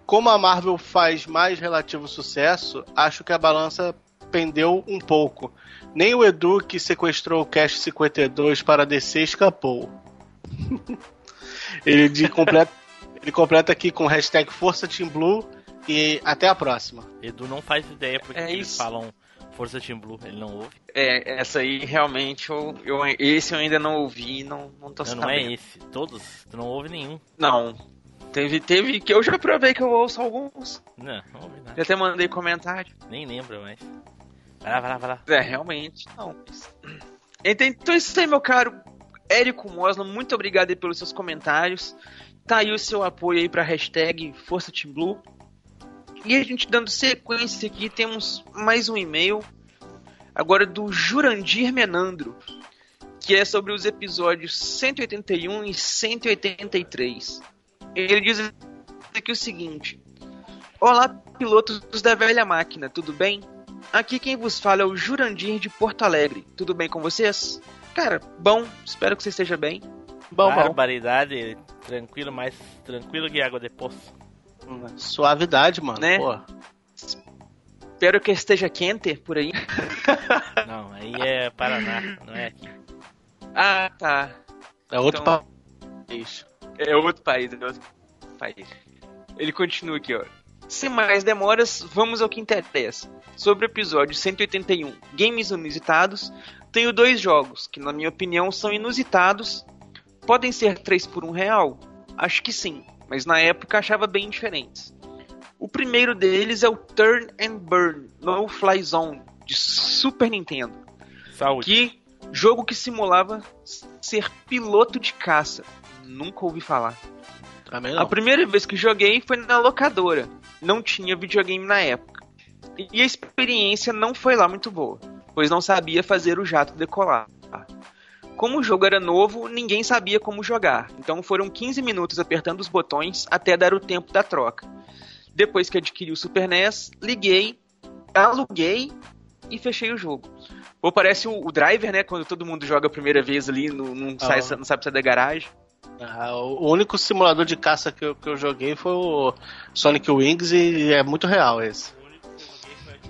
Como a Marvel faz mais relativo sucesso, acho que a balança pendeu um pouco. Nem o Edu que sequestrou o Cash 52 para DC escapou. ele, de completa, ele completa aqui com hashtag Força Team Blue e até a próxima. Edu não faz ideia porque É eles isso. falam Força Team Blue, ele não ouve. É, essa aí realmente eu, eu esse eu ainda não ouvi, não, não tô Não, sabendo. não é esse. Todos, tu não ouve nenhum. Não. Teve, teve que eu já provei que eu ouço alguns. Não, não ouve nada. Já até mandei comentário. Nem lembra mais. Vai lá, vai lá, vai lá. É, realmente, não. Então, então é isso aí, meu caro Érico Mosna, muito obrigado aí pelos seus comentários. Tá aí o seu apoio aí pra hashtag Força Team Blue. E a gente dando sequência aqui, temos mais um e-mail. Agora do Jurandir Menandro. Que é sobre os episódios 181 e 183. Ele diz aqui o seguinte: Olá, pilotos da velha máquina, tudo bem? Aqui quem vos fala é o Jurandir de Porto Alegre. Tudo bem com vocês? Cara, bom, espero que você esteja bem. Bom, bom. Barbaridade, tranquilo, mais tranquilo que água de poço. Suavidade, mano. Né? Pô. Espero que esteja quente por aí. Não, aí é Paraná, não é aqui. Ah, tá. É outro Então- país. É outro país, é outro país. Ele continua aqui, ó. Sem mais demoras, vamos ao que interessa. Sobre o episódio 181, Games Inusitados, tenho dois jogos que, na minha opinião, são inusitados. Podem ser 3 por 1 real? Acho que sim, mas na época achava bem diferentes. O primeiro deles é o Turn and Burn No Fly Zone, de Super Nintendo. Saúde. Que jogo que simulava ser piloto de caça. Nunca ouvi falar. Também A primeira vez que joguei foi na locadora. Não tinha videogame na época. E a experiência não foi lá muito boa, pois não sabia fazer o jato decolar. Como o jogo era novo, ninguém sabia como jogar, então foram 15 minutos apertando os botões até dar o tempo da troca. Depois que adquiri o Super NES, liguei, aluguei e fechei o jogo. Ou parece o, o Driver, né? Quando todo mundo joga a primeira vez ali, não, não, sai- Ah. não sabe sair da garagem. Ah, o o único simulador de caça que eu, que eu joguei foi o Sonic Wings e é muito real esse.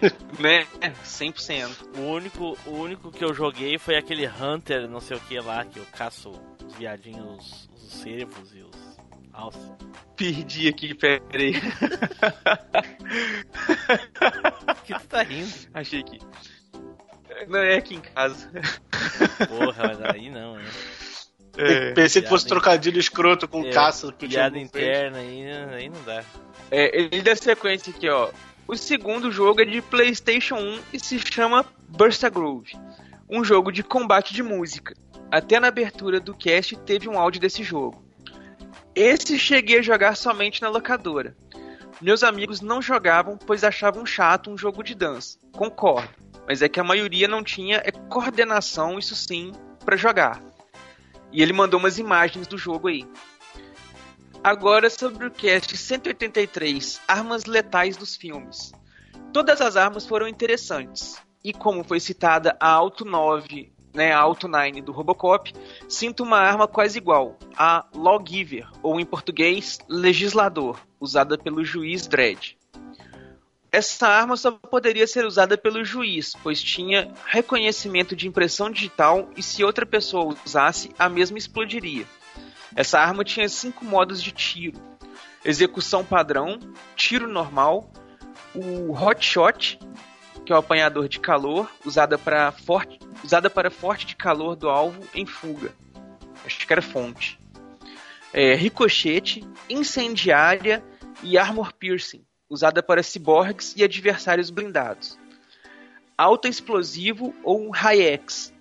Né? 100%. O único, o único que eu joguei foi aquele Hunter, não sei o que lá, que eu caço os viadinhos, os cervos e os alces. Perdi aqui, peraí. que tu tá rindo? Achei que. Não é aqui em casa. Porra, mas aí não, né? É, Pensei que fosse trocadilho escroto com É, caça que o piada fez. interna aí, aí não dá. É, ele dá sequência aqui, ó. O segundo jogo é de PlayStation 1 e se chama Bursta Groove, um jogo de combate de música. Até na abertura do cast teve um áudio desse jogo. Esse cheguei a jogar somente na locadora. Meus amigos não jogavam, pois achavam chato um jogo de dança. Concordo, mas é que a maioria não tinha é, coordenação, isso sim, para jogar. E ele mandou umas imagens do jogo aí. Agora sobre o cast 183, armas letais dos filmes. Todas as armas foram interessantes. E como foi citada a Auto 9, né, a Auto 9 do Robocop, sinto uma arma quase igual, a Lawgiver, ou em português, legislador, usada pelo juiz Dredd. Essa arma só poderia ser usada pelo juiz, pois tinha reconhecimento de impressão digital e se outra pessoa usasse, a mesma explodiria. Essa arma tinha cinco modos de tiro: execução padrão, tiro normal, o hot shot, que é o apanhador de calor, usada para forte, usada para forte de calor do alvo em fuga. Acho que era fonte. É, ricochete, incendiária e armor piercing, usada para ciborgues e adversários blindados. Alta explosivo ou high-X,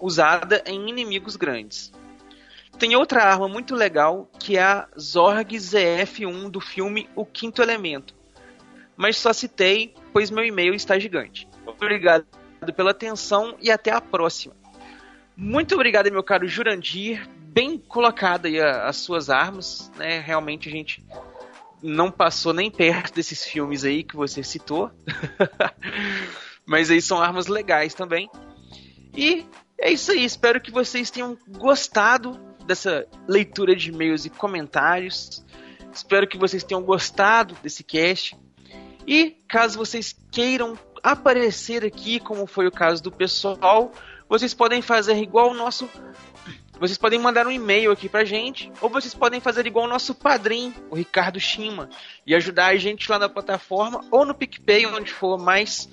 usada em inimigos grandes. Tem outra arma muito legal que é a Zorg ZF-1 do filme O Quinto Elemento. Mas só citei, pois meu e-mail está gigante. Obrigado pela atenção e até a próxima. Muito obrigado, meu caro Jurandir. Bem colocada aí as suas armas, né? Realmente a gente não passou nem perto desses filmes aí que você citou. Mas aí são armas legais também. E é isso aí. Espero que vocês tenham gostado dessa leitura de e-mails e comentários. Espero que vocês tenham gostado desse cast. E caso vocês queiram aparecer aqui, como foi o caso do pessoal, vocês podem fazer igual o nosso. Vocês podem mandar um e-mail aqui pra gente, ou vocês podem fazer igual o nosso padrinho, o Ricardo Shima, e ajudar a gente lá na plataforma ou no PicPay, onde for mais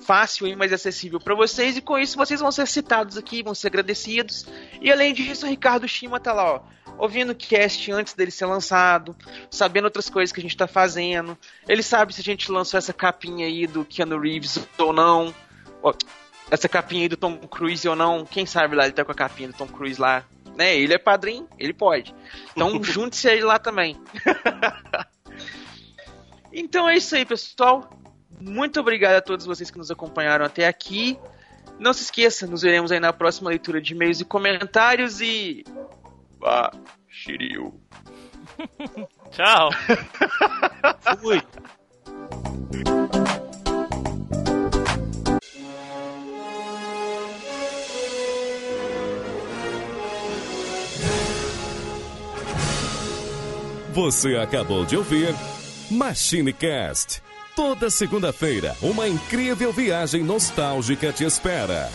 fácil e mais acessível para vocês e com isso vocês vão ser citados aqui, vão ser agradecidos. E além disso, o Ricardo Shima tá lá, ó, ouvindo o cast antes dele ser lançado, sabendo outras coisas que a gente tá fazendo. Ele sabe se a gente lançou essa capinha aí do Keanu Reeves ou não. Ó, essa capinha aí do Tom Cruise ou não. Quem sabe lá ele tá com a capinha do Tom Cruise lá. Né? Ele é padrinho, ele pode. Então junte-se aí lá também. então é isso aí, pessoal. Muito obrigado a todos vocês que nos acompanharam até aqui. Não se esqueça, nos veremos aí na próxima leitura de e-mails e comentários e. Ah, Shiryu. Tchau. Fui. Você acabou de ouvir MachineCast. Toda segunda-feira, uma incrível viagem nostálgica te espera.